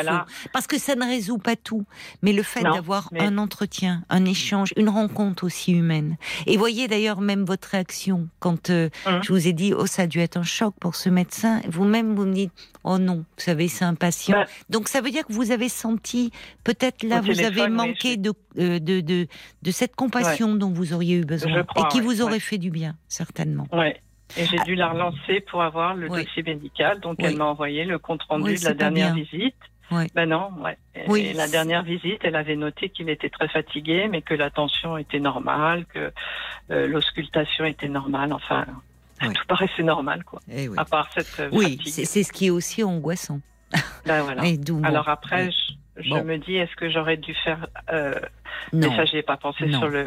Parce que ça ne résout pas tout. Mais le fait d'avoir un entretien, un échange, une rencontre aussi humaine. Et voyez d'ailleurs même votre réaction quand euh, hum. je vous ai dit, oh, ça a dû être un choc pour ce médecin. Vous-même, vous me dites, oh non, vous savez, c'est impatient. Bah. Donc ça veut dire que vous avez senti, peut-être là, vous avez manqué de, euh, de, de, de, cette compassion dont vous auriez eu besoin. et qui vous aurait fait du bien, certainement. Ouais. Et j'ai dû la relancer pour avoir le dossier médical. Donc elle m'a envoyé le compte rendu de la dernière visite. Ben non, ouais. Et la dernière visite, elle avait noté qu'il était très fatigué, mais que la tension était normale, que euh, l'auscultation était normale. Enfin, tout paraissait normal, quoi. Eh oui. À part cette. Euh, oui, c'est ce qui est aussi angoissant. Ben voilà. Alors après, je, me dis, est-ce que j'aurais dû faire. Euh. Mais ça, j'ai pas pensé sur le,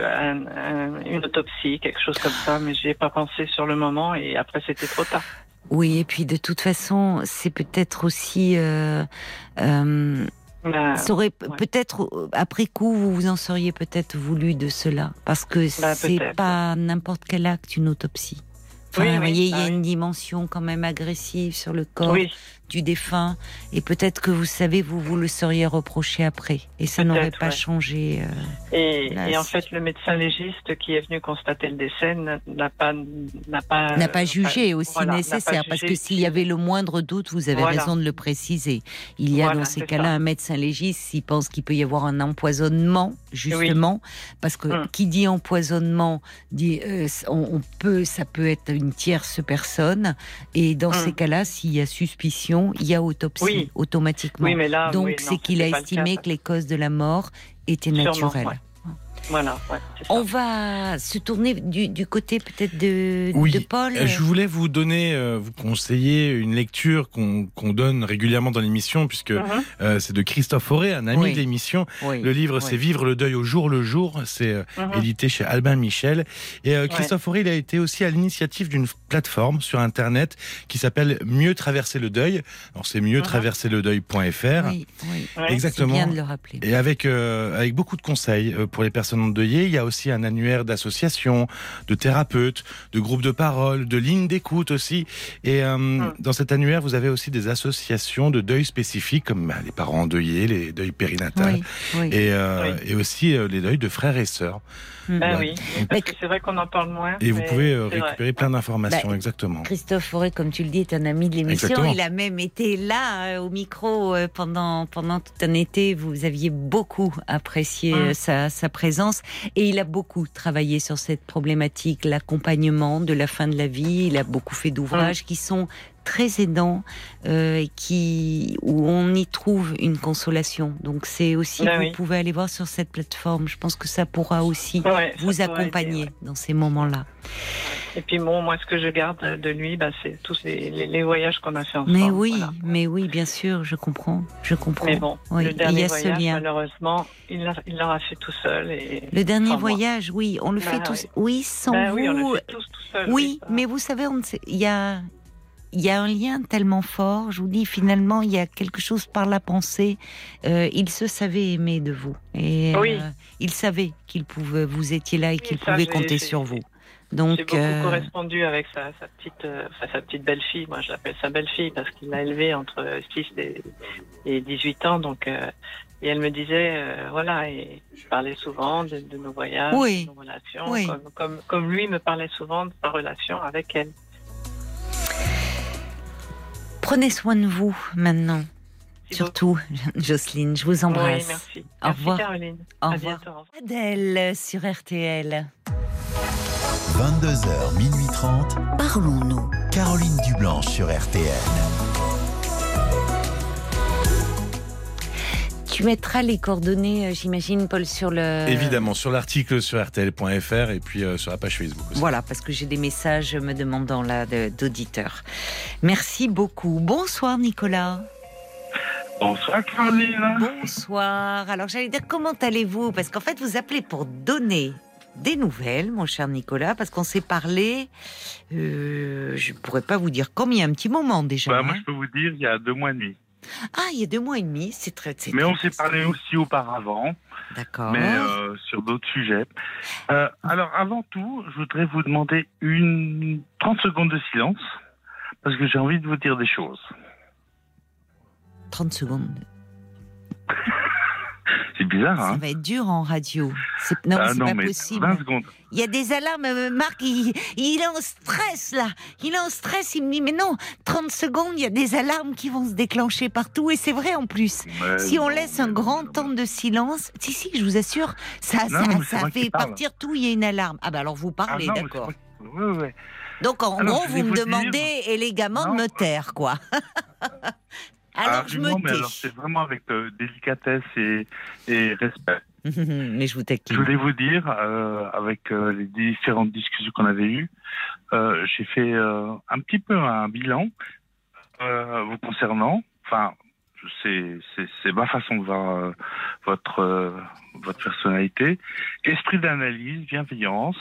une autopsie, quelque chose comme ça, mais j'ai pas pensé sur le moment et après, c'était trop tard. Oui, et puis de toute façon, c'est peut-être aussi. Euh, euh, bah, peut-être après coup, vous vous en seriez peut-être voulu de cela, parce que bah, c'est pas n'importe quel acte une autopsie. vous voyez, il y a bah une dimension quand même agressive sur le corps du défunt, et peut-être que vous savez, vous vous le seriez reproché après, et ça n'aurait pas changé. Euh, et, en fait, le médecin légiste qui est venu constater le décès n'a pas n'a pas n'a pas jugé aussi nécessaire, parce que s'il y avait le moindre doute, vous avez raison de le préciser. Il y a dans ces cas-là un médecin légiste s'il pense qu'il peut y avoir un empoisonnement, justement, parce que hum. qui dit empoisonnement dit euh, on, peut, ça peut être une tierce personne, et dans hum. ces cas-là, s'il y a suspicion il y a autopsie automatiquement. Donc c'est qu'il a estimé que les causes de la mort étaient naturelles. Voilà, On va se tourner du, côté peut-être de, oui, de, Paul. Je voulais vous donner, euh, vous conseiller une lecture qu'on donne régulièrement dans l'émission, puisque mhm. euh, c'est de Christophe Auré, un ami de l'émission. Le livre, c'est Vivre le deuil au jour le jour. C'est euh, mhm. édité chez Albin Michel. Et Christophe Auré, il a été aussi à l'initiative d'une plateforme sur Internet qui s'appelle Mieux traverser le deuil. Alors c'est mieux mhm. traverser le deuil.fr. Oui, Exactement. Bien de le rappeler. Et avec avec beaucoup de conseils pour les personnes endeuillées. Il y a aussi un annuaire d'associations, de thérapeutes, de groupes de parole, de lignes d'écoute aussi. Et euh, hum. dans cet annuaire, vous avez aussi des associations de deuil spécifiques, comme bah, les parents endeuillés, les deuils périnatales, Et, euh, et, aussi euh, les deuils de frères et sœurs. Ben oui, parce que c'est vrai qu'on en parle moins. Et vous pouvez euh, récupérer plein d'informations, bah, exactement. Christophe Forêt, comme tu le dis, est un ami de l'émission. Il a même été là euh, au micro euh, pendant, pendant tout un été. Vous aviez beaucoup apprécié hum. sa, sa, présence et il a beaucoup travaillé sur cette problématique, l'accompagnement de la fin de la vie. Il a beaucoup fait d'ouvrages hum. qui sont très aidant euh, qui où on y trouve une consolation. Donc c'est aussi ben vous pouvez aller voir sur cette plateforme. Je pense que ça pourra aussi vous accompagner dans ces moments-là. Et puis bon, moi ce que je garde de lui, bah, c'est tous les, voyages qu'on a fait ensemble. Mais oui, mais oui, bien sûr, je comprends, je comprends. Mais bon, le dernier voyage, malheureusement, il l'aura fait tout seul. Et le dernier voyage, oui, on le fait bah tous, oui, sans bah vous. Oui, on le fait tous tout seul. Oui, mais vous savez, il y a il y a un lien tellement fort. Je vous dis, finalement, il y a quelque chose par la pensée. Euh, il se savait aimer de vous. Et euh, il savait qu'il pouvait, vous étiez là et qu'il pouvait compter sur vous. Donc, j'ai beaucoup euh, correspondu avec sa, petite, sa petite belle-fille. Moi, je l'appelle sa belle-fille parce qu'il l'a élevée entre 6 et, 18 ans. Donc, et elle me disait, voilà, et je parlais souvent de, nos voyages, de nos relations, comme, comme, comme lui me parlait souvent de sa relation avec elle. Prenez soin de vous maintenant. Surtout, Jocelyne, je vous embrasse. Oui, merci. Au revoir. Caroline. Au revoir. Adèle sur RTL. 22h, minuit 30. Parlons-nous. Caroline Dublanche sur RTL. Tu mettras les coordonnées, euh, j'imagine, Paul, sur le. Évidemment, sur l'article sur RTL.fr et puis euh, sur la page Facebook aussi. Voilà, parce que j'ai des messages me demandant là d'auditeurs. Merci beaucoup. Bonsoir, Nicolas. Bonsoir Caroline. Bonsoir. Alors j'allais dire comment allez-vous? Parce qu'en fait vous appelez pour donner des nouvelles, mon cher Nicolas, parce qu'on s'est parlé. Euh, je ne pourrais pas vous dire combien, un petit moment déjà. Bah, moi hein. je peux vous dire il y a deux mois et demi. Ah, il y a deux mois et demi, c'est très. Mais on s'est parlé aussi auparavant. D'accord. Mais euh, sur d'autres sujets. Euh, alors, avant tout, je voudrais vous demander une 30 secondes de silence, parce que j'ai envie de vous dire des choses. 30 secondes. C'est bizarre, hein Ça va être dur en radio. Non, ah, c'est pas possible. 20 secondes. Il y a des alarmes. Euh, Marc, il, est en stress, là. Il est en stress. Il me dit, mais non, 30 secondes, il y a des alarmes qui vont se déclencher partout. Et c'est vrai, en plus. si on laisse un grand temps de silence, si, si, je vous assure, ça, ça, fait partir tout, il y a une alarme. Ah, bah alors vous parlez, ah, d'accord. Oui, oui. Donc, en gros, vous me demandez élégamment de me taire, quoi. Alors, je me mais alors c'est vraiment avec euh, délicatesse et, et, respect. Mais je vous Je voulais vous dire, euh, avec euh, les différentes discussions qu'on avait eues, j'ai fait un petit peu un bilan vous concernant. Enfin, c'est ma façon de voir votre votre personnalité. Esprit d'analyse, bienveillance,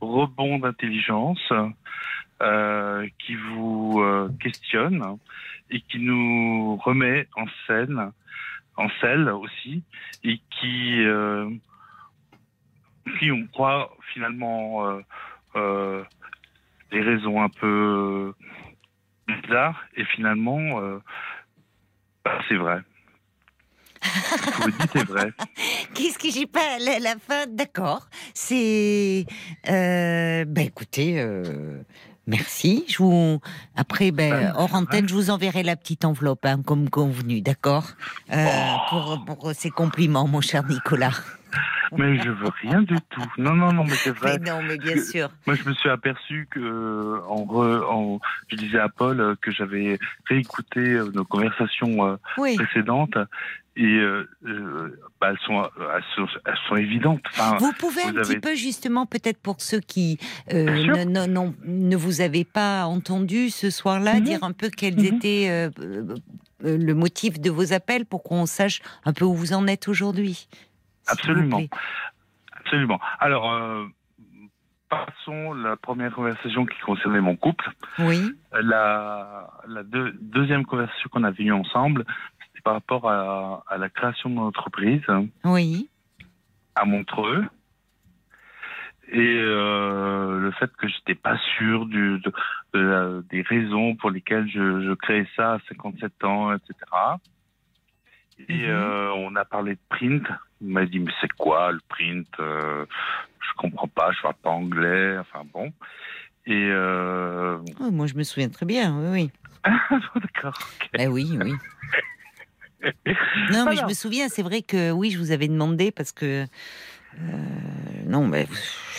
rebond d'intelligence, qui vous questionne et qui nous remet en scène en selle aussi, et qui, euh, qui on croit finalement euh, euh, des raisons un peu bizarres, et finalement, bah, c'est vrai. vous dites vrai. Qu'est-ce que j'ai pas la, la fin? D'accord. C'est. Euh, bah écoutez, Merci. Je vous après, ben, ben hors antenne, je vous enverrai la petite enveloppe, hein, comme convenu, d'accord? Euh, pour, pour ces compliments, mon cher Nicolas. Mais je veux rien du tout. Non, non, non, mais c'est vrai. non, mais bien sûr. Moi, je me suis aperçu que, en, en je disais à Paul euh, que j'avais réécouté euh, nos conversations précédentes et euh, bah, elles, sont, elles, sont, évidentes. vous pouvez un petit peu justement, peut-être pour ceux qui euh, ne, ne, vous avaient pas entendu ce soir-là, mhm. dire un peu quels mhm. étaient le motif de vos appels pour qu'on sache un peu où vous en êtes aujourd'hui. Absolument. Absolument. Alors, euh, passons la première conversation qui concernait mon couple. Oui. La, la deuxième conversation qu'on avait eue ensemble, c'était par rapport à, la création de mon entreprise. Oui. À Montreux. Et euh, le fait que j'étais pas sûr du, de, des raisons pour lesquelles je, je créais ça à 57 ans, etc. Et mhm. euh, on a parlé de print. Il m'a dit, mais c'est quoi le print euh, Je comprends pas, je parle pas anglais. Enfin bon. Et euh... oh, moi, je me souviens très bien, oui, oui. D'accord. Ben oui, oui. non, mais je me souviens, c'est vrai que oui, je vous avais demandé parce que non, mais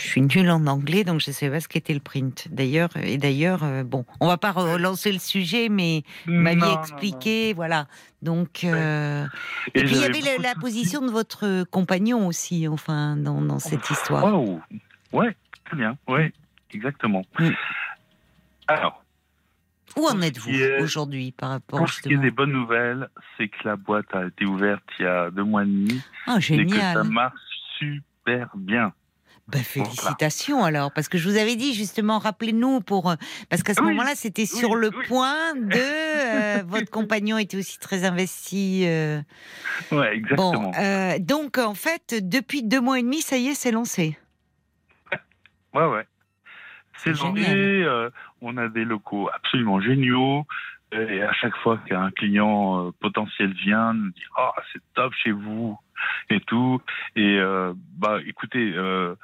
je suis nulle en anglais, donc je ne sais pas ce qu'était le print. D'ailleurs, et d'ailleurs, euh, bon, on va pas relancer le sujet, mais vous m'aviez expliqué, voilà. Donc, euh, et, puis il y avait la, position de votre compagnon aussi, enfin, dans, cette histoire. Oh, ouais, très bien, ouais, exactement. Mm. Alors. Où en êtes-vous aujourd'hui par rapport Pour ce qui est des bonnes nouvelles, c'est que la boîte a été ouverte il y a deux mois et demi. Ah, génial. Et que ça marche super bien. Ben, félicitations alors, parce que je vous avais dit justement, rappelez-nous pour euh, parce qu'à ce moment-là, c'était sur le point de euh, votre compagnon était aussi très investi. Euh. Ouais, exactement. Bon, donc en fait, depuis deux mois et demi, ça y est, c'est lancé. Ouais, ouais. C'est lancé. on a des locaux absolument géniaux. Et à chaque fois qu'un client potentiel vient, nous dit oh c'est top chez vous et tout. Et euh, bah, écoutez. Euh,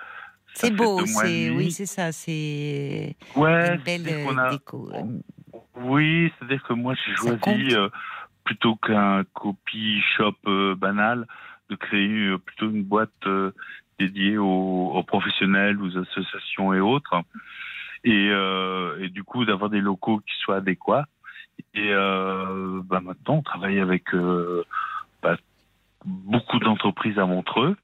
c'est beau, c'est oui, c'est ça, c'est ouais, une belle euh, déco. Oui, c'est-à-dire que moi j'ai choisi plutôt qu'un copy shop banal de créer plutôt une boîte dédiée aux, professionnels, aux associations et autres, et, et du coup d'avoir des locaux qui soient adéquats. Et bah maintenant on travaille avec bah, beaucoup d'entreprises à Montreux,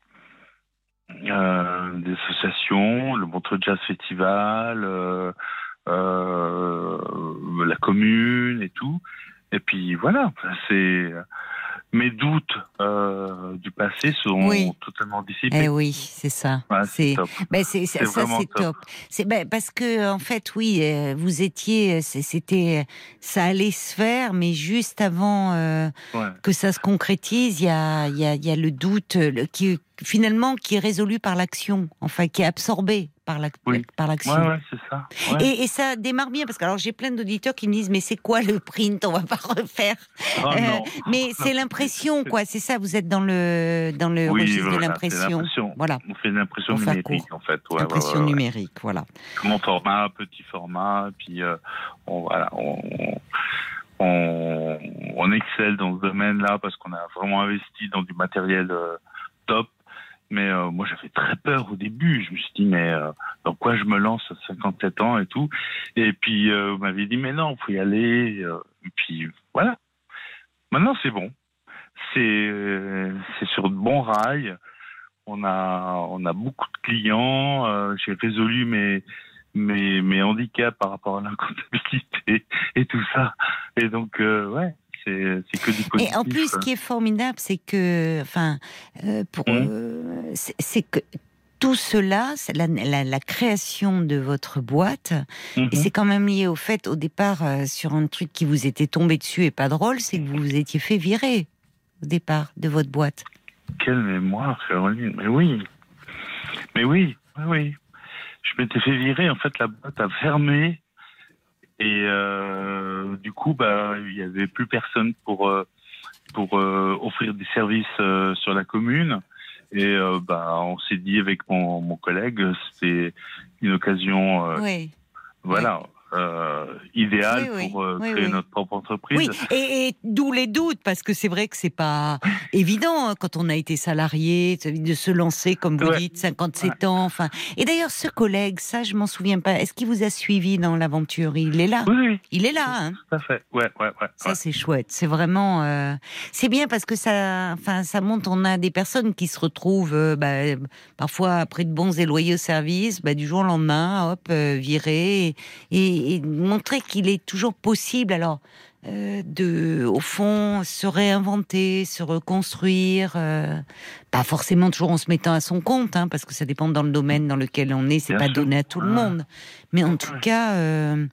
euh, des associations, le Montreux Jazz Festival, euh, euh, la commune et tout. Et puis voilà, c'est mes doutes euh, du passé sont totalement dissipés. Eh oui, c'est ça. c'est ben c'est ça, c'est top. C'est ben, parce que en fait, oui, euh, vous étiez, c'était, ça allait se faire, mais juste avant euh, que ça se concrétise, il y a, il y a, y a le doute qui finalement qui est résolu par l'action, enfin qui est absorbé par l'action. Ouais, c'est ça. Et, ça démarre bien parce que alors j'ai plein d'auditeurs qui me disent mais c'est quoi le print? On va pas refaire. Oh, euh, mais c'est l'impression quoi. C'est ça. Vous êtes dans le dans le registre de l'impression. Voilà. On fait une impression numérique en fait. impression numérique, voilà. Grand format, petit format, puis euh, on voilà on, on, on, excelle dans ce domaine-là parce qu'on a vraiment investi dans du matériel euh, top mais euh, moi, j'avais très peur au début. Je me suis dit, mais euh, dans quoi je me lance à 57 ans et tout Et puis, euh, vous m'avez dit, mais non, faut y aller. et puis, voilà. Maintenant, c'est bon. C'est c'est sur de bons rails. on a, on a beaucoup de clients. Euh, j'ai résolu mes, mes, mes handicaps par rapport à l'incomptabilité et tout ça. Et donc, ouais, c'est que du positif. Et en plus, ce qui est formidable, c'est que, enfin, pour, mmh. c'est que tout cela, la, la, la, création de votre boîte, et c'est quand même lié au fait, au départ, euh, sur un truc qui vous était tombé dessus et pas drôle, c'est que vous vous étiez fait virer au départ de votre boîte. Quelle mémoire, Caroline Mais oui, mais oui, oui, oui. Je m'étais fait virer. En fait, la boîte a fermé et euh, du coup, bah, il y avait plus personne pour euh, pour offrir des services sur la commune. Et euh, bah, on s'est dit avec mon, mon collègue, c'était une occasion. Euh, oui. Voilà euh, idéal pour euh, créer notre propre entreprise. Oui, et, d'où les doutes, parce que c'est vrai que c'est pas évident hein, quand on a été salarié de se lancer, comme vous dites, 57 ans. Enfin, et d'ailleurs, ce collègue, ça, je m'en souviens pas. Est-ce qu'il vous a suivi dans l'aventure? Il est là. Oui, il est là. Hein Tout à fait. Ouais, ouais, ouais. Ça, c'est chouette. C'est vraiment, euh... c'est bien parce que ça, enfin, ça montre. On a des personnes qui se retrouvent, bah, parfois après de bons et loyaux services, bah, du jour au lendemain, hop, virés et et, montrer qu'il est toujours possible, alors, euh, de, au fond, se réinventer, se reconstruire, euh, pas forcément toujours en se mettant à son compte, hein, parce que ça dépend dans le domaine dans lequel on est, c'est pas donné à tout le monde. Mais en tout cas, euh,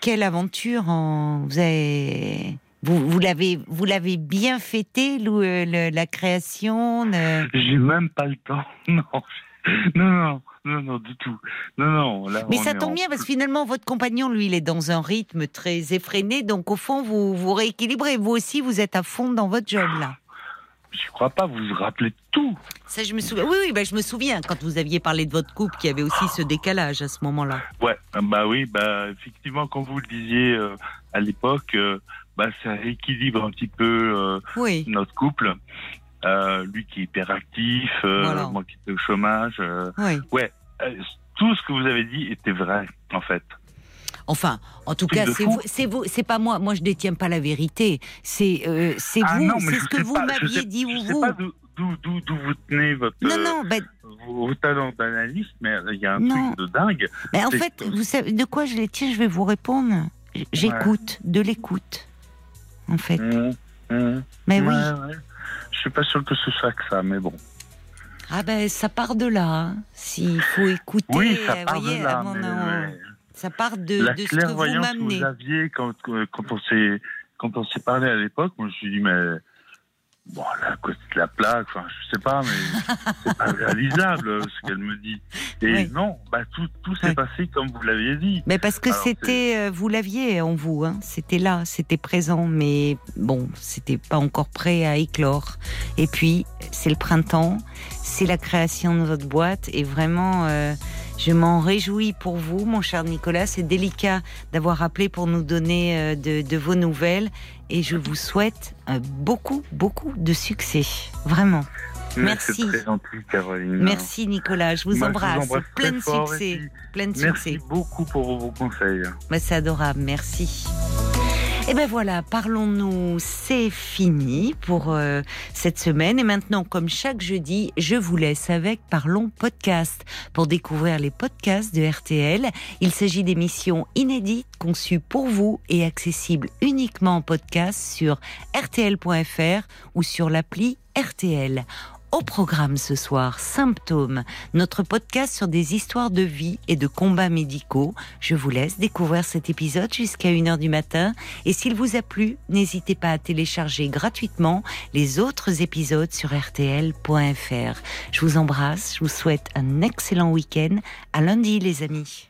quelle aventure en, vous avez, vous, vous l'avez, vous l'avez bien fêté, la création. J'ai même pas le temps, non, non, non non, non, du tout. Non, non. Là, Mais ça tombe bien parce que finalement, votre compagnon, lui, il est dans un rythme très effréné. Donc, au fond, vous vous rééquilibrez. Vous aussi, vous êtes à fond dans votre job, là. Je crois pas, vous vous rappelez tout. Ça, je me souviens. Oui, oui, bah, je me souviens quand vous aviez parlé de votre couple, qui avait aussi ce décalage à ce moment-là. Ouais, bah oui, bah effectivement, quand vous le disiez euh, à l'époque, euh, bah ça rééquilibre un petit peu euh, notre couple. Euh, lui qui est hyperactif, euh, moi qui étais au chômage. Euh, ouais, tout ce que vous avez dit était vrai, en fait. Enfin, en tout cas, c'est vous, c'est vous, c'est pas moi. Moi, je détiens pas la vérité. C'est, c'est ah vous, c'est ce que vous m'aviez dit ou vous. Sais pas d'où, vous tenez votre, non, non, ben vos, talents d'analyste, mais il y a un truc de dingue. Mais en fait, vous savez de quoi je les tiens Je vais vous répondre. J'écoute, de l'écoute, en fait. Mmh, mmh. Mais oui. Je suis pas sûr que ce soit que ça, mais bon. Ah ben, ça part de là. Hein. S'il faut écouter, oui, ça part de là. Mais, Ça part de, la de ce que vous m'amenez. que vous aviez quand, s'est quand on s'est parlé à l'époque, moi je me suis dit mais Bon, la côté de la plaque, enfin, je sais pas, mais c'est pas réalisable ce qu'elle me dit. Et non, bah, tout, tout s'est passé comme vous l'aviez dit. Mais parce que c'était, euh, vous l'aviez en vous, hein, c'était là, c'était présent, mais bon, c'était pas encore prêt à éclore. Et puis, c'est le printemps, c'est la création de votre boîte, et vraiment, euh, je m'en réjouis pour vous, mon cher Nicolas. C'est délicat d'avoir appelé pour nous donner euh, de, vos nouvelles. Et je vous souhaite euh, beaucoup, beaucoup de succès. Vraiment. Merci. Gentil, Caroline. Merci Nicolas, je vous embrasse. plein de succès. Plein de merci beaucoup pour vos conseils. Bah, c'est adorable, merci. Et ben voilà, parlons-nous, c'est fini pour euh, cette semaine. Et maintenant, comme chaque jeudi, je vous laisse avec Parlons Podcast. Pour découvrir les podcasts de RTL, il s'agit d'émissions inédites conçues pour vous et accessibles uniquement en podcast sur rtl.fr ou sur l'appli RTL. Au programme ce soir, Symptômes, notre podcast sur des histoires de vie et de combats médicaux. Je vous laisse découvrir cet épisode jusqu'à 1h du matin. Et s'il vous a plu, n'hésitez pas à télécharger gratuitement les autres épisodes sur rtl.fr. Je vous embrasse, je vous souhaite un excellent week-end. À lundi les amis.